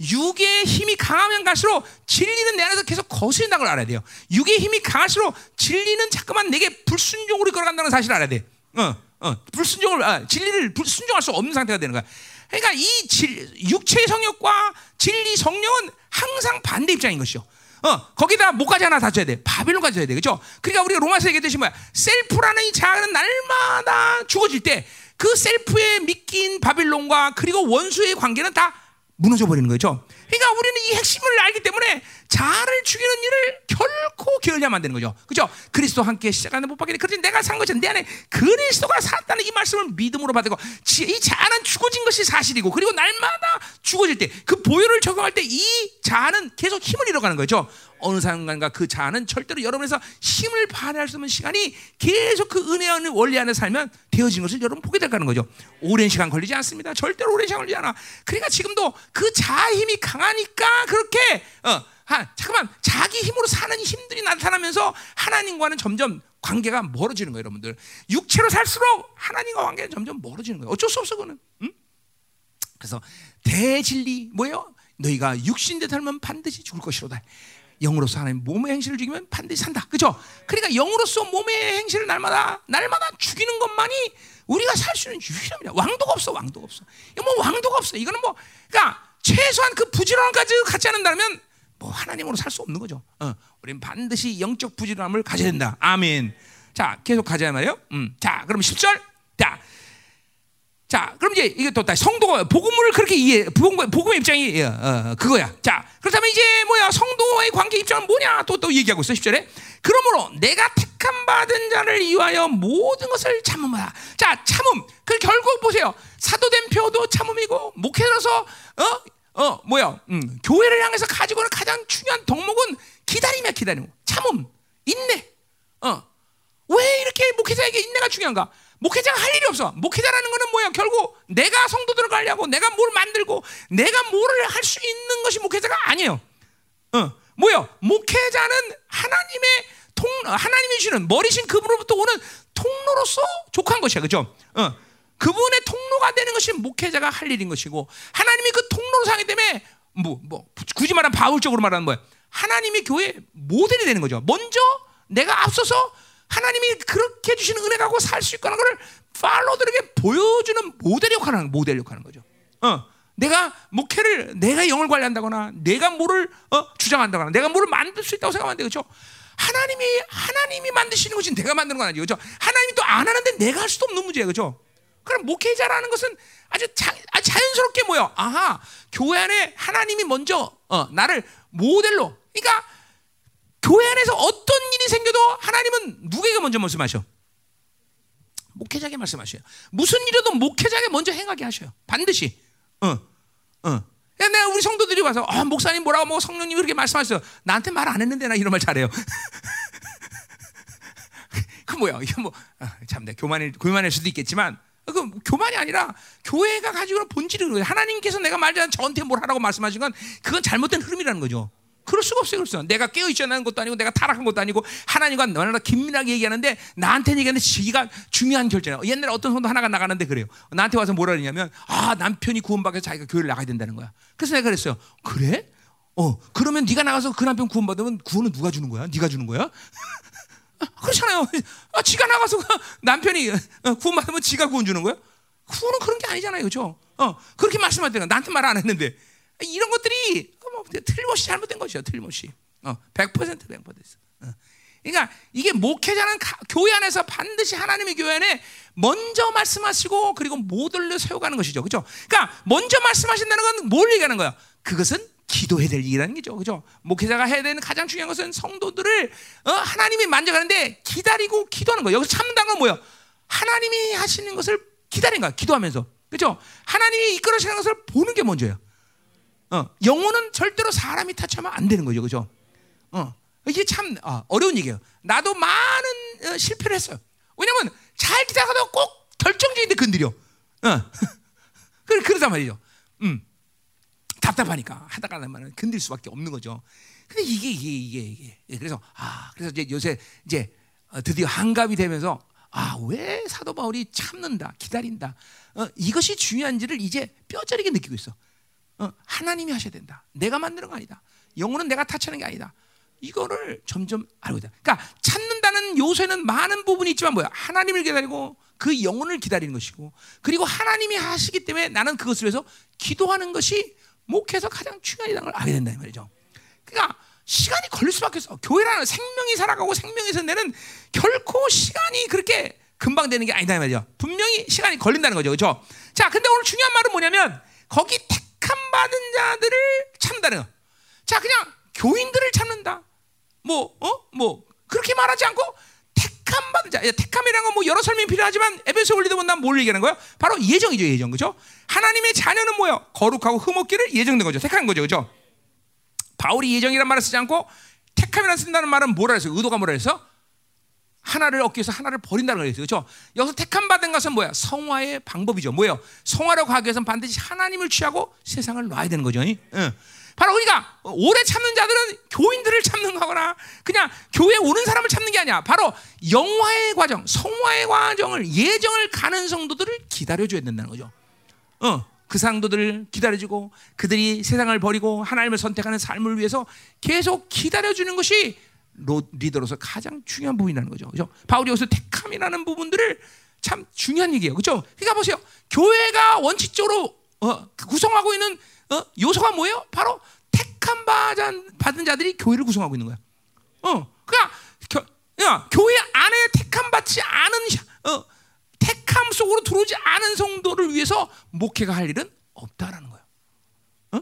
[SPEAKER 1] 육의 힘이 강하면 갈수록 진리는 내 안에서 계속 거스린다는 걸 알아야 돼요. 육의 힘이 강할수록 진리는 자꾸만 내게 불순종으로 걸어간다는 사실을 알아야 돼. 어, 어, 불순종을 아, 진리를 불순종할 수 없는 상태가 되는 거야. 그러니까 이 질, 육체의 성욕과 진리 성령은 항상 반대 입장인 것이요. 어, 거기다 뭐까지 하나 다 줘야 돼. 바빌론까지 줘야 돼. 그죠? 그러니까 우리가 로마서 얘기했듯이 뭐야. 셀프라는 이 자아는 날마다 죽어질 때 그 셀프에 믿긴 바빌론과 그리고 원수의 관계는 다 무너져 버리는 거죠. 그러니까 우리는 이 핵심을 알기 때문에 자아를 죽이는 일을 결코 게을리하면 안 되는 거죠. 그죠? 그리스도 함께 시작하는 못 받겠네. 그렇지 내가 산 것은 내 안에 그리스도가 살았다는 이 말씀을 믿음으로 받고 이 자아는 죽어진 것이 사실이고 그리고 날마다 죽어질 때 그 보혈을 적용할 때 이 자아는 계속 힘을 잃어가는 거죠. 어느 순간과 그 자아는 절대로 여러분에서 힘을 발휘할 수 없는 시간이 계속 그 은혜의 원리 안에 살면 되어진 것을 여러분 보게 될까는 거죠. 오랜 시간 걸리지 않습니다. 절대로 오랜 시간 걸리지 않아. 그러니까 지금도 그 자아 힘이 강하니까 그렇게 어, 하, 잠깐만 자기 힘으로 사는 힘들이 나타나면서 하나님과는 점점 관계가 멀어지는 거예요, 여러분들. 육체로 살수록 하나님과 관계는 점점 멀어지는 거예요. 어쩔 수 없어, 그는. 응? 그래서 대진리 뭐예요? 너희가 육신대 닮으면 반드시 죽을 것이로다. 영으로서 하나님 몸의 행실을 죽이면 반드시 산다. 그죠? 그러니까 영으로서 몸의 행실을 날마다 날마다 죽이는 것만이 우리가 살 수 있는 유일합니다. 왕도가 없어, 왕도가 없어. 이거 뭐 왕도가 없어. 이거는 뭐, 그러니까 최소한 그 부지런함까지 갖지 않는다면 뭐 하나님으로 살 수 없는 거죠. 어, 우리는 반드시 영적 부지런함을 가져야 된다. 아멘. 자, 계속 가자 말이요. 음, 자, 그럼 10절. 자, 자, 그럼 이제 이게 또 성도가 복음을 그렇게 이해, 복음, 복음의 입장이 어, 어, 그거야. 자, 그렇다면 이제 뭐야 성도와의 관계 입장은 뭐냐? 또 또 얘기하고 있어 10절에. 그러므로 내가 택함 받은 자를 위하여 모든 것을 참음하라. 자, 참음. 그 결국 보세요. 사도된 표도 참음이고 목회로서 어, 어, 뭐야? 음, 교회를 향해서 가지고 있는 가장 중요한 덕목은 기다림이야, 기다림. 참음, 인내. 어, 왜 이렇게 목회자에게 인내가 중요한가? 목회자가 할 일이 없어. 목회자라는 거는 뭐야? 결국 내가 성도들을 관리하고 내가 뭘 만들고 내가 뭐를 할 수 있는 것이 목회자가 아니에요. 어, 뭐야? 목회자는 하나님의 통, 하나님이 주는 머리신 그분으로부터 오는 통로로서 족한 것이야, 그죠? 어, 그분의 통로가 되는 것이 목회자가 할 일인 것이고 하나님이 그 통로로 사기 때문에 뭐, 뭐 굳이 말하면 바울적으로 말하는 뭐야? 하나님이 교회 모델이 되는 거죠. 먼저 내가 앞서서 하나님이 그렇게 해주시는 은혜 갖고 살 수 있다는 것을 팔로들에게 보여주는 모델 역할을 모델 역할하는 거죠. 어, 내가 목회를 내가 영을 관리한다거나 내가 뭐를 어, 주장한다거나 내가 뭐를 만들 수 있다고 생각하면 되죠. 하나님이 하나님이 만드시는 것이 내가 만드는 건 아니죠. 그렇죠? 하나님이 또 안 하는데 내가 할 수도 없는 문제예요. 그렇죠? 그럼 목회자라는 것은 아주 자, 자연스럽게 모여. 아하, 교회 안에 하나님이 먼저 어, 나를 모델로. 그러니까 교회 안에서 어떤 일이 생겨도 하나님은 누구에게 먼저 말씀하셔? 목회자에게 말씀하셔요. 무슨 일이도 목회자에게 먼저 행하게 하셔요. 반드시. 어, 어. 야, 내가 우리 성도들이 와서 아, 목사님 뭐라고 뭐 성령님이 그렇게 말씀하셨어. 나한테 말 안 했는데 나 이런 말 잘해요. 그 뭐야? 이거 뭐 아, 참내 교만일 교만일 수도 있겠지만 그 교만이 아니라 교회가 가지고 있는 본질이. 하나님께서 내가 말하자면 저한테 뭘 하라고 말씀하신 건 그건 잘못된 흐름이라는 거죠. 그럴 수가 없어요. 그렇죠. 내가 깨어 있지않은 것도 아니고 내가 타락한 것도 아니고 하나님과 너나 긴밀하게 얘기하는데 나한테 얘기하는데 지가 중요한 결정이야. 옛날에 어떤 손도 하나가 나가는데 그래요. 나한테 와서 뭐라 그러냐면 아 남편이 구원받아서 자기가 교회를 나가야 된다는 거야. 그래서 내가 그랬어요. 그래? 어 그러면 네가 나가서 그 남편 구원받으면 구원은 누가 주는 거야? 네가 주는 거야? 그렇잖아요. 아, 지가 나가서 남편이 어, 구원받으면 지가 구원 주는 거야? 구원은 그런 게 아니잖아요. 그죠? 어, 그렇게 때가 나한테 말 안 했는데 이런 것들이 뭐 틀림없이 잘못된 것이야. 틀림없이. 어, 100% 100%. 어. 그러니까 이게 목회자는 가, 교회 안에서 반드시 하나님의 교회 안에 먼저 말씀하시고 그리고 모델로 세워가는 것이죠. 그죠? 그러니까 먼저 말씀하신다는 건 뭘 얘기하는 거야? 그것은 기도해야 될 일이라는 거죠. 그죠? 목회자가 해야 되는 가장 중요한 것은 성도들을 어, 하나님이 만져가는데 기다리고 기도하는 거예요. 여기서 참는다는 건 뭐예요? 하나님이 하시는 것을 기다리는 거야. 기도하면서. 그죠? 하나님이 이끌어시는 것을 보는 게 먼저예요. 어, 영혼은 절대로 사람이 타치하면 안 되는 거죠. 그죠? 어, 이게 참 어, 어려운 얘기예요. 나도 많은 어, 실패를 했어요. 왜냐면 잘 기다려도 꼭 결정적인데 건드려. 어. 그러다 말이죠. 음. 답답하니까 하다가 나면 건들 수밖에 없는 거죠. 근데 이게 이게 이게 이게 예, 그래서 아 그래서 이제 요새 이제 어, 드디어 한갑이 되면서 아 왜 사도 바울이 참는다 기다린다 어, 이것이 중요한지를 이제 뼈저리게 느끼고 있어. 어, 하나님이 하셔야 된다. 내가 만드는 거 아니다. 영혼은 내가 타치하는 게 아니다. 이거를 점점 알고 있다. 그러니까 찾는다는 요소에는 많은 부분이 있지만 뭐야? 하나님을 기다리고 그 영혼을 기다리는 것이고 그리고 하나님이 하시기 때문에 나는 그것을 위해서 기도하는 것이 목회에서 가장 중요하다는 걸 알게 된다 이 말이죠. 그러니까 시간이 걸릴 수밖에 없어. 교회라는 생명이 살아가고 생명에서 내는 결코 시간이 그렇게 금방 되는 게 아니다 이 말이죠. 분명히 시간이 걸린다는 거죠. 그렇죠? 자, 근데 오늘 중요한 말은 뭐냐면 거기 택함 받은 자들을 참다는 거. 자, 그냥 교인들을 참는다. 뭐, 어? 뭐, 그렇게 말하지 않고 택함 받은 자. 택함이라는 건 뭐 여러 설명이 필요하지만 에베소 올리도 보면 뭘 얘기하는 거예요? 바로 예정이죠, 예정. 그죠? 하나님의 자녀는 뭐예요? 거룩하고 흠없기를 예정된 거죠. 택한 거죠. 그죠? 바울이 예정이란 말을 쓰지 않고 택함이라 쓴다는 말은 뭐라 해서 의도가 뭐라 해서 하나를 얻기 위해서 하나를 버린다는 거예요. 그렇죠? 여기서 택함 받은 것은 뭐야? 성화의 방법이죠. 뭐예요? 성화라고 하기 위해서는 반드시 하나님을 취하고 세상을 놔야 되는 거죠. 응. 바로 그러니까 오래 참는 자들은 교인들을 참는 거거나 그냥 교회에 오는 사람을 참는 게 아니야. 바로 영화의 과정, 성화의 과정을 예정을 가는 성도들을 기다려줘야 된다는 거죠. 어, 그 상도들을 기다려주고 그들이 세상을 버리고 하나님을 선택하는 삶을 위해서 계속 기다려주는 것이 로, 리더로서 가장 중요한 부분이라는 거죠. 그죠? 바울이 여기서 택함이라는 부분들을 참 중요한 얘기예요. 그죠? 그러니까 보세요. 교회가 원칙적으로 어, 구성하고 있는 어, 요소가 뭐예요? 바로 택함 받은 자들이 교회를 구성하고 있는 거야. 어, 그러니까 겨, 야, 교회 안에 택함 받지 않은 어, 택함 속으로 들어오지 않은 성도를 위해서 목회가 할 일은 없다라는 거예요. 어?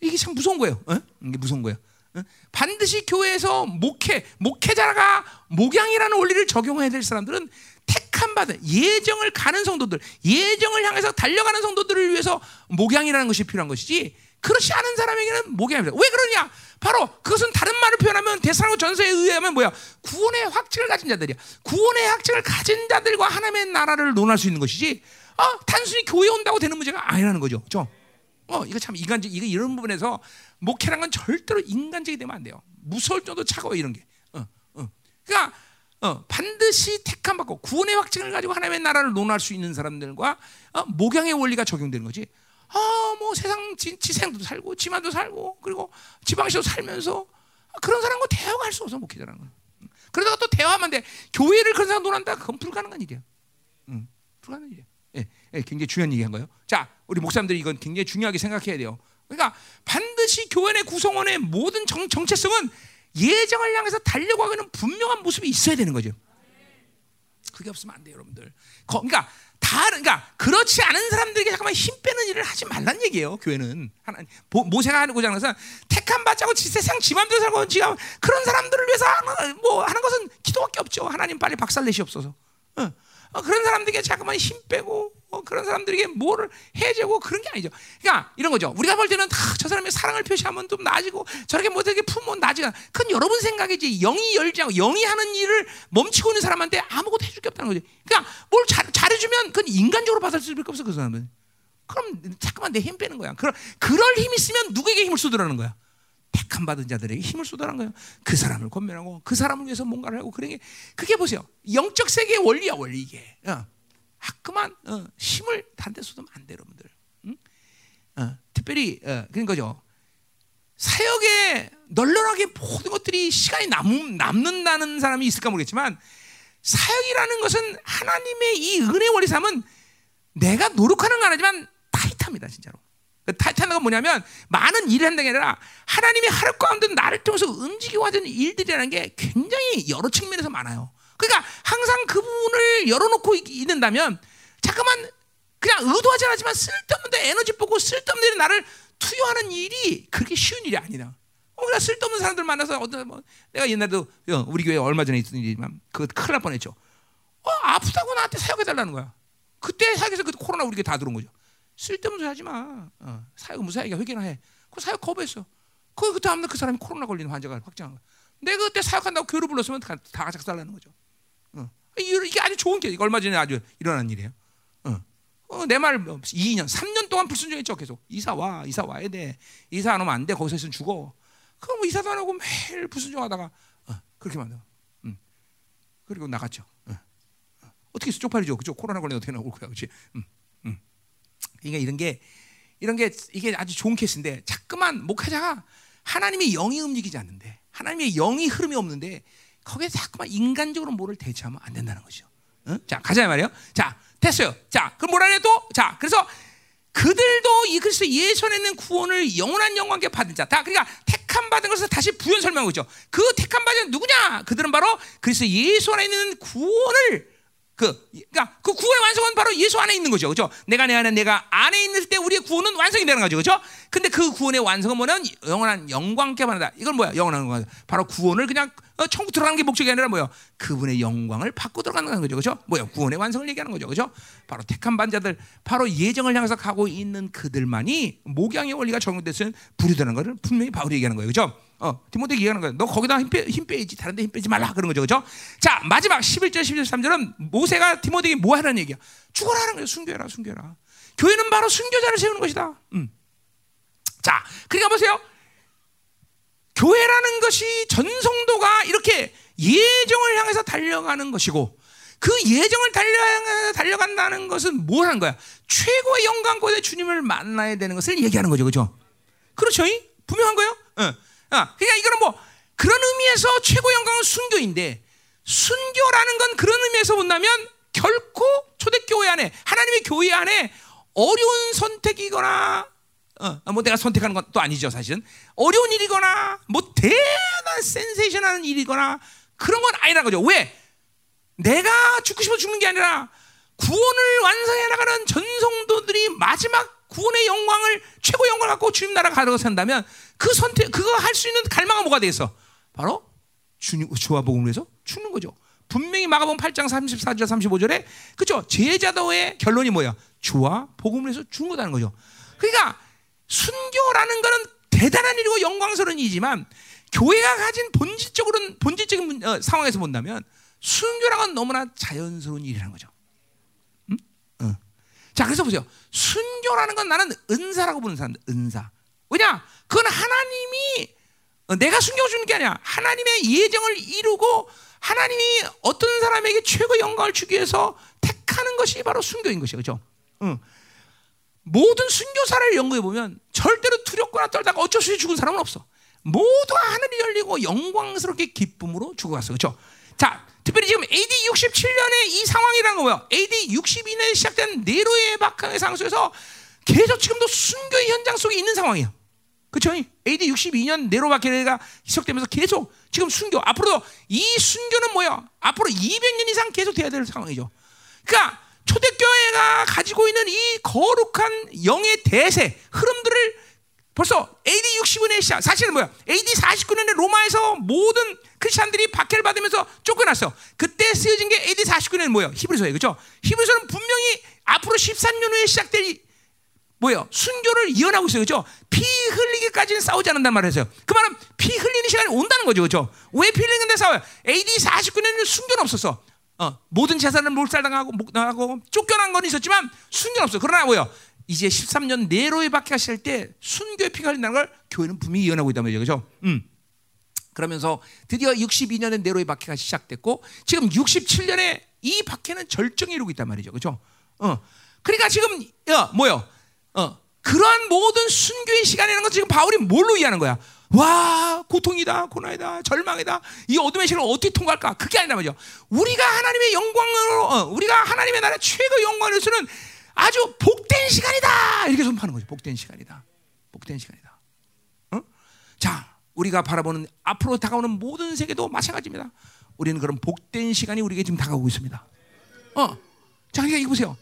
[SPEAKER 1] 이게 참 무서운 거예요. 어? 이게 무서운 거예요. 어? 반드시 교회에서 목회, 목회자가 목양이라는 원리를 적용해야 될 사람들은 택함 받은 예정을 가는 성도들, 예정을 향해서 달려가는 성도들을 위해서 목양이라는 것이 필요한 것이지. 그렇지 않은 사람에게는 목양입니다. 왜 그러냐? 바로 그것은 다른 말을 표현하면 대사로 전서에 의하면 뭐야? 구원의 확증을 가진 자들이야. 구원의 확증을 가진 자들과 하나님의 나라를 논할 수 있는 것이지. 어, 단순히 교회 온다고 되는 문제가 아니라는 거죠. 그죠? 어, 이거 참 인간적, 이거 이런 부분에서 목회란 건 절대로 인간적이 되면 안 돼요. 무서울 정도 차가워 이런 게. 어, 어. 그러니까 어, 반드시 택함 받고 구원의 확증을 가지고 하나님의 나라를 논할 수 있는 사람들과 어, 목양의 원리가 적용되는 거지. 아, 뭐 세상 지, 지생도 살고 지만도 살고 그리고 지방시도 살면서 그런 사람과 대화가 할 수 없어 목회자라는 거. 그러다가 또 대화하면 돼. 교회를 그런 사람 논한다. 그건 불가능한 일이야. 응, 불가능한 일이야. 예, 예, 굉장히 중요한 얘기한 거예요. 자, 우리 목사님들이 이건 굉장히 중요하게 생각해야 돼요. 그러니까 반드시 교회의 구성원의 모든 정, 정체성은 예정을 향해서 달려가는 분명한 모습이 있어야 되는 거죠. 그게 없으면 안 돼요, 여러분들. 그러니까 다 그러니까 그렇지 않은 사람들에게 잠깐만 힘 빼는 일을 하지 말란 얘기예요. 교회는 하나님 모세가 하는 고장에서 택한 받자고 세상 지맘대로 살고 지가 그런 사람들을 위해서 하는, 뭐 하는 것은 기도밖에 없죠. 하나님 빨리 박살 내시옵소서. 어. 어, 그런 사람들에게 자꾸만 힘 빼고 어, 그런 사람들에게 뭐를 해주고 그런 게 아니죠. 그러니까 이런 거죠. 우리가 볼 때는 저 사람의 사랑을 표시하면 좀 나아지고 저렇게 못하게 품으면 나아지가. 그건 여러분 생각이지. 영이 열지 않고 영이 하는 일을 멈추고 있는 사람한테 아무것도 해줄 게 없다는 거지. 그러니까 뭘 잘, 잘해주면 그건 인간적으로 받을 수밖에 없어 그 사람은. 그럼 자꾸만 내 힘 빼는 거야. 그럴, 그럴 힘 있으면 누구에게 힘을 쏟으라는 거야. 택함 받은 자들에게 힘을 쏟아란 거예요. 그 사람을 권면하고 그 사람을 위해서 뭔가를 하고 그런 게 그게 보세요. 영적 세계의 원리야 원리 이게. 어. 자꾸만 어, 힘을 단데 쏟으면 안 돼, 여러분들. 응? 어, 특별히 어, 그런 거죠. 사역에 널널하게 모든 것들이 시간이 남, 남는다는 사람이 있을까 모르겠지만 사역이라는 것은 하나님의 이 은혜 원리 삼은 내가 노력하는 건 아니지만 타이트합니다, 진짜로. 그 타이트한 건 뭐냐면 많은 일을 한다는 게 아니라 하나님이 하루 가운데 나를 통해서 움직이고 하는 일들이라는 게 굉장히 여러 측면에서 많아요. 그러니까 항상 그 부분을 열어놓고 있는다면 잠깐만 그냥 의도하지 않지만 쓸데없는 데 에너지 뽑고 쓸데없는 데 나를 투여하는 일이 그렇게 쉬운 일이 아니다. 어, 우리가 쓸데없는 사람들 만나서 어떤 뭐 내가 옛날에도 어, 우리 교회 얼마 전에 있었던 일이지만 그 큰일 날 뻔했죠. 어, 아프다고 나한테 사역해 달라는 거야. 그때 사역에서 그 코로나 우리 교회 다 들어온 거죠. 쓸데없는 소리 하지 마. 어, 사역 무사하게 회개나 해. 그 사역 거부했어. 그 다음날 그 사람이 코로나 걸리는 환자가 확정한 거야. 내가 그때 사역한다고 교회를 불렀으면 다, 다 작살나는 거죠. 어. 이게 아주 좋은 게 얼마 전에 아주 일어난 일이에요. 어. 어, 내 말 2년, 뭐 3년 동안 불순종했죠. 계속 이사 와, 이사 와야 돼. 이사 안 오면 안 돼. 거기서 있으면 죽어. 그럼 뭐 이사도 안 하고 매일 불순종하다가 어, 그렇게 만들어. 음. 그리고 나갔죠. 어. 어. 떻게 쪽팔리죠. 그죠? 코로나 걸리면 어떻게 나올 거야, 그렇지? 음. 그러니까 이런 게 이런 게 이게 아주 좋은 케이스인데 자꾸만 목회자가 하나님의 영이 움직이지 않는데 하나님의 영이 흐름이 없는데 거기에 자꾸만 인간적으로 뭐를 대처하면 안 된다는 거죠. 응? 자 가자 말이요. 자 됐어요. 자 그럼 뭐라 해도 자 그래서 그들도 이 그리스도 예수 안에 있는 구원을 영원한 영광께 받은 자. 다 그러니까 택함 받은 것을 다시 부연 설명하고 있죠. 그 택함 받은 누구냐? 그들은 바로 그리스도 예수 안에 있는 구원을 그, 그러니까 그 구원의 완성은 바로 예수 안에 있는 거죠. 그죠? 내가 내 안에 내가 안에 있을 때 우리의 구원은 완성이 되는 거죠. 그죠? 근데 그 구원의 완성은 뭐냐면 영원한 영광께 받는다. 이건 뭐야? 영원한 영광. 바로 구원을 그냥 어, 천국 들어가는 게 목적이 아니라 뭐야? 그분의 영광을 받고 들어가는 거죠. 그죠? 뭐야? 구원의 완성을 얘기하는 거죠. 그죠? 바로 택한 반자들, 바로 예정을 향해서 가고 있는 그들만이 목양의 원리가 적용됐으면 불이 되는 것을 분명히 바울이 얘기하는 거예요. 그죠? 어, 디모데 얘기하는 거예요. 너 거기다 힘, 빼, 힘 빼야지. 다른 데 힘 빼지 말라. 그런 거죠. 그죠? 자, 마지막 11절, 11절, 13절은 모세가 디모데에게 뭐 하라는 얘기야? 죽어라 하는 거예요. 숨겨라, 숨겨라. 교회는 바로 순교자를 세우는 것이다. 음. 자, 그러니까 보세요. 교회라는 것이 전성도가 이렇게 예정을 향해서 달려가는 것이고 그 예정을 달려 달려간다는 것은 뭘 하는 거야? 최고의 영광 곳에 주님을 만나야 되는 것을 얘기하는 거죠, 그렇죠? 그렇죠? 분명한 거예요. 어. 아, 그러니까 이거는 뭐 그런 의미에서 최고 영광은 순교인데 순교라는 건 그런 의미에서 본다면 결코 초대교회 안에 하나님의 교회 안에 어려운 선택이거나 어, 뭐 내가 선택하는 건 또 아니죠 사실은. 어려운 일이거나 뭐 대단한 센세이션하는 일이거나 그런 건 아니라는 거죠. 왜? 내가 죽고 싶어 죽는 게 아니라 구원을 완성해 나가는 전성도들이 마지막 구원의 영광을 최고 영광을 갖고 주님 나라 가려고 산다면 그 선택 그거 할 수 있는 갈망은 뭐가 되겠어 바로 주님 주와 복음을 위해서 죽는 거죠. 분명히 마가복음 8장 34절 35절에 그죠? 제자도의 결론이 뭐야? 주와 복음을 위해서 죽는 거다는 거죠. 그러니까 순교라는 거는 대단한 일이고 영광스러운 일이지만 교회가 가진 본질적으로는 본질적인 어, 상황에서 본다면 순교라는 건 너무나 자연스러운 일이라는 거죠. 음? 어. 자, 그래서 보세요. 순교라는 건 나는 은사라고 보는 사람들, 은사. 왜냐? 그건 하나님이 어, 내가 숨겨 주는 게 아니야. 하나님의 예정을 이루고 하나님이 어떤 사람에게 최고 영광을 주기 위해서 택하는 것이 바로 순교인 것이죠. 그렇죠? 응. 모든 순교사를 연구해 보면 절대로 두렵거나 떨다가 어쩔 수 없이 죽은 사람은 없어. 모두가 하늘이 열리고 영광스럽게 기쁨으로 죽어갔어. 그렇죠? 자, 특별히 지금 AD 67년의 이 상황이라는 거 뭐야? AD 62년에 시작된 네로의 박항의 상수에서 계속 지금도 순교의 현장 속에 있는 상황이야. 그렇죠? AD 62년 네로바케레가 희석되면서 계속 지금 순교 앞으로도 이 순교는 뭐야? 앞으로 200년 이상 계속 돼야 될 상황이죠. 그러니까 초대교회가 가지고 있는 이 거룩한 영의 대세 흐름들을 벌써 AD 60년에 시작. 사실은 뭐야? AD 49년에 로마에서 모든 크리스천들이 박해를 받으면서 쫓겨났어. 그때 쓰여진 게 AD 49년은 뭐예요? 히브리서예요. 그렇죠? 히브리서는 분명히 앞으로 13년 후에 시작될 뭐예요? 순교를 이어나고 있어요. 그죠? 피 흘리기까지는 싸우지 않는단 말을 했어요. 그 말은 피 흘리는 시간이 온다는 거죠. 그죠? 왜 피 흘리는데 싸워요? AD 49년에는 순교는 없었어. 어, 모든 재산을 몰살당하고, 목당하고, 쫓겨난 건 있었지만 순교는 없어. 그러나 뭐요? 이제 13년 내로의 박해가 시작할 때 순교의 피가 흘린다는 걸 교회는 분명히 이어나고 있단 말이죠. 그죠? 음. 그러면서 드디어 62년에 네로의 박해가 시작됐고 지금 67년에 이 박해는 절정에 이르고 있단 말이죠. 그죠? 어. 그러니까 지금 어, 뭐요? 어, 그러한 모든 순교의 시간이라는 건 지금 바울이 뭘로 이해하는 거야? 와, 고통이다, 고난이다, 절망이다. 이 어둠의 시간을 어떻게 통과할까? 그게 아니라 말이죠. 우리가 하나님의 영광으로, 어, 우리가 하나님의 나라 최고 영광을 쓰는 아주 복된 시간이다. 이렇게 선포하는 거죠. 복된 시간이다. 복된 시간이다. 어? 자, 우리가 바라보는 앞으로 다가오는 모든 세계도 마찬가지입니다. 우리는 그런 복된 시간이 우리에게 지금 다가오고 있습니다. 어, 자, 그러니까 이거 보세요.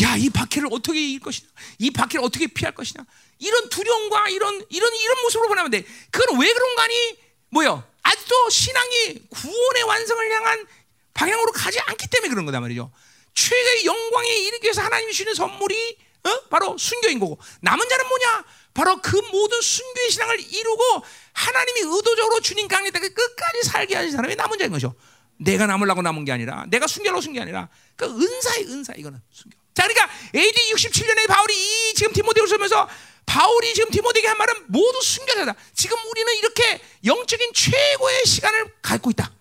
[SPEAKER 1] 야, 이 박해를 어떻게 이길 것이냐? 이 박해를 어떻게 피할 것이냐? 이런 두려움과 이런 이런 이런 모습으로 보내면 돼. 그건 왜 그런가니? 뭐요? 아직도 신앙이 구원의 완성을 향한 방향으로 가지 않기 때문에 그런 거다 말이죠. 최고의 영광에 이르기 위해서 하나님이 주는 선물이 어? 바로 순교인 거고 남은 자는 뭐냐? 바로 그 모든 순교의 신앙을 이루고 하나님이 의도적으로 주님 강에다 끝까지 살게 하신 사람이 남은 자인 거죠. 내가 남으려고 남은 게 아니라 내가 순교로 순게 아니라 그 은사의 은사 이거는 순교. 자, 그러니까 AD 67년에 바울이 이 지금 디모데를 쓰면서 바울이 지금 디모데에게 한 말은 모두 순교자다. 지금 우리는 이렇게 영적인 최고의 시간을 갖고 있다.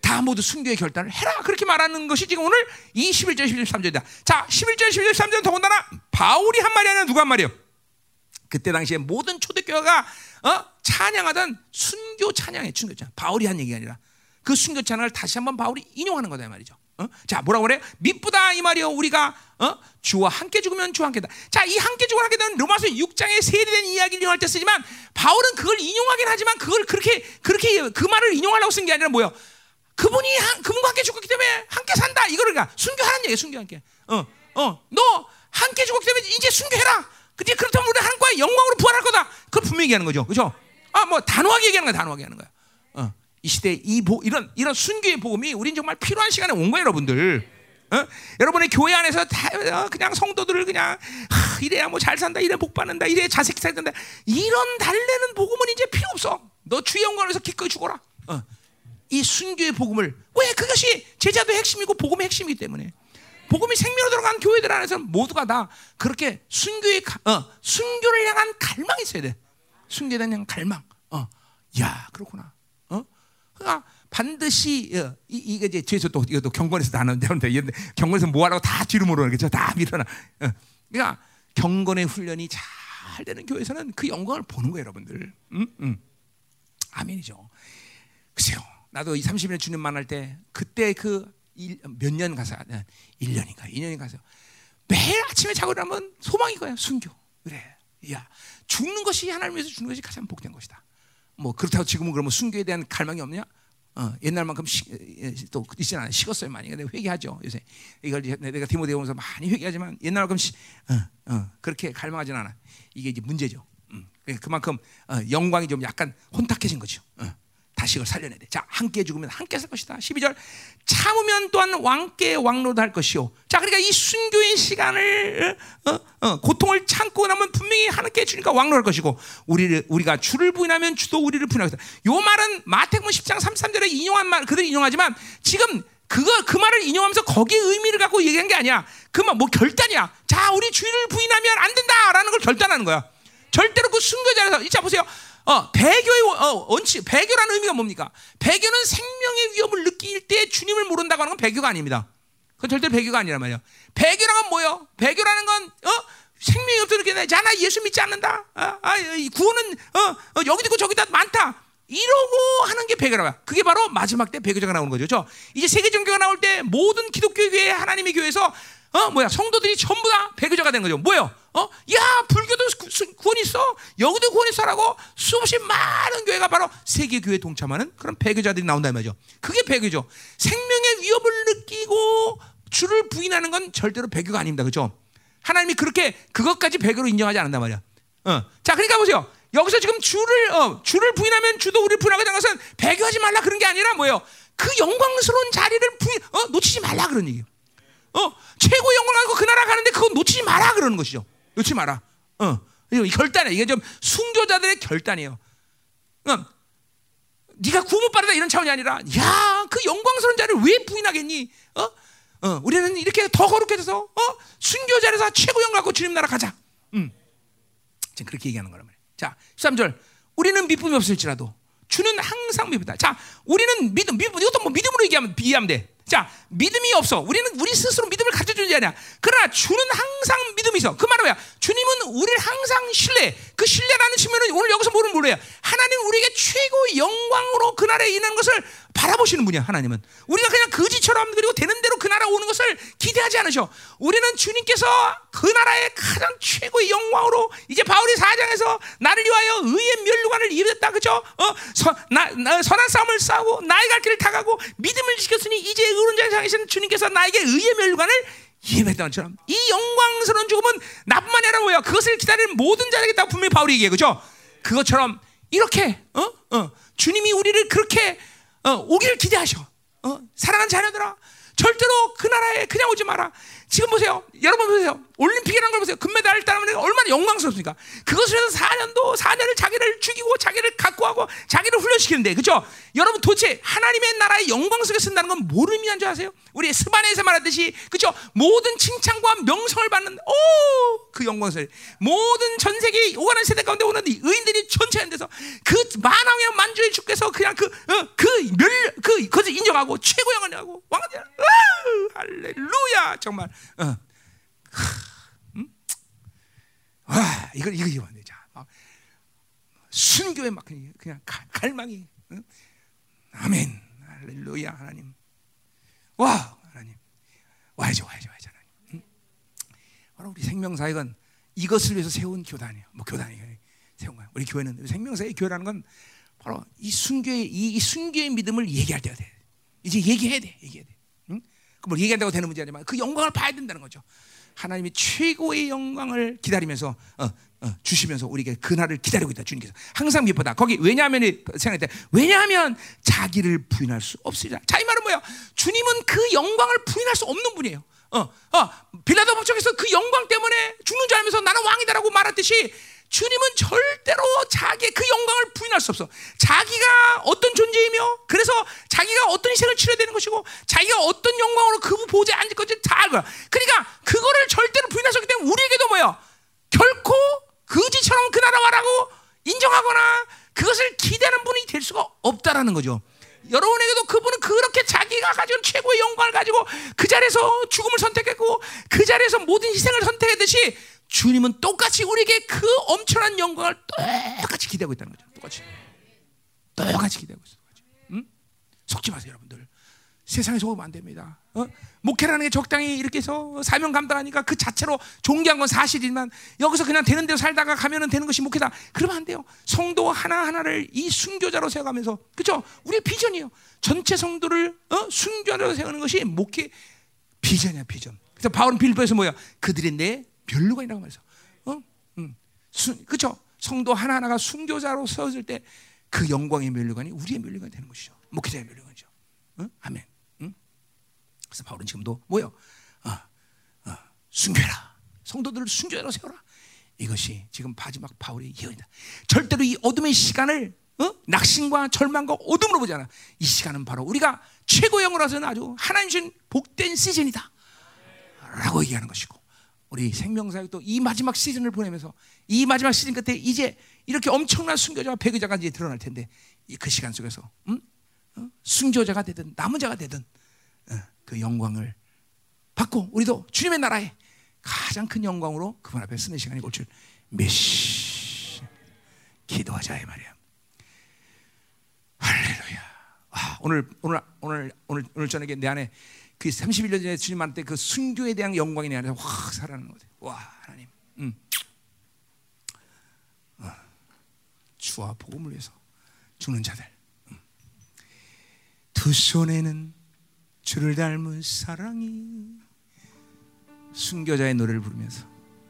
[SPEAKER 1] 다 모두 순교의 결단을 해라. 그렇게 말하는 것이 지금 오늘 이 11절, 11절, 13절이다. 자, 11절, 11절, 13절은 더군다나 바울이 한 말이 아니라 누가 한 말이에요? 그때 당시에 모든 초대교회가 어? 찬양하던 순교 찬양의 순교 찬양. 바울이 한 얘기가 아니라 그 순교 찬양을 다시 한번 바울이 인용하는 거다 말이죠. 어? 자, 뭐라고 그래? 미쁘다 이 말이요. 우리가 어? 주와 함께 죽으면 주와 함께다. 자, 이 함께 죽으면 함께는 로마서 6장에 세례된 이야기를 인용할 때 쓰지만 바울은 그걸 인용하긴 하지만 그걸 그렇게 그렇게 그 말을 인용하려고 쓴 게 아니라 뭐야? 그분이 한, 그분과 함께 죽었기 때문에 함께 산다. 이거를 그러니까 순교하는 얘기야. 순교 함께. 어, 어, 너 함께 죽었기 때문에 이제 순교해라. 근데 그렇다면 우리 하나님과 영광으로 부활할 거다. 그걸 분명히 얘기하는 거죠. 그죠? 아, 뭐 단호하게 얘기하는 거야. 단호하게 하는 거야. 어. 이 시대 이 보, 이런 이런 순교의 복음이 우린 정말 필요한 시간에 온 거예요, 여러분들. 어? 여러분의 교회 안에서 다 어, 그냥 성도들을 그냥 하, 이래야 뭐 잘 산다, 이래 복 받는다, 이래 자식 살다 이런 달래는 복음은 이제 필요 없어. 너 주의 영광을 위해서 기꺼이 죽어라. 어. 이 순교의 복음을 왜 그것이 제자도의 핵심이고 복음의 핵심이기 때문에 복음이 생명으로 들어간 교회들 안에서 모두가 다 그렇게 순교의 어, 순교를 향한 갈망이 있어야 돼. 순교에 대한 갈망. 어. 야 그렇구나. 그러니까 반드시 어, 이, 이게 이제 뒤에서 또 이것도 경건에서 다 나오는데 경건에서 뭐 하라고 다 뒤로 물어는 거죠. 다 밀어놔. 어. 그러니까 경건의 훈련이 잘 되는 교회에서는 그 영광을 보는 거예요, 여러분들. 음? 음. 아멘이죠. 글쎄요. 나도 이 30년 주님 만날 때 그때 그 몇 년 가서 1년인가 2년인가 가서 매일 아침에 자고 일어나면 소망이 거야 순교 그래 야 죽는 것이 하나님 위해서 죽는 것이 가장 복된 것이다 뭐 그렇다고 지금은 그러면 순교에 대한 갈망이 없냐? 어, 옛날만큼 시, 또 있지 않아 식었어요 많이. 근데 회개하죠 요새. 이걸 내가 디모데 오면서 많이 회개하지만 옛날만큼 시, 어, 어, 그렇게 갈망하지는 않아 이게 이제 문제죠. 음, 그만큼 어, 영광이 좀 약간 혼탁해진 거죠 이걸 살려내야 돼. 자, 함께 죽으면 함께 살 것이다. 12절. 참으면 또한 왕께 왕로도 할 것이요. 자, 그러니까 이 순교의 시간을 어, 어, 고통을 참고 나면 분명히 하나님께 주니까 왕로할 것이고 우리를 우리가 주를 부인하면 주도 우리를 부인하겠다. 요 말은 마태복음 10장 33절에 인용한 말 그대로 인용하지만 지금 그거 그 말을 인용하면서 거기에 의미를 갖고 얘기한 게 아니야. 그만 뭐 결단이야. 자, 우리 주를 부인하면 안 된다라는 걸 결단하는 거야. 절대로 그 순교 자리에서 이자 보세요. 어, 배교의 어, 원칙, 배교라는 의미가 뭡니까? 배교는 생명의 위협을 느낄 때 주님을 모른다고 하는 건 배교가 아닙니다. 그건 절대 배교가 아니란 말이야. 배교라는 건 뭐요? 배교라는 건 어? 생명이 없어 느끼는 자, 나 예수 믿지 않는다. 아, 아 구원은 어, 어, 여기도 있고 저기다 많다. 이러고 하는 게 배교라고. 그게 바로 마지막 때 배교자가 나오는 거죠. 저 이제 세계 종교가 나올 때 모든 기독교 교회 하나님의 교회에서 어 뭐야 성도들이 전부 다 배교자가 된 거죠. 뭐요? 어? 야 불교도 구 원 있어. 여기도 구원 있어라고 수없이 많은 교회가 바로 세계 교회 동참하는 그런 배교자들이 나온다 말이죠. 그게 배교죠. 생명의 위협을 느끼고 주를 부인하는 건 절대로 배교가 아닙니다. 그렇죠? 하나님이 그렇게 그것까지 배교로 인정하지 않는단 말이야. 어. 자, 그러니까 보세요. 여기서 지금 주를 어, 주를 부인하면 주도 우리를 부인하게 된 것은 배교하지 말라 그런 게 아니라 뭐예요? 그 영광스러운 자리를 부인, 어, 놓치지 말라 그런 얘기예요. 어, 최고 영광을 가지고 그 나라 가는데 그거 놓치지 마라 그러는 것이죠. 놓지 마라. 어, 이 결단이야. 이게 좀 순교자들의 결단이에요. 어, 네가 구원 받다 이런 차원이 아니라, 야, 그 영광스러운 자를 왜 부인하겠니? 어, 어, 우리는 이렇게 더 거룩해져서, 어, 순교자에서 최고 영광 갖고 주님 나라 가자. 음, 지금 그렇게 얘기하는 거란 말이야. 자, 13절. 우리는 믿음이 없을지라도 주는 항상 믿음이다. 자, 우리는 믿음, 믿음, 이것도 뭐 믿음으로 얘기하면 비하면 돼. 자, 믿음이 없어. 우리는 우리 스스로 믿음을 가져 아니야. 그러나 주는 항상 믿음이 있어. 그 말은 뭐야? 주님은 우리를 항상 신뢰. 그 신뢰라는 측면은 오늘 여기서 뭐를 몰라요. 하나님 우리에게 최고 영광으로 그날에 인하는 것을 바라보시는 분이야. 하나님은. 우리가 그냥 거지처럼 그리고 되는 대로 그 나라 오는 것을 기대하지 않으셔. 우리는 주님께서 그 나라의 가장 최고의 영광으로 이제 바울이 사장에서 나를 위하여 의의 멸류관을 입었다. 그죠? 어, 서, 나, 나, 선한 싸움을 싸우고 나의 갈 길을 다가고 믿음을 지켰으니 이제 의론자의 상이신 주님께서 나에게 의의 멸류관을 예배했던 것처럼 이 영광스러운 죽음은 나뿐만 아니라 뭐야 그것을 기다리는 모든 자에게 다 분명히 바울이 얘기해 그죠 그것처럼 이렇게 어? 어, 주님이 우리를 그렇게 어, 오기를 기대하셔 어? 사랑하는 자녀들아 절대로 그 나라에 그냥 오지 마라 지금 보세요. 여러분 보세요. 올림픽이라는 걸 보세요. 금메달을 따면 얼마나 영광스럽습니까? 그것을 위해서 4년도 4년을 자기를 죽이고 자기를 갖고 하고 자기를 훈련시키는데 그죠? 여러분 도대체 하나님의 나라의 영광 속에 쓴다는 건 뭘 의미하는 줄 아세요? 우리 스바네에서 말하듯이 그죠? 모든 칭찬과 명성을 받는 오 그 영광을. 모든 전 세계 오가는 세대 가운데 오는 의인들이 전체한 데서 그 만왕의 만주의 주께서 그냥 그그멸그 어, 그, 그것을 인정하고 최고 영광을 하고 왕들 할렐루야! 정말 어. 음? 와, 이거 이거 이거 되자. 순교에 막 그냥 갈망이. 응? 아멘. 할렐루야 하나님. 와 하나님. 와야죠 와야죠 와야죠 하나님. 응? 우리 생명사역은 이것을 위해서 세운 교단이에요. 뭐 교단이 세운 거야. 우리 교회는 생명사의 교회라는 건 바로 이 순교의 이, 이 순교의 믿음을 얘기할 때가 돼. 이제 얘기해야 돼. 얘기해야 돼. 응? 그뭘 얘기한다고 되는 문제 아니지만 그 영광을 봐야 된다는 거죠. 하나님이 최고의 영광을 기다리면서 어, 어, 주시면서 우리에게 그날을 기다리고 있다 주님께서 항상 미보다 거기 왜냐하면 생각할 때 왜냐하면 자기를 부인할 수 없으리라 자이 말은 뭐야 주님은 그 영광을 부인할 수 없는 분이에요 어, 어, 빌라도 법정에서 그 영광 때문에 죽는 줄 알면서 나는 왕이다라고 말했듯이 주님은 절대로 자기의 그 영광을 부인할 수 없어. 자기가 어떤 존재이며, 그래서 자기가 어떤 희생을 치러야 되는 것이고, 자기가 어떤 영광으로 그 보좌에 앉을 건지 다 알고. 그러니까 그거를 절대로 없기 때문에 우리에게도 뭐야? 결코 그지처럼 그 나라 와라고 인정하거나 그것을 기대하는 분이 될 수가 없다라는 거죠. 여러분에게도 그분은 그렇게 자기가 가진 최고의 영광을 가지고 그 자리에서 죽음을 선택했고 그 자리에서 모든 희생을 선택했듯이 주님은 똑같이 우리에게 그 엄청난 영광을 똑같이 기대하고 있다는 거죠. 똑같이. 똑같이 기대하고 있어. 똑같이. 응? 속지 마세요, 여러분들. 세상에 속으면 안 됩니다. 어? 목회라는 게 적당히 이렇게 해서 사명 감당하니까 그 자체로 존귀한 건 사실이지만 여기서 그냥 되는 대로 살다가 가면은 되는 것이 목회다. 그러면 안 돼요. 성도 하나하나를 이 순교자로 세워가면서 그죠? 우리의 비전이에요. 전체 성도를 어? 순교자로 세우는 것이 목회 비전이야, 비전. 그래서 바울은 빌보에서 뭐야? 그들이 내 멸류관이라고 말해서. 어? 음. 그죠? 성도 하나하나가 순교자로 세워질 때 그 영광의 멸류관이 우리의 멸류관이 되는 것이죠. 목회자의 멸류관이죠. 어? 아멘. 그래서 바울은 지금도 뭐요? 어, 어, 순교라. 성도들을 순교로 세워라. 이것이 지금 마지막 바울의 예언이다. 절대로 이 어둠의 시간을 어? 낙심과 절망과 어둠으로 보지 않아. 이 시간은 바로 우리가 최고 영으로서는 아주 하나님 신 복된 시즌이다. 라고 얘기하는 것이고 우리 생명사역 도 이 마지막 시즌을 보내면서 이 마지막 시즌 끝에 이제 이렇게 엄청난 순교자와 배교자가 이제 드러날 텐데 그 시간 속에서 음? 어? 순교자가 되든 남은 자가 되든 어, 그 영광을 받고 우리도 주님의 나라에 가장 큰 영광으로 그분 앞에 쓰는 시간이 올줄 메시 기도하자 이 말이야. 할렐루야. 와, 오늘 오늘 오늘 오늘 오늘 저녁에 내 안에 그 31년 전에 주님 만날 때그 순교에 대한 영광이 내 안에서 확 살아나는 거지. 와 하나님, 음. 어. 주와 복음을 위해서 죽는 자들. 음. 두 손에는 주를 닮은 사랑이 순교자의 노래를 부르면서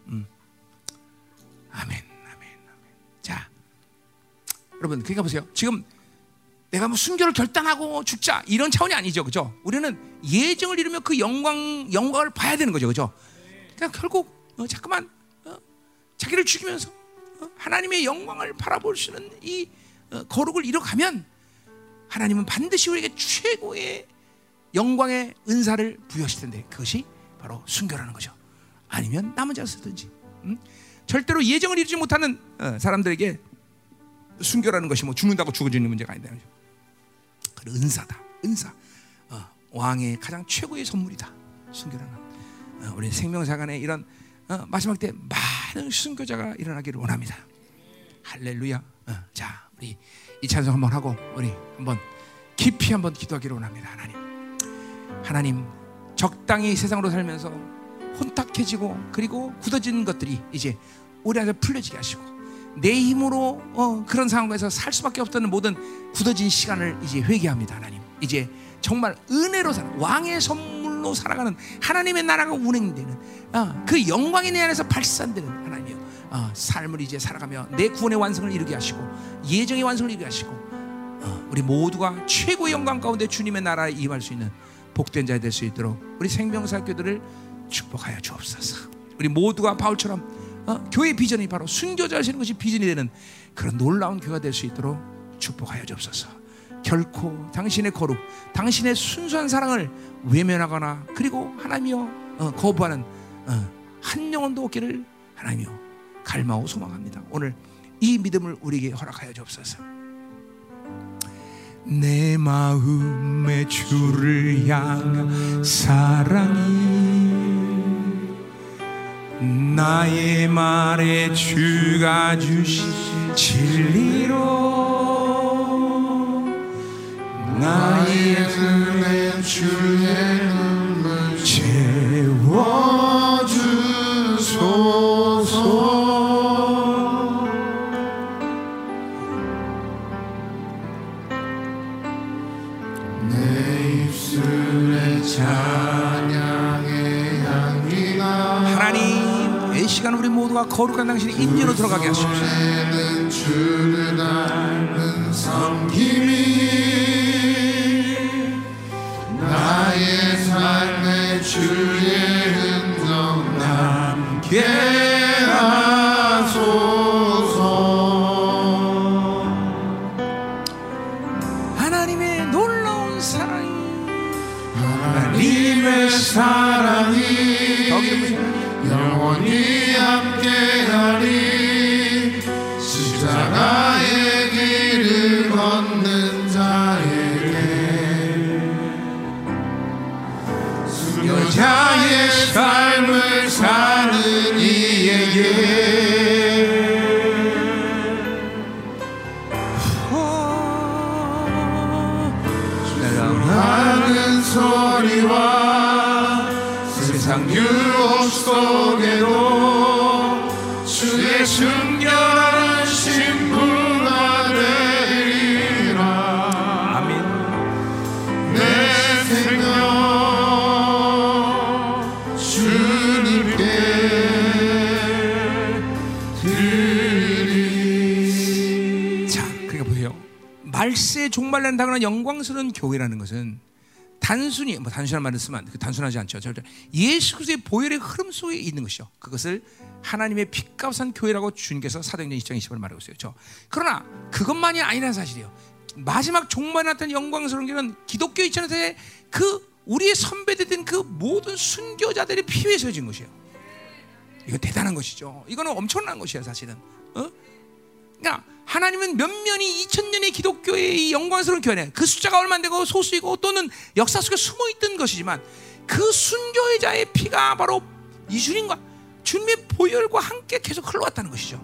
[SPEAKER 1] 음. 아멘, 아멘, 아멘. 자, 여러분, 그러니까 보세요. 지금 내가 뭐 순교를 결단하고 죽자 이런 차원이 아니죠, 그죠? 우리는 예정을 이루며 그 영광 영광을 봐야 되는 거죠, 그죠? 그러니까 결국 어, 자꾸만 어, 자기를 죽이면서 어, 하나님의 영광을 바라볼 수 있는 이 어, 거룩을 이뤄가면 하나님은 반드시 우리에게 최고의 영광의 은사를 부여하실 텐데 그것이 바로 순교라는 거죠. 아니면 남은 자를 쓰든지. 음? 절대로 예정을 이루지 못하는 어, 사람들에게 순교라는 것이 뭐 죽는다고 죽어지는 문제가 아니다. 그 은사다. 은사. 어, 왕의 가장 최고의 선물이다. 순교라는. 어, 우리 생명사관에 이런 어, 마지막 때 많은 순교자가 일어나기를 원합니다. 할렐루야. 어, 자, 우리 이 찬송 한번 하고 우리 한번 깊이 한번 기도하기를 원합니다. 하나님. 하나님 적당히 세상으로 살면서 혼탁해지고 그리고 굳어진 것들이 이제 우리 안에 풀려지게 하시고 내 힘으로 어, 그런 상황에서 살 수밖에 없다는 모든 굳어진 시간을 이제 회개합니다 하나님 이제 정말 은혜로 살아 왕의 선물로 살아가는 하나님의 나라가 운행되는 어, 그 영광이 내 안에서 발산되는 하나님이요 어, 삶을 이제 살아가며 내 구원의 완성을 이루게 하시고 예정의 완성을 이루게 하시고 어, 우리 모두가 최고의 영광 가운데 주님의 나라에 임할 수 있는 복된 자될수 있도록 우리 생명사교들을 축복하여 주옵소서. 우리 모두가 바울처럼 어? 교회 비전이 바로 순교자 하시는 것이 비전이 되는 그런 놀라운 교회가 될 수 있도록 축복하여 주옵소서. 결코 당신의 거룩, 당신의 순수한 사랑을 외면하거나 그리고 하나님이여 어, 거부하는 어, 한 영혼도 없기를 하나님이여 갈망하고 소망합니다. 오늘 이 믿음을 우리에게 허락하여 주옵소서. 내 마음의 주를 향한 사랑이 나의 말에 주가 주신 진리로 나의 눈에 주의 눈물 채워 이 시간 우리 모두가 거룩한 당신의 인연으로 들어가게 하십시오. 나의 삶의 주의 흔적 남게 하소서 하나님의 놀라운 사랑이 하나님의 사랑 삶을 사는 이에게.
[SPEAKER 2] 하는 소리와 세상 유혹 속
[SPEAKER 1] 종말난 당하는 영광스러운 교회라는 것은 단순히 뭐 단순한 말을 쓰면 그 단순하지 않죠. 절대 예수 그리스도의 보혈의 흐름 속에 있는 것이요. 그것을 하나님의 핏값한 교회라고 주님께서 사도행전 2장 20을 말하고 있어요. 저 그러나 그것만이 아니라는 사실이에요. 마지막 종말에 나타난 영광스러운 길은 기독교 2000년대의 그 우리의 선배들된 그 모든 순교자들의 피에 서진 것이에요. 이거 대단한 것이죠. 이거는 엄청난 것이야 사실은. 어? 그러니까 하나님은 몇 년이 2000년의 기독교의 이 영광스러운 교회 그 숫자가 얼마 안 되고 소수이고 또는 역사 속에 숨어 있던 것이지만 그 순교자의 피가 바로 이주님과 주님의 보혈과 함께 계속 흘러왔다는 것이죠.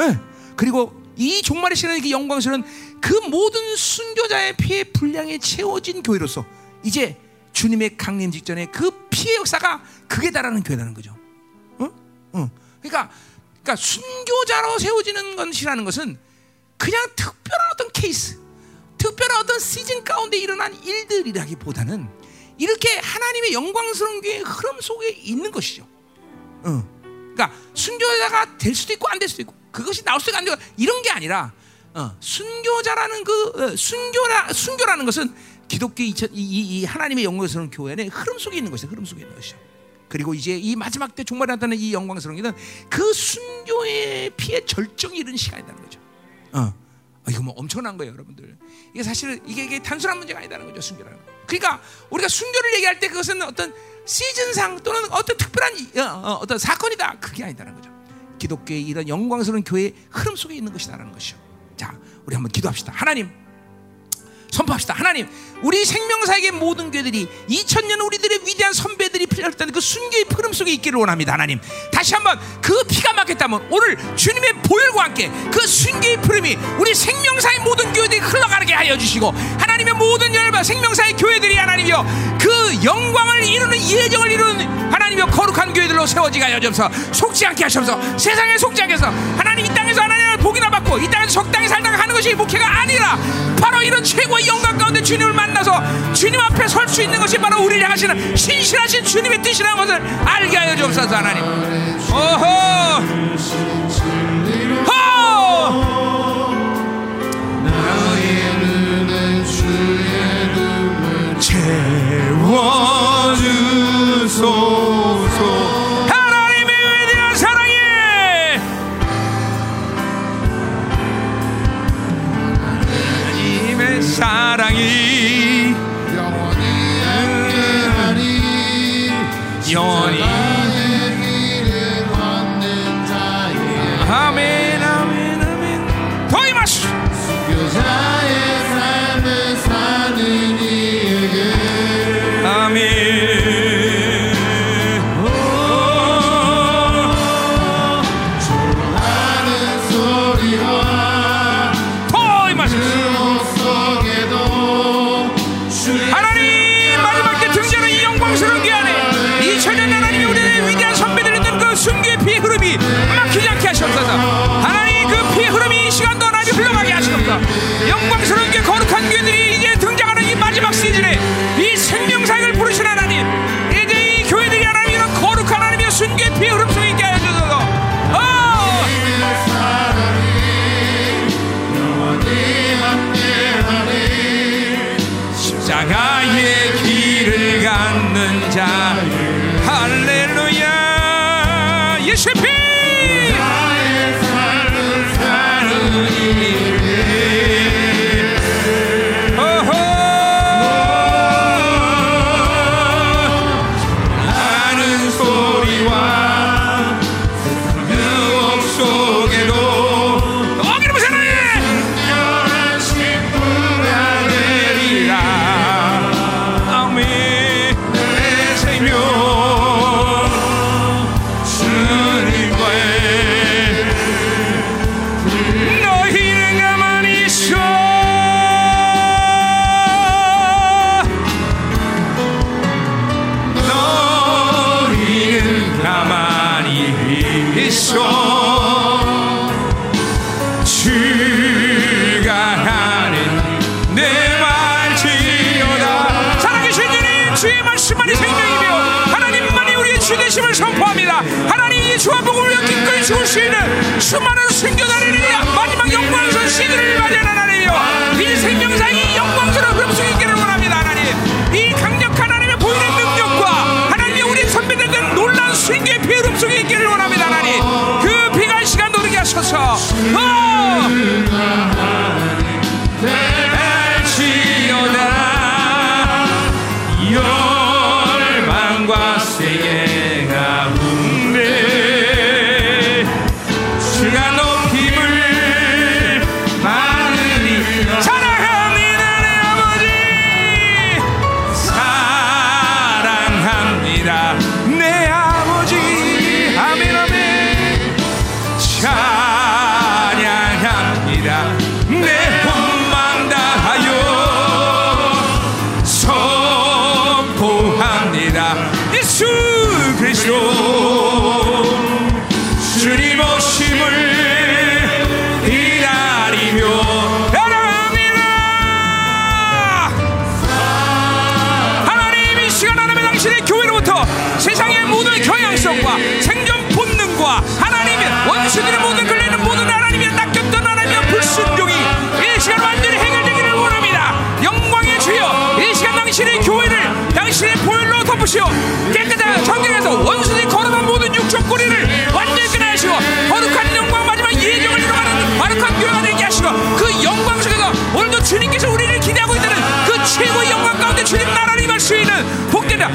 [SPEAKER 1] 예. 그리고 이 종말의 시간의 그 영광스러운 그 모든 순교자의 피의 분량에 채워진 교회로서 이제 주님의 강림 직전에 그 피의 역사가 극에 달하는 교회라는 거죠. 어? 어. 그러니까, 그러니까 순교자로 세워지는 것이라는 것은 그냥 특별한 어떤 케이스, 특별한 어떤 시즌 가운데 일어난 일들이라기보다는 이렇게 하나님의 영광스러운 교회의 흐름 속에 있는 것이죠. 어. 그러니까 순교자가 될 수도 있고 안 될 수도 있고 그것이 나올 수도 있고 안 되고 이런 게 아니라 어, 순교자라는 그 어, 순교라 순교라는 것은 기독교 이, 이, 이 하나님의 영광스러운 교회의 흐름 속에 있는 것이죠. 흐름 속에 있는 것이죠. 그리고 이제 이 마지막 때 종말에 나타나는 이 영광스러운 길은 그 순교의 피의 절정이 이른 시간이라는 거죠. 어. 아, 이거 뭐 엄청난 거예요, 여러분들. 이게 사실 이게, 이게 단순한 문제가 아니다는 거죠, 순교라는 거. 그러니까 우리가 순교를 얘기할 때 그것은 어떤 시즌상 또는 어떤 특별한 이- 어, 떤 사건이다 그게 아니다는 거죠. 기독교의 이런 영광스러운 교회의 흐름 속에 있는 것이다라는 것이죠. 자, 우리 한번 기도합시다. 하나님, 선포합시다. 하나님, 우리 생명사에게 모든 교회들이 2000년 우리들의 위대한 선배들이 필요했던 그 순교의 흐름 속에 있기를 원합니다. 하나님, 다시 한번 그 피가 막혔다면 오늘 주님의 보혈과 함께 그 순교의 흐름이 우리 생명사의 모든 교회들이 흘러가게 하여 주시고 하나님의 모든 열반 생명사의 교회들이 하나님이여 그 영광을 이루는 예정을 이루는 하나님이여 거룩한 교회들로 세워지게 하여 주옵소서 속지 않게 하셔서 세상에 속지 않게 해서 하나님 이 땅에서 하나님을 복이나 받고 이 땅에서 적당히 살다가 하는 것이 목회가 아니라 바로 이런 최고 의 영광 가운데 주님을 만나서 주님 앞에 설 수 있는 것이 바로 우리를 향하시는 신실하신 주님의 뜻이라는 것을 알게 하여 주옵소서 하나님. 오호 호 채워주소
[SPEAKER 2] 영
[SPEAKER 1] 하나님 이 주한복음을 위해 기꺼이 죽을 수 있는 수많은 승교자들이 마지막 영광스러운 시기를 맞이하는 하나님이여. 이 생명상이 영광스러운 음성이 있기를 도우시오. 깨끗하고 청결해서 원수들이 걸어간 모든 육적 꼬리를 완전히 끊으시오. 거룩한 영광 마지막 예정을 이루어가는 거룩한 교회가 되게 하시고 그 영광 속에서 오늘도 주님께서 우리를 기대하고 있다는 그 최고의 영광 가운데 주님 나라를 임할 수 있는 복된다